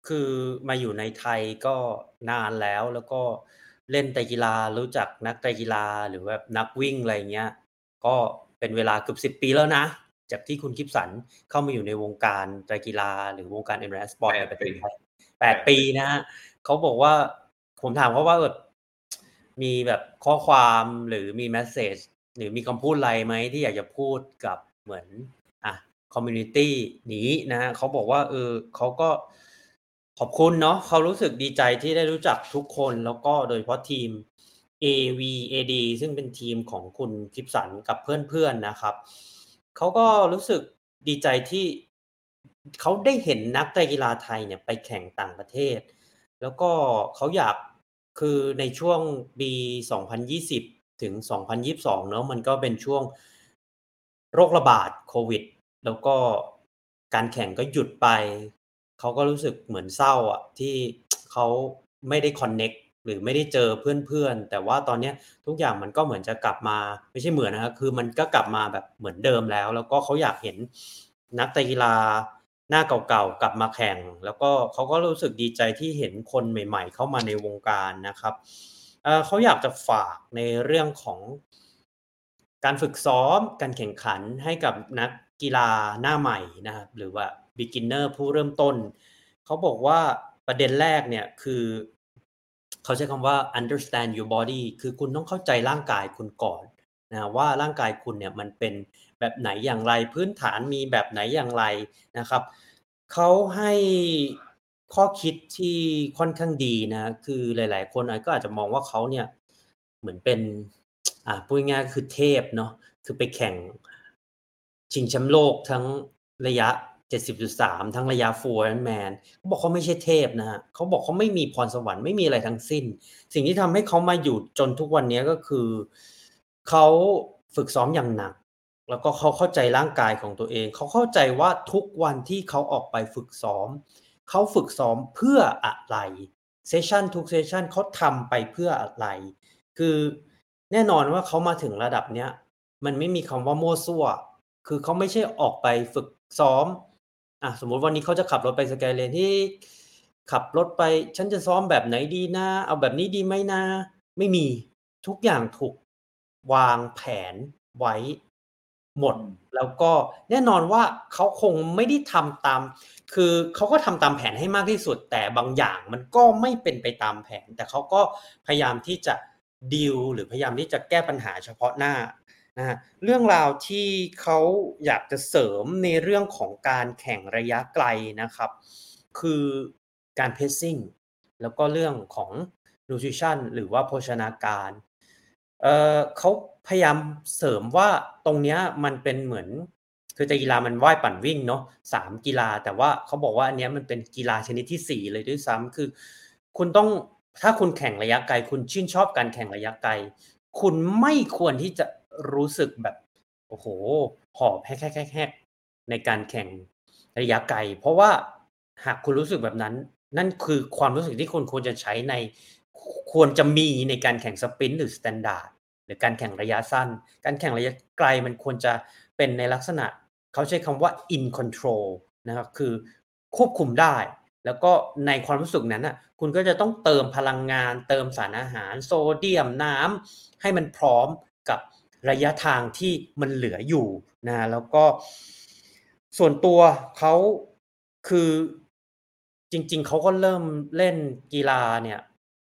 คือมาอยู่ในไทยก็นานแล้วแล้วก็เล่นไตรกีฬารู้จักนักไตรกีฬาหรือแบบนักวิ่งอะไรเงี้ยก็เป็นเวลาเกือบสิบปีแล้วนะ จากที่คุณคิปสันเข้ามาอยู่ในวงการไตรกีฬา หรือวงการเอ็มแรสปอร์ตในประเทศไทยแปดปีนะฮะเขาบอกว่าผมถามเขาว่าแบบมีแบบข้อความหรือมีแมสเซจหรือมีคำพูดอะไรไหมที่อยากจะพูดกับเหมือนอะคอมมูนิตี้นี้นะฮะเขาบอกว่าเออเขาก็ขอบคุณเนาะเขารู้สึกดีใจที่ได้รู้จักทุกคนแล้วก็โดยเฉพาะทีม AVAD ซึ่งเป็นทีมของคุณคิปสันกับเพื่อนๆนะครับ เขาก็รู้สึกดีใจที่เขาได้เห็นนักกีฬาไทยเนี่ยไปแข่งต่างประเทศ แล้วก็เขาอยากคือในช่วงปี 2020 ถึง 2022 เนอะมันก็เป็นช่วงโรคระบาดโควิด แล้วก็การแข่งก็หยุดไป เขาก็รู้สึกเหมือนเศร้าอะที่เขาไม่ได้คอนเน็ก หรือไม่ได้เจอเพื่อนๆ แต่ว่าตอนเนี้ทุกอย่างมันก็เหมือนจะกลับมาไม่ใช่เหมือนนะครับคือมันก็กลับมาแบบเหมือนเดิมแล้ว แล้วก็เขาอยากเห็นนักตกีฬาหน้าเก่าๆกลับมาแข่ง แล้วก็เขาก็รู้สึกดีใจที่เห็นคนใหม่ ๆ เข้ามาในวงการนะครับเเขาอยากจะฝากในเรื่องของการฝึกซ้อมการแข่งขันให้กับนักกีฬาหน้าใหม่นะครับหรือว่า beginner ผู้เริ่มต้น เขาบอกว่าประเด็นแรกเนี่ยคือ เขาใช้คำว่า understand your body คือคุณต้องเข้าใจร่างกายคุณก่อนนะว่าร่างกายคุณเนี่ยมันเป็นแบบไหนอย่างไรพื้นฐานมีแบบไหนอย่างไรนะครับเขาให้ข้อคิดที่ค่อนข้างดีนะ คือหลาย ๆ คนอาจก็อาจจะมองว่าเขาเนี่ยเหมือนเป็นอ่าพูดง่ายๆคือเทพเนาะคือไปแข่งชิงแชมป์โลกทั้งระยะ 70.3 ทั้งระยะฟูลแมนเขาบอกเขาไม่ใช่เทพนะฮะเขาบอกเขาไม่มีพรสวรรค์ไม่มีอะไรทั้งสิ้น สิ่งที่ทำให้เขามาอยู่จนทุกวันนี้ก็คือเขาฝึกซ้อมอย่างหนัก แล้วก็เขาเข้าใจร่างกายของตัวเอง เขาเข้าใจว่าทุกวันที่เขาออกไปฝึกซ้อม เขาฝึกซ้อมเพื่ออะไรเซสชันทุกเซสชันเขาทำไปเพื่ออะไร คือแน่นอนว่าเขามาถึงระดับเนี้ยมันไม่มีคำว่ามั่วซั่ว คือเขาไม่ใช่ออกไปฝึกซ้อม อะสมมุติวันนี้เขาจะขับรถไปสกายเลนที่ขับรถไปฉันจะซ้อมแบบไหนดีนะ เอาแบบนี้ดีไหมนะ ไม่มีทุกอย่างถูกวางแผนไว้หมด แล้วก็แน่นอนว่าเขาคงไม่ได้ทำตาม คือเขาก็ทำตามแผนให้มากที่สุด แต่บางอย่างมันก็ไม่เป็นไปตามแผน แต่เขาก็พยายามที่จะดีลหรือพยายามที่จะแก้ปัญหาเฉพาะหน้า นะฮะเรื่องราวที่เขาอยากจะเสริมในเรื่องของการแข่งระยะไกลนะครับ คือการเพ c ซิ่งแล้วก็เรื่องของ nutrition หรือว่าโภชนาการเเขาพยายามเสริมว่าตรงเนี้ยมันเป็นเหมือน คือแต่กีฬามันว่ายปั่นวิ่งเนาะสามกีฬา แต่ว่าเขาบอกว่าอันเนี้ยมันเป็นกีฬาชนิดที่สี่เลยด้วยซ้ำคือ คุณต้องถ้าคุณแข่งระยะไกล คุณชื่นชอบการแข่งระยะไกล คุณไม่ควรที่จะ รู้สึกแบบโอ้โห หอบแฮกๆๆในการแข่งระยะไกล เพราะว่าหากคุณรู้สึกแบบนั้น นั่นคือความรู้สึกที่คุณควรจะใช้ในควรจะมีในการแข่งสปรินต์หรือสแตนดาร์ดหรือการแข่งระยะสั้น การแข่งระยะไกลมันควรจะเป็นในลักษณะ เขาใช้คำว่า in control นะครับคือควบคุมได้ แล้วก็ในความรู้สึกนั้นอะคุณก็จะต้องเติมพลังงาน เติมสารอาหาร โซเดียมน้ำให้มันพร้อมกับ ระยะทางที่มันเหลืออยู่นะแล้วก็ส่วนตัวเขาคือจริง ๆเขาก็เริ่มเล่นกีฬาเนี่ย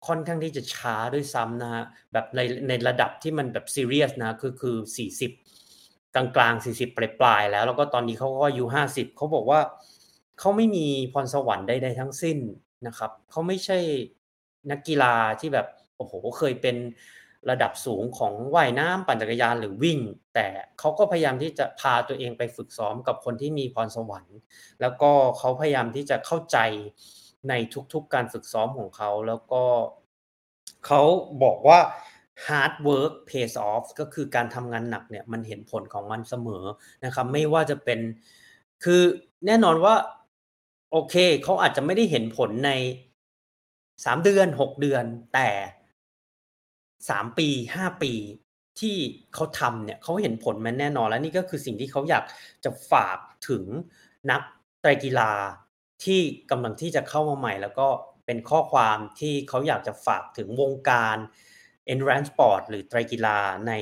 ค่อนข้างที่จะช้าด้วยซ้ำนะฮะแบบในในระดับที่มันแบบซีเรียสนะคือคือสี่สิบกลางกลางสี่สิบปลายปลายๆแล้ว แล้วก็ตอนนี้เขาก็อายุห้าสิบเขาบอกว่าเขาไม่มีพรสวรรค์ใดๆทั้งสิ้นนะครับเขาไม่ใช่นักกีฬาที่แบบโอ้โหเคยเป็น ระดับสูงของว่ายน้ำปั่นจักรยานหรือวิ่ง แต่เขาก็พยายามที่จะพาตัวเองไปฝึกซ้อมกับคนที่มีพรสวรรค์ แล้วก็เขาพยายามที่จะเข้าใจในทุกๆการฝึกซ้อมของเขาแล้วก็เขาบอกว่า hard work pays off ก็คือการทำงานหนักเนี่ยมันเห็นผลของมันเสมอนะครับ ไม่ว่าจะเป็นคือแน่นอนว่า โอเคเขาอาจจะไม่ได้เห็นผลในสามเดือนหกเดือน แต่ สามปีห้าปีที่เขาทำเนี่ยเขาเห็นผลมันแน่นอนแล้วนี่ก็คือสิ่งที่เขาอยากจะฝากถึงนักไตรกีฬาที่กำลังที่จะเข้ามาใหม่ แล้วก็เป็นข้อความที่เขาอยากจะฝากถึงวงการ endurance sport หรือไตรกีฬาใน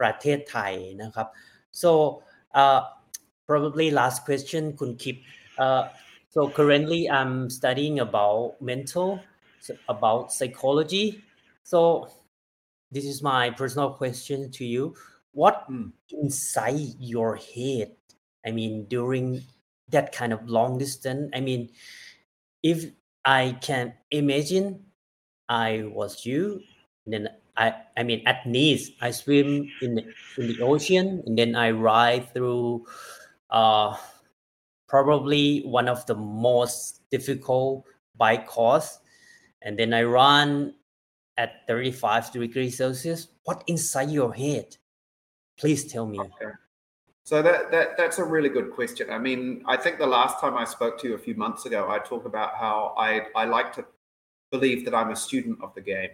ประเทศไทยนะครับ so uh, probably last question คุณคิป uh, so currently I'm studying about mental about psychology so this is my personal question to you what Mm. inside your head i mean during that kind of long distance i mean if i can imagine i was you then i i mean at nice i swim in the, in the ocean and then i ride through uh probably one of the most difficult bike course and then i run at 35 degrees Celsius, what inside your head? Please tell me. Okay. So that, that that's a really good question. I mean, I think the last time I spoke to you a few months ago, I talked about how I, I like to believe that I'm a student of the game.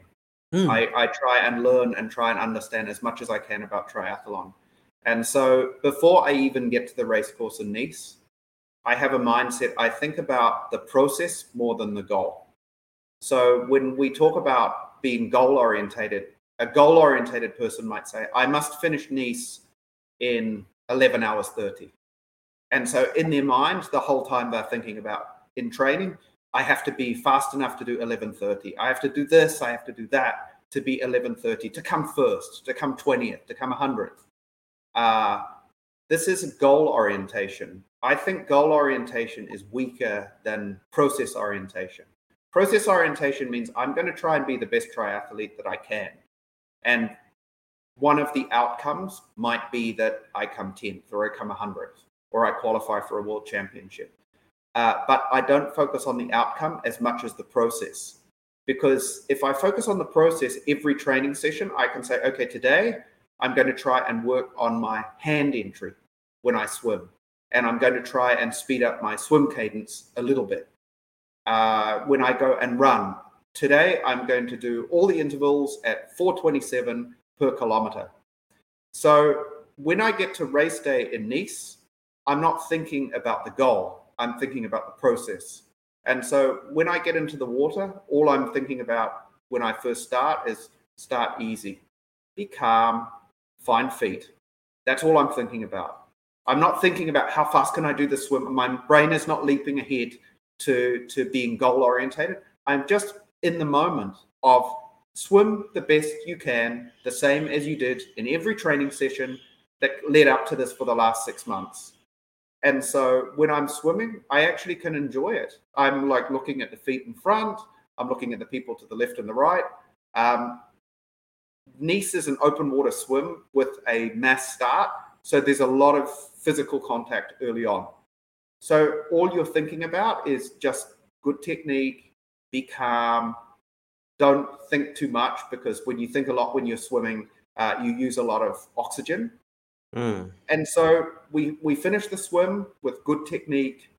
Hmm. I, I try and learn and try and understand as much as I can about triathlon. And so before I even get to the race course in Nice, I have a mindset. I think about the process more than the goal. So when we talk about being goal orientated, a goal orientated person might say, I must finish Nice in 11 hours 30. And so in their mind, the whole time they're thinking about in training, I have to be fast enough to do 11:30. I have to do this, I have to do that to be 11:30, to come first, to come 20th, to come 100th. Uh, this is goal orientation. I think goal orientation is weaker than process orientation. Process orientation means I'm going to try and be the best triathlete that I can. And one of the outcomes might be that I come 10th or I come 100th or I qualify for a world championship. Uh, but I don't focus on the outcome as much as the process. Because if I focus on the process every training session, I can say, okay, today I'm going to try and work on my hand entry when I swim. And I'm going to try and speed up my swim cadence a little bit. Uh, when I go and run, today I'm going to do all the intervals at 427 per kilometer. So when I get to race day in Nice, I'm not thinking about the goal, I'm thinking about the process. And so when I get into the water, all I'm thinking about when I first start is start easy, be calm, find feet. That's all I'm thinking about. I'm not thinking about how fast can I do the swim. My brain is not leaping ahead to, to being goal orientated. I'm just in the moment of swim the best you can, the same as you did in every training session that led up to this for the last six months. And so when I'm swimming, I actually can enjoy it. I'm like looking at the feet in front, I'm looking at the people to the left and the right. Um, Nice is an open water swim with a mass start. So there's a lot of physical contact early on. So all you're thinking about is just good technique, be calm, don't think too much because when you think a lot when you're swimming, uh, you use a lot of oxygen. Mm. And so we we finish the swim with good technique,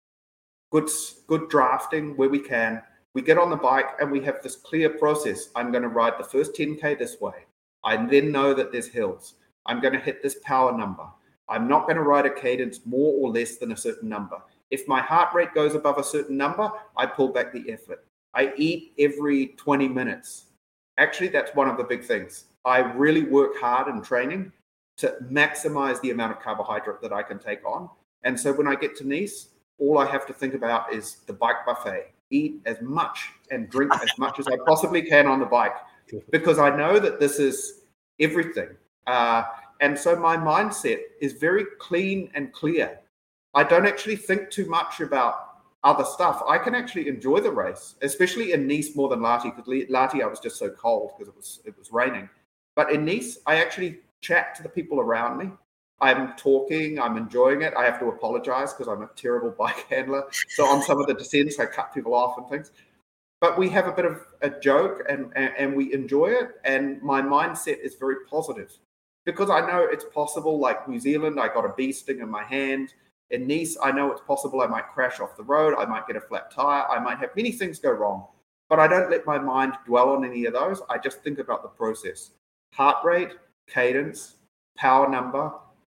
good good drafting where we can. We get on the bike and we have this clear process. I'm going to ride the first 10k this way. I then know that there's hills. I'm going to hit this power number. I'm not going to ride a cadence more or less than a certain number. If my heart rate goes above a certain number, I pull back the effort. I eat every 20 minutes. Actually, that's one of the big things. I really work hard in training to maximize the amount of carbohydrate that I can take on. And so when I get to Nice, all I have to think about is the bike buffet. Eat as much and drink as much as I possibly can on the bike because I know that this is everything. Uh, and so my mindset is very clean and clear. I don't actually think too much about other stuff. I can actually enjoy the race, especially in Nice more than Lahti because Lahti I was just so cold because it was it was raining. But in Nice, I actually chat to the people around me. I'm talking, I'm enjoying it. I have to apologize because I'm a terrible bike handler. So on some of the descents, I cut people off and things. But we have a bit of a joke and, and, and we enjoy it. And my mindset is very positive because I know it's possible. Like New Zealand, I got a bee sting in my hand. In Nice, I know it's possible I might crash off the road. I might get a flat tire. I might have many things go wrong. But I don't let my mind dwell on any of those. I just think about the process heart rate, cadence, power number,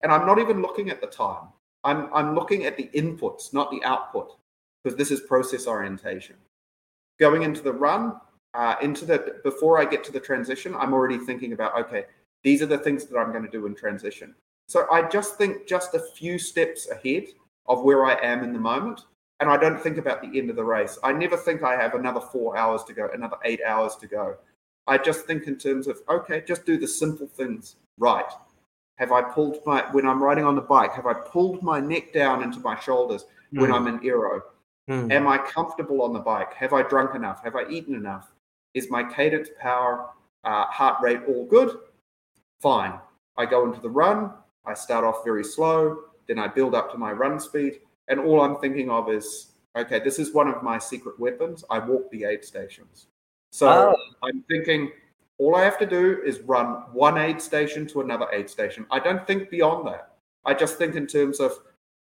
and I'm not even looking at the time. I'm, I'm looking at the inputs, not the output, because this is process orientation. Going into the run, uh, into the before I get to the transition, I'm already thinking about okay, these are the things that I'm going to do in transition. So I just think just a few steps ahead of where I am in the moment. And I don't think about the end of the race. I never think I have another four hours to go, another eight hours to go. I just think in terms of, okay, just do the simple things right. Have I pulled my, when I'm riding on the bike, have I pulled my neck down into my shoulders mm. when I'm in aero? Mm. Am I comfortable on the bike? Have I drunk enough? Have I eaten enough? Is my cadence, power, uh, heart rate all good? Fine. I go into the run. I start off very slow. Then I build up to my run speed. And all I'm thinking of is, okay, this is one of my secret weapons. I walk the aid stations. So oh. I'm thinking all I have to do is run one aid station to another aid station. I don't think beyond that. I just think in terms of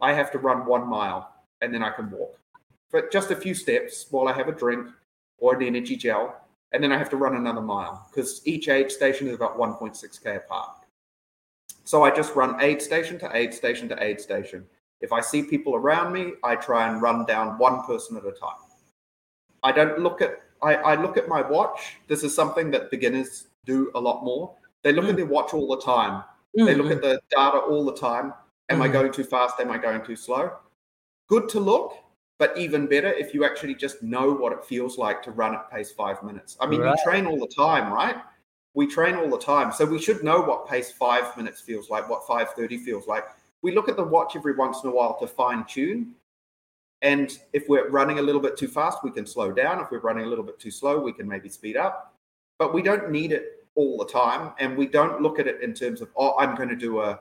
I have to run one mile and then I can walk. But just a few steps while I have a drink or an energy gel, and then I have to run another mile because each aid station is about 1.6k apart. So I just run aid station to aid station to aid station. If I see people around me, I try and run down one person at a time. I don't look at I, I look at my watch. This is something that beginners do a lot more. They look mm. at their watch all the time. Mm-hmm. They look mm. at the data all the time. Am mm. I going too fast? Am I going too slow? Good to look, but even better if you actually just know what it feels like to run at pace five minutes. I mean, right. you train all the time, right? We train all the time. So we should know what pace five minutes feels like, what 530 feels like. We look at the watch every once in a while to fine tune and if we're running a little bit too fast, we can slow down. If we're running a little bit too slow, we can maybe speed up. But we don't need it all the time. And we don't look at it in terms of, oh, I'm going to do a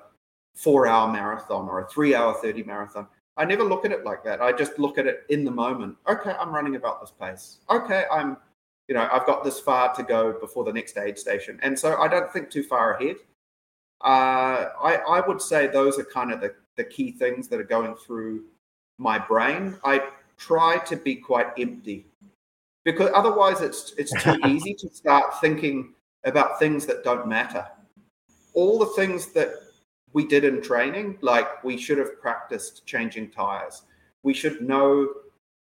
four hour marathon or a three hour 30 marathon. I never look at it like that. I just look at it in the moment. Okay, I'm running about this pace. Okay, I'm, you know, I've got this far to go before the next aid station. And so I don't think too far ahead. Uh, I, I would say those are kind of the, the key things that are going through my brain, I try to be quite empty because otherwise it's it's too easy to start thinking about things that don't matter. All the things that we did in training, like we should have practiced changing tires. We should know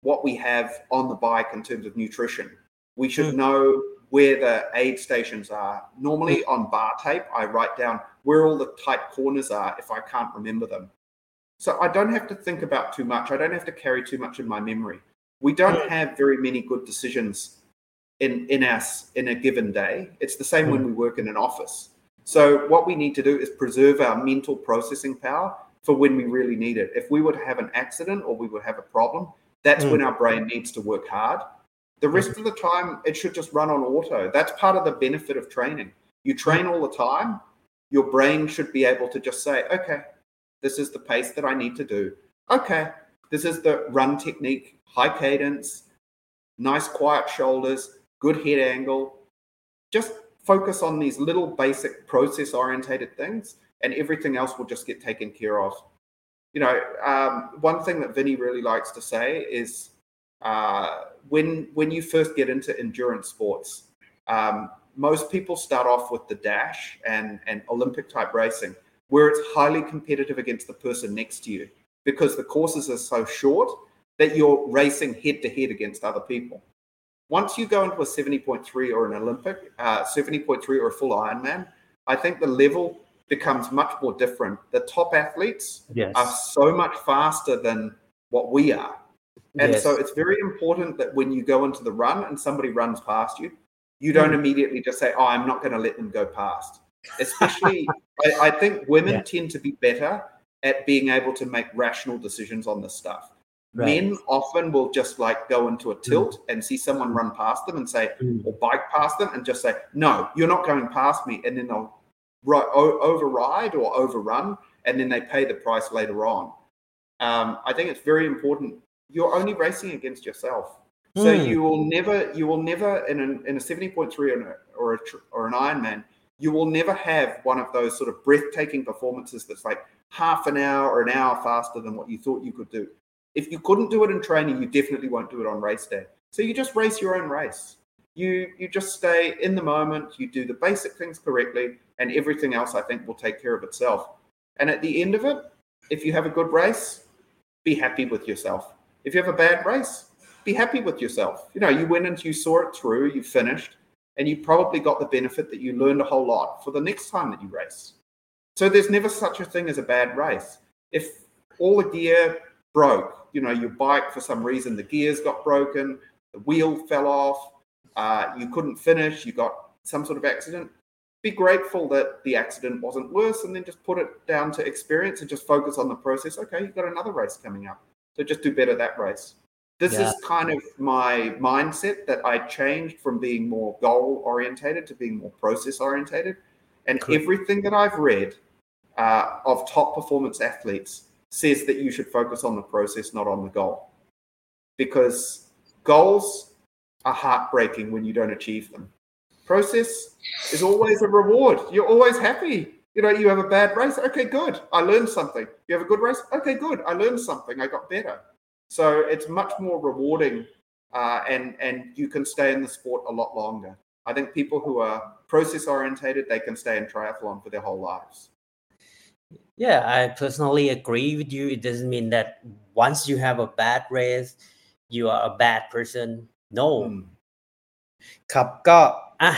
what we have on the bike in terms of nutrition. We should mm. know where the aid stations are. Normally mm. on bar tape, I write down where all the tight corners are if I can't remember them. So I don't have to think about too much. I don't have to carry too much in my memory. We don't have very many good decisions in in us in a given day. It's the same when we work in an office. So what we need to do is preserve our mental processing power for when we really need it. If we would have an accident or we would have a problem, that's mm. when our brain needs to work hard. The rest of the time, it should just run on auto. That's part of the benefit of training. You train all the time, your brain should be able to just say, okay, this is the pace that I need to do. Okay, this is the run technique, high cadence, nice quiet shoulders, good head angle. Just focus on these little basic process orientated things, and everything else will just get taken care of. You know, um, one thing that Vinny really likes to say is uh, when when you first get into endurance sports, um, most people start off with the dash and and Olympic type racing where it's highly competitive against the person next to you because the courses are so short that you're racing head to head against other people. Once you go into a 70.3 or an Olympic, uh, 70.3 or a full Ironman, I think the level becomes much more different. The top athletes yes are so much faster than what we are. And Yes. so it's very important that when you go into the run and somebody runs past you, you don't Mm. immediately just say, Oh, I'm not going to let them go past. Especially, I, I think women Yeah. tend to be better at being able to make rational decisions on this stuff. Right. Men often will just like go into a tilt and see someone run past them and say, Mm. or bike past them and just say, No, you're not going past me. And then they'll override or overrun, and then they pay the price later on. Um, I think it's very important. You're only racing against yourself. So Mm. you will never, you will never in an in a seventy point three or, a- or a or an Ironman, you will never have one of those sort of breathtaking performances that's like half an hour or an hour faster than what you thought you could do. If you couldn't do it in training, you definitely won't do it on race day. So you just race your own race. You you just stay in the moment. You do the basic things correctly, and everything else I think will take care of itself. And at the end of it, if you have a good race, be happy with yourself. If you have a bad race, be happy with yourself. You know, you went and you saw it through, you finished, and you probably got the benefit that you learned a whole lot for the next time that you race. So there's never such a thing as a bad race. If all the gear broke, you know, your bike for some reason, the gears got broken, the wheel fell off, uh, you couldn't finish, you got some sort of accident, be grateful that the accident wasn't worse and then just put it down to experience and just focus on the process. Okay, you've got another race coming up. So just do better that race. This Yeah. is kind of my mindset that I changed from being more goal orientated to being more process orientated. And Correct. everything that I've read uh, of top performance athletes says that you should focus on the process, not on the goal. Because goals are heartbreaking when you don't achieve them. Process is always a reward. You're always happy. You know, you have a bad race. Okay, good. I learned something. You have a good race. Okay, good. I learned something. I got better. So it's much more rewarding, uh, and and you can stay in the sport a lot longer. I think people who are process orientated, they can stay in triathlon for their whole lives. Yeah, I personally agree with you. It doesn't mean that once you have a bad race, you are a bad person. No. อืม ครับก็อ่ะ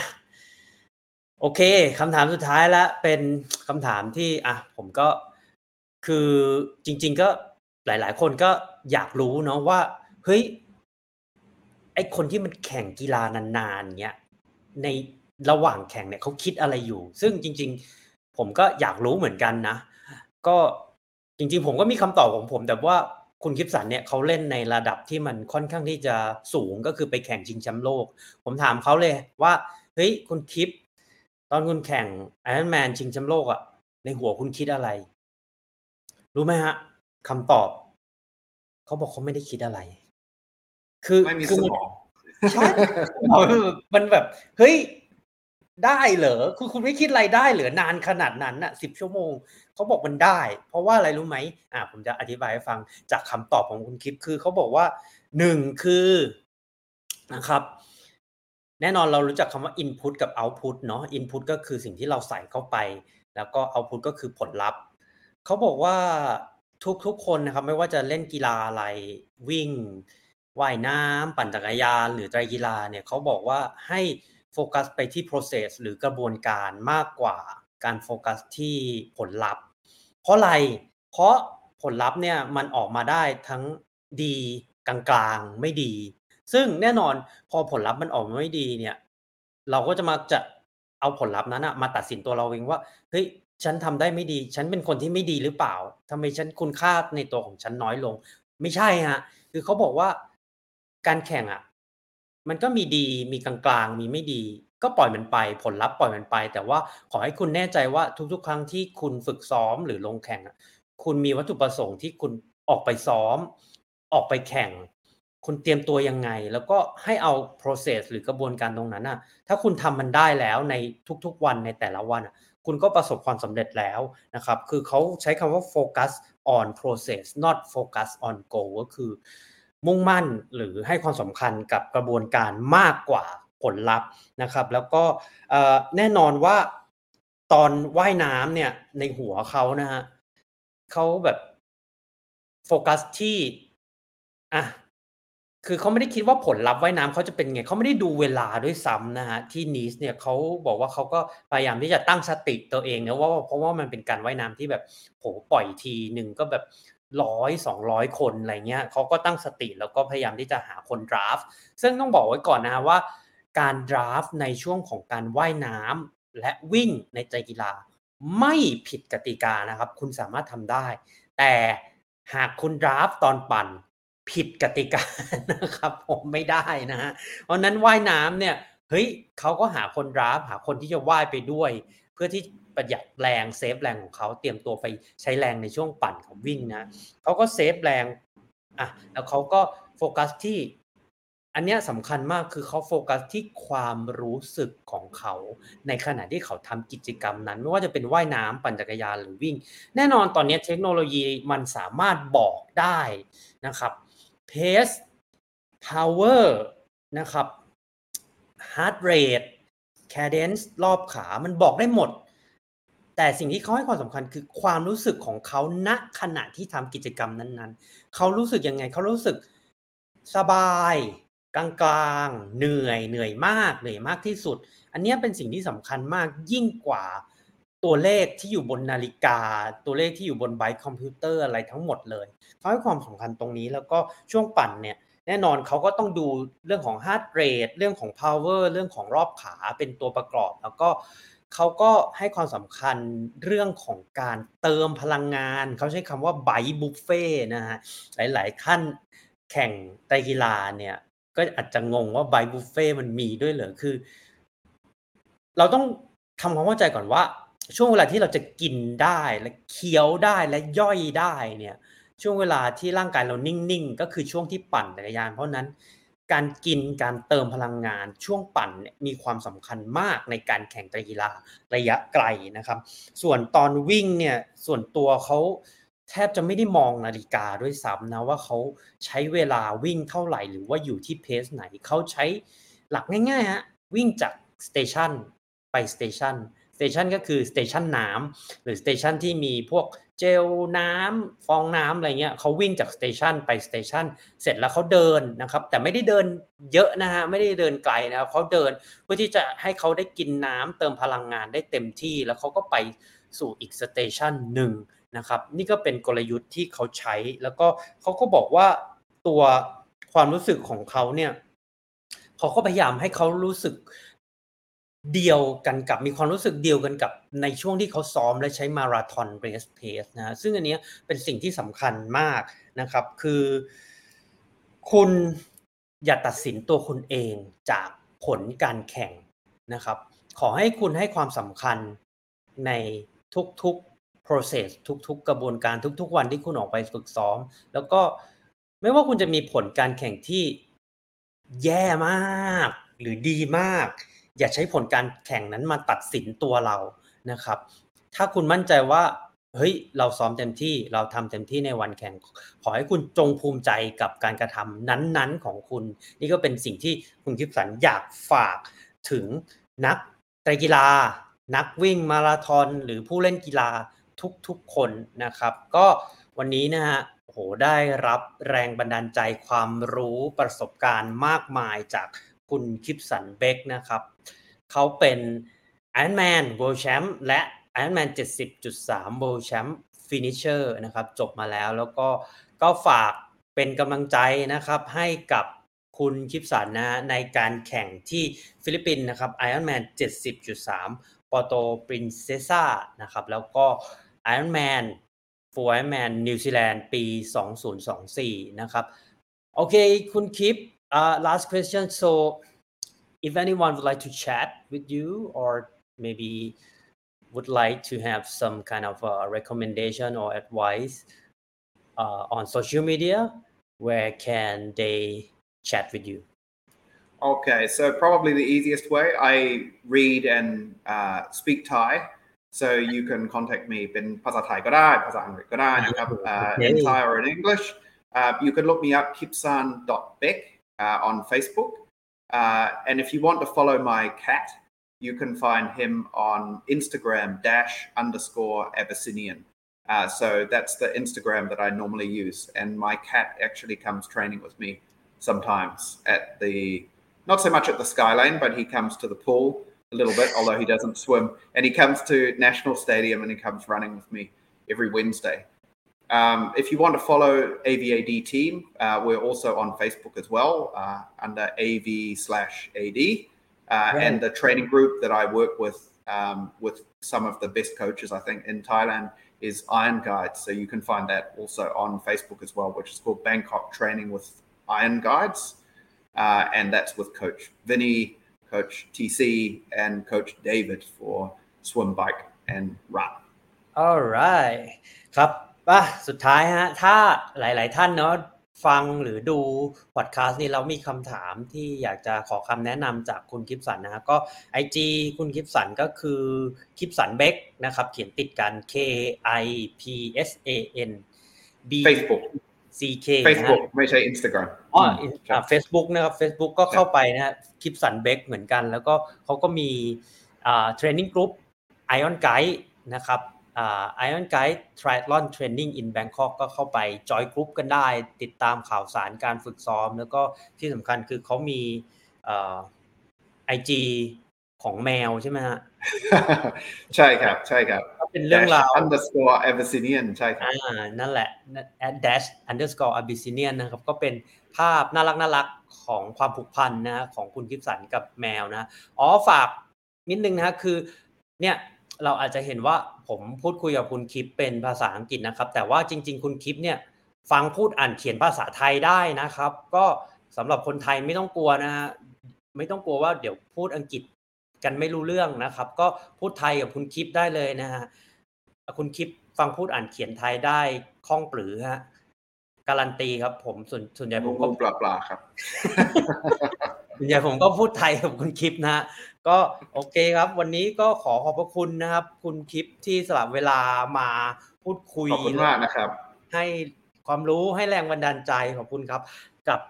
โอเคคำถามสุดท้ายละเป็นคำถามที่อะผมก็คือจริง ๆ ก็หลาย ๆ คนก็อยากรู้เนาะว่าเฮ้ยไอคนที่มันแข่งกีฬานานๆเนี้ยในระหว่างแข่งเนี่ยเขาคิดอะไรอยู่ ซึ่งจริง ๆ ผมก็อยากรู้เหมือนกันนะ ก็จริง ๆ ผมก็มีคำตอบของผม แต่ว่าคุณคิปสันเนี่ยเขาเล่นในระดับที่มันค่อนข้างที่จะสูงก็คือไปแข่งชิงแชมป์โลก ผมถามเขาเลยว่าเฮ้ยคุณคิป ตอนคุณแข่งไอรอนแมนชิงแชมป์โลกอะในหัวคุณคิดอะไร รู้ไหมฮะคำตอบ เขาบอกเขาไม่ได้คิดอะไร คือไม่มีคืสมันมองใช่มันแบบ เฮ้ย ได้เหรอคือคุณไม่คิดอะไรได้เหรอนานขนาดนั้นน่ะสิบชั่วโมง เขาบอกมันได้ เพราะว่าอะไรรู้ไหมอ่าผมจะอธิบายให้ฟังจากคำตอบของคุณคิดคือเขาบอกว่าหนึ่งคือนะครับ แน่นอนเรารู้จักคำว่า input กับ output เนาะ input ก็คือสิ่งที่เราใส่เข้าไป แล้วก็ output ก็คือผลลัพธ์เขาบอกว่าทุกๆคนนะครับไม่ว่าจะเล่นกีฬาอะไรวิ่งว่ายน้ำปั่นจักรยานหรือไตรกีฬาเนี่ยเขาบอกว่าให้โฟกัสไปที่ process หรือกระบวนการมากกว่าการโฟกัสที่ผลลัพธ์ เพราะอะไร เพราะผลลัพธ์เนี่ยมันออกมาได้ทั้งดีกลางๆ ไม่ดี ซึ่งแน่นอนพอผลลัพธ์มันออกมาไม่ดีเนี่ย เราก็จะมาจะเอาผลลัพธ์นั้นอะมาตัดสินตัวเราเองว่าเฮ้ยฉันทำได้ไม่ดี ฉันเป็นคนที่ไม่ดีหรือเปล่าทำไมฉันคุณค่าในตัวของฉันน้อยลง ไม่ใช่ฮะ คือเขาบอกว่าการแข่งอะมันก็มีดีมีกลางๆ มีไม่ดี ก็ปล่อยมันไป ผลลัพธ์ปล่อยมันไป แต่ว่าขอให้คุณแน่ใจว่าทุกๆ ครั้งที่คุณฝึกซ้อมหรือลงแข่งคุณมีวัตถุประสงค์ที่คุณออกไปซ้อม ออกไปแข่ง คุณเตรียมตัวยังไง แล้วก็ให้เอา process หรือกระบวนการตรงนั้นน่ะถ้าคุณทำมันได้แล้วในทุกๆวันในแต่ละวันอะคุณก็ประสบความสำเร็จแล้วนะครับ คือเขาใช้คำว่า focus on process not focus on goal ก็คือ มุ่งมั่นหรือให้ความสำคัญกับกระบวนการมากกว่าผลลัพธ์นะครับ แล้วก็แน่นอนว่าตอนว่ายน้ำเนี่ยในหัวเขานะฮะเขาแบบโฟกัสที่อะ คือเขาไม่ได้คิดว่าผลลัพธ์ว่ายน้ำเขาจะเป็นไงเขาไม่ได้ดูเวลาด้วยซ้ำนะฮะที่นีสเนี่ยเขาบอกว่าเขาก็พยายามที่จะตั้งสติตัวเองนะว่าเพราะว่ามันเป็นการว่ายน้ำที่แบบโหปล่อยทีหนึ่งก็แบบร้อยสองร้อยคนอะไรเงี้ยเขาก็ตั้งสติแล้วก็พยายามที่จะหาคนดราฟซึ่งต้องบอกไว้ก่อนนะว่าการดราฟในช่วงของการว่ายน้ำและวิ่งในใจกีฬา ไม่ผิดกติกานะครับ คุณสามารถทำได้ แต่หากคุณดราฟตอนปั่น ผิดกติกานะครับ ผมไม่ได้นะฮะเพราะนั้นว่ายน้ำเนี่ยเฮ้ยเขาก็หาคนราฟหาคนที่จะว่ายไปด้วย เพื่อที่ประหยัดแรงเซฟแรงของเขาเตรียมตัวไปใช้แรงในช่วงปั่นของวิ่งนะเขาก็เซฟแรงอะแล้วเขาก็โฟกัสที่ อันเนี้ยสำคัญมากคือเขาโฟกัสที่ความรู้สึกของเขา ในขณะที่เขาทำกิจกรรมนั้น ไม่ว่าจะเป็นว่ายน้ำปั่นจักรยานหรือวิ่ง แน่นอนตอนนี้เทคโนโลยีมันสามารถบอกได้นะครับ pace power นะครับ heart rate cadence รอบขา มันบอกได้หมด แต่สิ่งที่เขาให้ความสำคัญคือความรู้สึกของเขาณขณะที่ทำกิจกรรมนั้นๆ เขารู้สึกยังไง เขารู้สึกสบาย กลางๆ เหนื่อย เหนื่อยมาก เหนื่อยมากที่สุด อันนี้เป็นสิ่งที่สำคัญมากยิ่งกว่าตัวเลขที่อยู่บนนาฬิกา ตัวเลขที่อยู่บนไบค์คอมพิวเตอร์อะไรทั้งหมดเลย เขาให้ความสำคัญตรงนี้แล้วก็ช่วงปั่นเนี่ยแน่นอนเขาก็ต้องดูเรื่องของ heart rate เรื่องของ power เรื่องของรอบขาเป็นตัวประกอบ แล้วก็เขาก็ให้ความสำคัญเรื่องของการเติมพลังงาน เขาใช้คำว่าไบบุฟเฟ่นะฮะหลาย ๆ ขั้นแข่งไตกีฬาเนี่ย ก็อาจจะงงว่าไบบุฟเฟ่มันมีด้วยเหรอคือ เราต้องทำความเข้าใจก่อนว่า ช่วงเวลาที่เราจะกินได้และเคี้ยวได้และย่อยได้เนี่ย ช่วงเวลาที่ร่างกายเรานิ่งๆ ก็คือช่วงที่ปั่นจักรยาน เพราะนั้นการกินการเติมพลังงานช่วงปั่นเนี่ยมีความสำคัญมากในการแข่งกีฬาระยะไกลนะครับ ส่วนตอนวิ่งเนี่ยส่วนตัวเขาแทบจะไม่ได้มองนาฬิกาด้วยซ้ำนะว่าเขาใช้เวลาวิ่งเท่าไหร่หรือว่าอยู่ที่เพสไหนเขาใช้หลักง่ายๆฮะวิ่งจากสเตชันไปสเตชันสเตชันก็คือสเตชันน้ำหรือสเตชันที่มีพวก เจลน้ำฟองน้ำอะไรเงี้ยเขาวิ่งจากสเตชันไปสเตชันเสร็จแล้วเขาเดินนะครับ แต่ไม่ได้เดินเยอะนะฮะไม่ได้เดินไกลนะเขาเดินเพื่อที่จะให้เขาได้กินน้ำเติมพลังงานได้เต็มที่ แล้วเขาก็ไปสู่อีกสเตชันหนึ่งนะครับนี่ก็เป็นกลยุทธ์ที่เขาใช้ แล้วก็เขาก็บอกว่าตัวความรู้สึกของเขาเนี่ยเขาก็พยายามให้เขารู้สึก เดียวกันกับมีความรู้สึกเดียวกันกับในช่วงที่เขาซ้อมและใช้มาราธอนเรสเพสนะซึ่งอันนี้เป็นสิ่งที่สำคัญมากนะครับ คือ คุณอย่าตัดสินตัวคุณเองจากผลการแข่งนะครับ ขอให้คุณให้ความสำคัญในทุกๆ process ทุกๆ กระบวนการทุกๆ วันที่คุณออกไปฝึกซ้อม แล้วก็ไม่ว่าคุณจะมีผลการแข่งที่แย่มากหรือดีมาก อย่าใช้ผลการแข่งนั้นมาตัดสินตัวเรานะครับ ถ้าคุณมั่นใจว่าเฮ้ยเราซ้อมเต็มที่เราทำเต็มที่ในวันแข่ง ขอให้คุณจงภูมิใจกับการกระทำนั้นๆของคุณ นี่ก็เป็นสิ่งที่คุณคิปสันอยากฝากถึงนักไตรกีฬา นักวิ่งมาราธอนหรือผู้เล่นกีฬาทุกๆคนนะครับ ก็วันนี้นะฮะโหได้รับแรงบันดาลใจความรู้ประสบการณ์มากมายจาก คุณคิปสันเบกนะครับ เขาเป็น Iron Man World Champ และ Iron Man 70.3 World Champ Finisher นะครับ จบมาแล้วแล้วก็ก็ฝากเป็นกำลังใจนะครับให้กับคุณคิปสันนะในการแข่งที่ฟิลิปปินส์นะครับ Ironman 70.3 p o r t o Princesa นะครับ แล้วก็ Ironman Full Ironman นิวซีแลนด์ปี 2024 นะครับ โอเค คุณคิป Uh, last question. So, if anyone would like to chat with you, or maybe would like to have some kind of uh, recommendation or advice uh, on social media, where can they chat with you? Okay, so probably the easiest way I read and uh, speak Thai. So you can contact me เป็นภาษาไทยก็ได้ภาษาอังกฤษก็ได้นะครับ uh, in Thai or in English. Uh, you can look me up kipsan.beck uh, on Facebook. Uh, and if you want to follow my cat, you can find him on Instagram dash underscore Abyssinian. Uh, so that's the Instagram that I normally use. And my cat actually comes training with me sometimes at the not so much at the Skylane, but he comes to the pool a little bit, although he doesn't swim. And he comes to National Stadium and he comes running with me every Wednesday. Um, if you want to follow AVAD team, uh, we're also on Facebook as well uh, under AV slash AD. Uh, Right. And the training group that I work with um, with some of the best coaches, I think, in Thailand is Iron Guides. So you can find that also on Facebook as well, which is called Bangkok Training with Iron Guides. Uh, and that's with Coach Vinny, Coach TC, and Coach David for swim, bike, and run. alright ครับ ป่ะสุดท้ายฮะ ถ้าหลาย ๆ ท่านเนาะฟังหรือดูพอดแคสต์นี้เรามีคำถามที่อยากจะขอคำแนะนำจากคุณคิปสันนะฮะก็ IG คุณคิปสันก็คือคิปสันเบกนะครับ เขียนติดกัน K I P S A N B Facebook C K นะฮะ Facebook ไม่ใช่ Instagram อ๋ออืมครับเฟซบุ๊กนะครับ Facebook ก็เข้าไปนะฮะคลิปสันเบกเหมือนกัน แล้วก็เขาก็มีอ่าเทรนนิ่งกรุ๊ปไอออนไกด์นะครับ อ่าไอออนไกด์ทริ a ลอนเทรนนิ่งอินแบงคอกก็เข้าไปจอยกรุ๊ปกันได้ ติดตามข่าวสารการฝึกซ้อม แล้วก็ที่สำคัญคือเขามีไอจีของแมวใช่ไหมฮะใช่ครับ ใช่ครับก็เป็นเรื่องราว Dash underscore Abyssinian ใช่ครับอ่านั่นแหละ at dash underscore abyssinian นะครับ ก็เป็นภาพน่ารักน่ารักของความผูกพันนะของคุณกิฟสันกับแมวนะ อ๋อฝากนิดนึงนะคือเนี่ยเราอาจจะเห็นว่า ผมพูดคุยกับคุณคิปเป็นภาษาอังกฤษนะครับ แต่ว่าจริง ๆ คุณคิปเนี่ยฟังพูดอ่านเขียนภาษาไทยได้นะครับ ก็สำหรับคนไทยไม่ต้องกลัวนะฮะไม่ต้องกลัวว่าเดี๋ยวพูดอังกฤษกันไม่รู้เรื่องนะครับ ก็พูดไทยกับคุณคิปได้เลยนะฮะคุณคิปฟังพูดอ่านเขียนไทยได้คล่องปรือฮะการันตีครับ ผมส่วนส่วนใหญ่ผมก็ปลาปลาครับส่วนใหญ่ผมก็พูดไทยกับคุณคิปนะฮะ ก็โอเคครับ วันนี้ก็ขอขอบพระคุณนะครับ คุณคิปที่สละเวลามาพูดคุยขอบคุณมากนะครับ ให้ความรู้ให้แรงบันดาลใจขอบคุณครับ กับ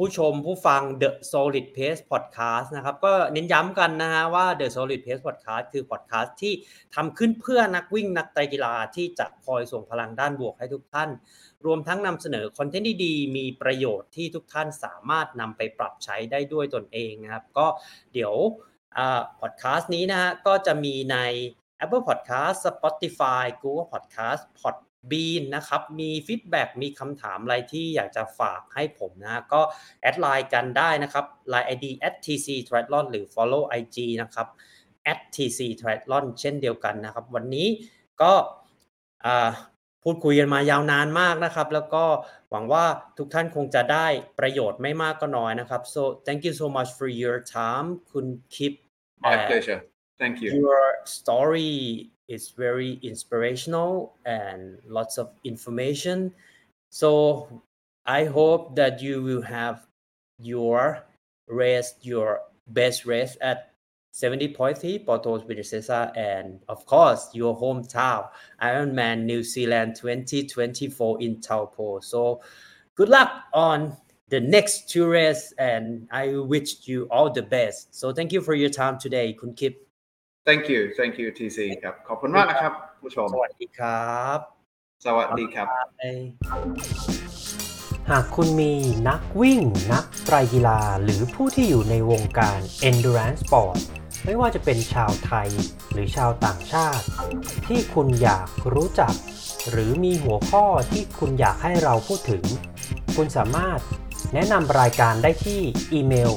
ผู้ชมผู้ฟัง The Solid Pace Podcast นะครับ ก็เน้นย้ำกันนะฮะว่า The Solid Pace Podcast คือ podcast ที่ทำขึ้นเพื่อนักวิ่งนักไตรกีฬาที่จะคอยส่งพลังด้านบวกให้ทุกท่าน รวมทั้งนำเสนอคอนเทนต์ดีๆมีประโยชน์ที่ทุกท่านสามารถนำไปปรับใช้ได้ด้วยตนเองนะครับ ก็เดี๋ยว พอดแคสต์นี้นะฮะก็จะมีใน Apple Podcast Spotify Google Podcast Podbean นะครับ มีฟีดแบ็มีคำถามอะไรที่อยากจะฝากให้ผมนะ ก็แอดไลน์กันได้นะครับ Line ID @tc triathlon หรือ follow IG นะครับ @tc triathlon เช่นเดียวกันนะครับ วันนี้ก็อ่าพูดคุยกันมายาวนานมากนะครับ แล้วก็หวังว่าทุกท่านคงจะได้ประโยชน์ไม่มากก็น้อยนะครับ so thank you so much for your time คุณคิป My Uh, pleasure thank you your story is very inspirational and lots of information. So I hope that you will have your race, your best race at 70.3 Puerto Princesa and of course your hometown Ironman New Zealand 2024 in Taupo. So good luck on the next two races and I wish you all the best. So thank you for your time today, Kun Kip. thank you thank you TC ครับ ขอบคุณมากนะครับ ผู้ชม สวัสดีครับ สวัสดีครับ หากคุณมีนักวิ่ง นักไตรกีฬา หรือผู้ที่อยู่ในวงการ endurance sport ไม่ว่าจะเป็นชาวไทยหรือชาวต่างชาติ ที่คุณอยากรู้จัก หรือมีหัวข้อที่คุณอยากให้เราพูดถึง คุณสามารถ แนะนำรายการได้ที่อีเมล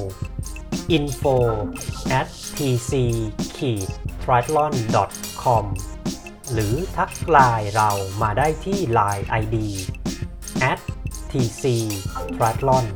info at tc triathlon com หรือทักไลน์เรามาได้ที่ Line ID at tc triathlon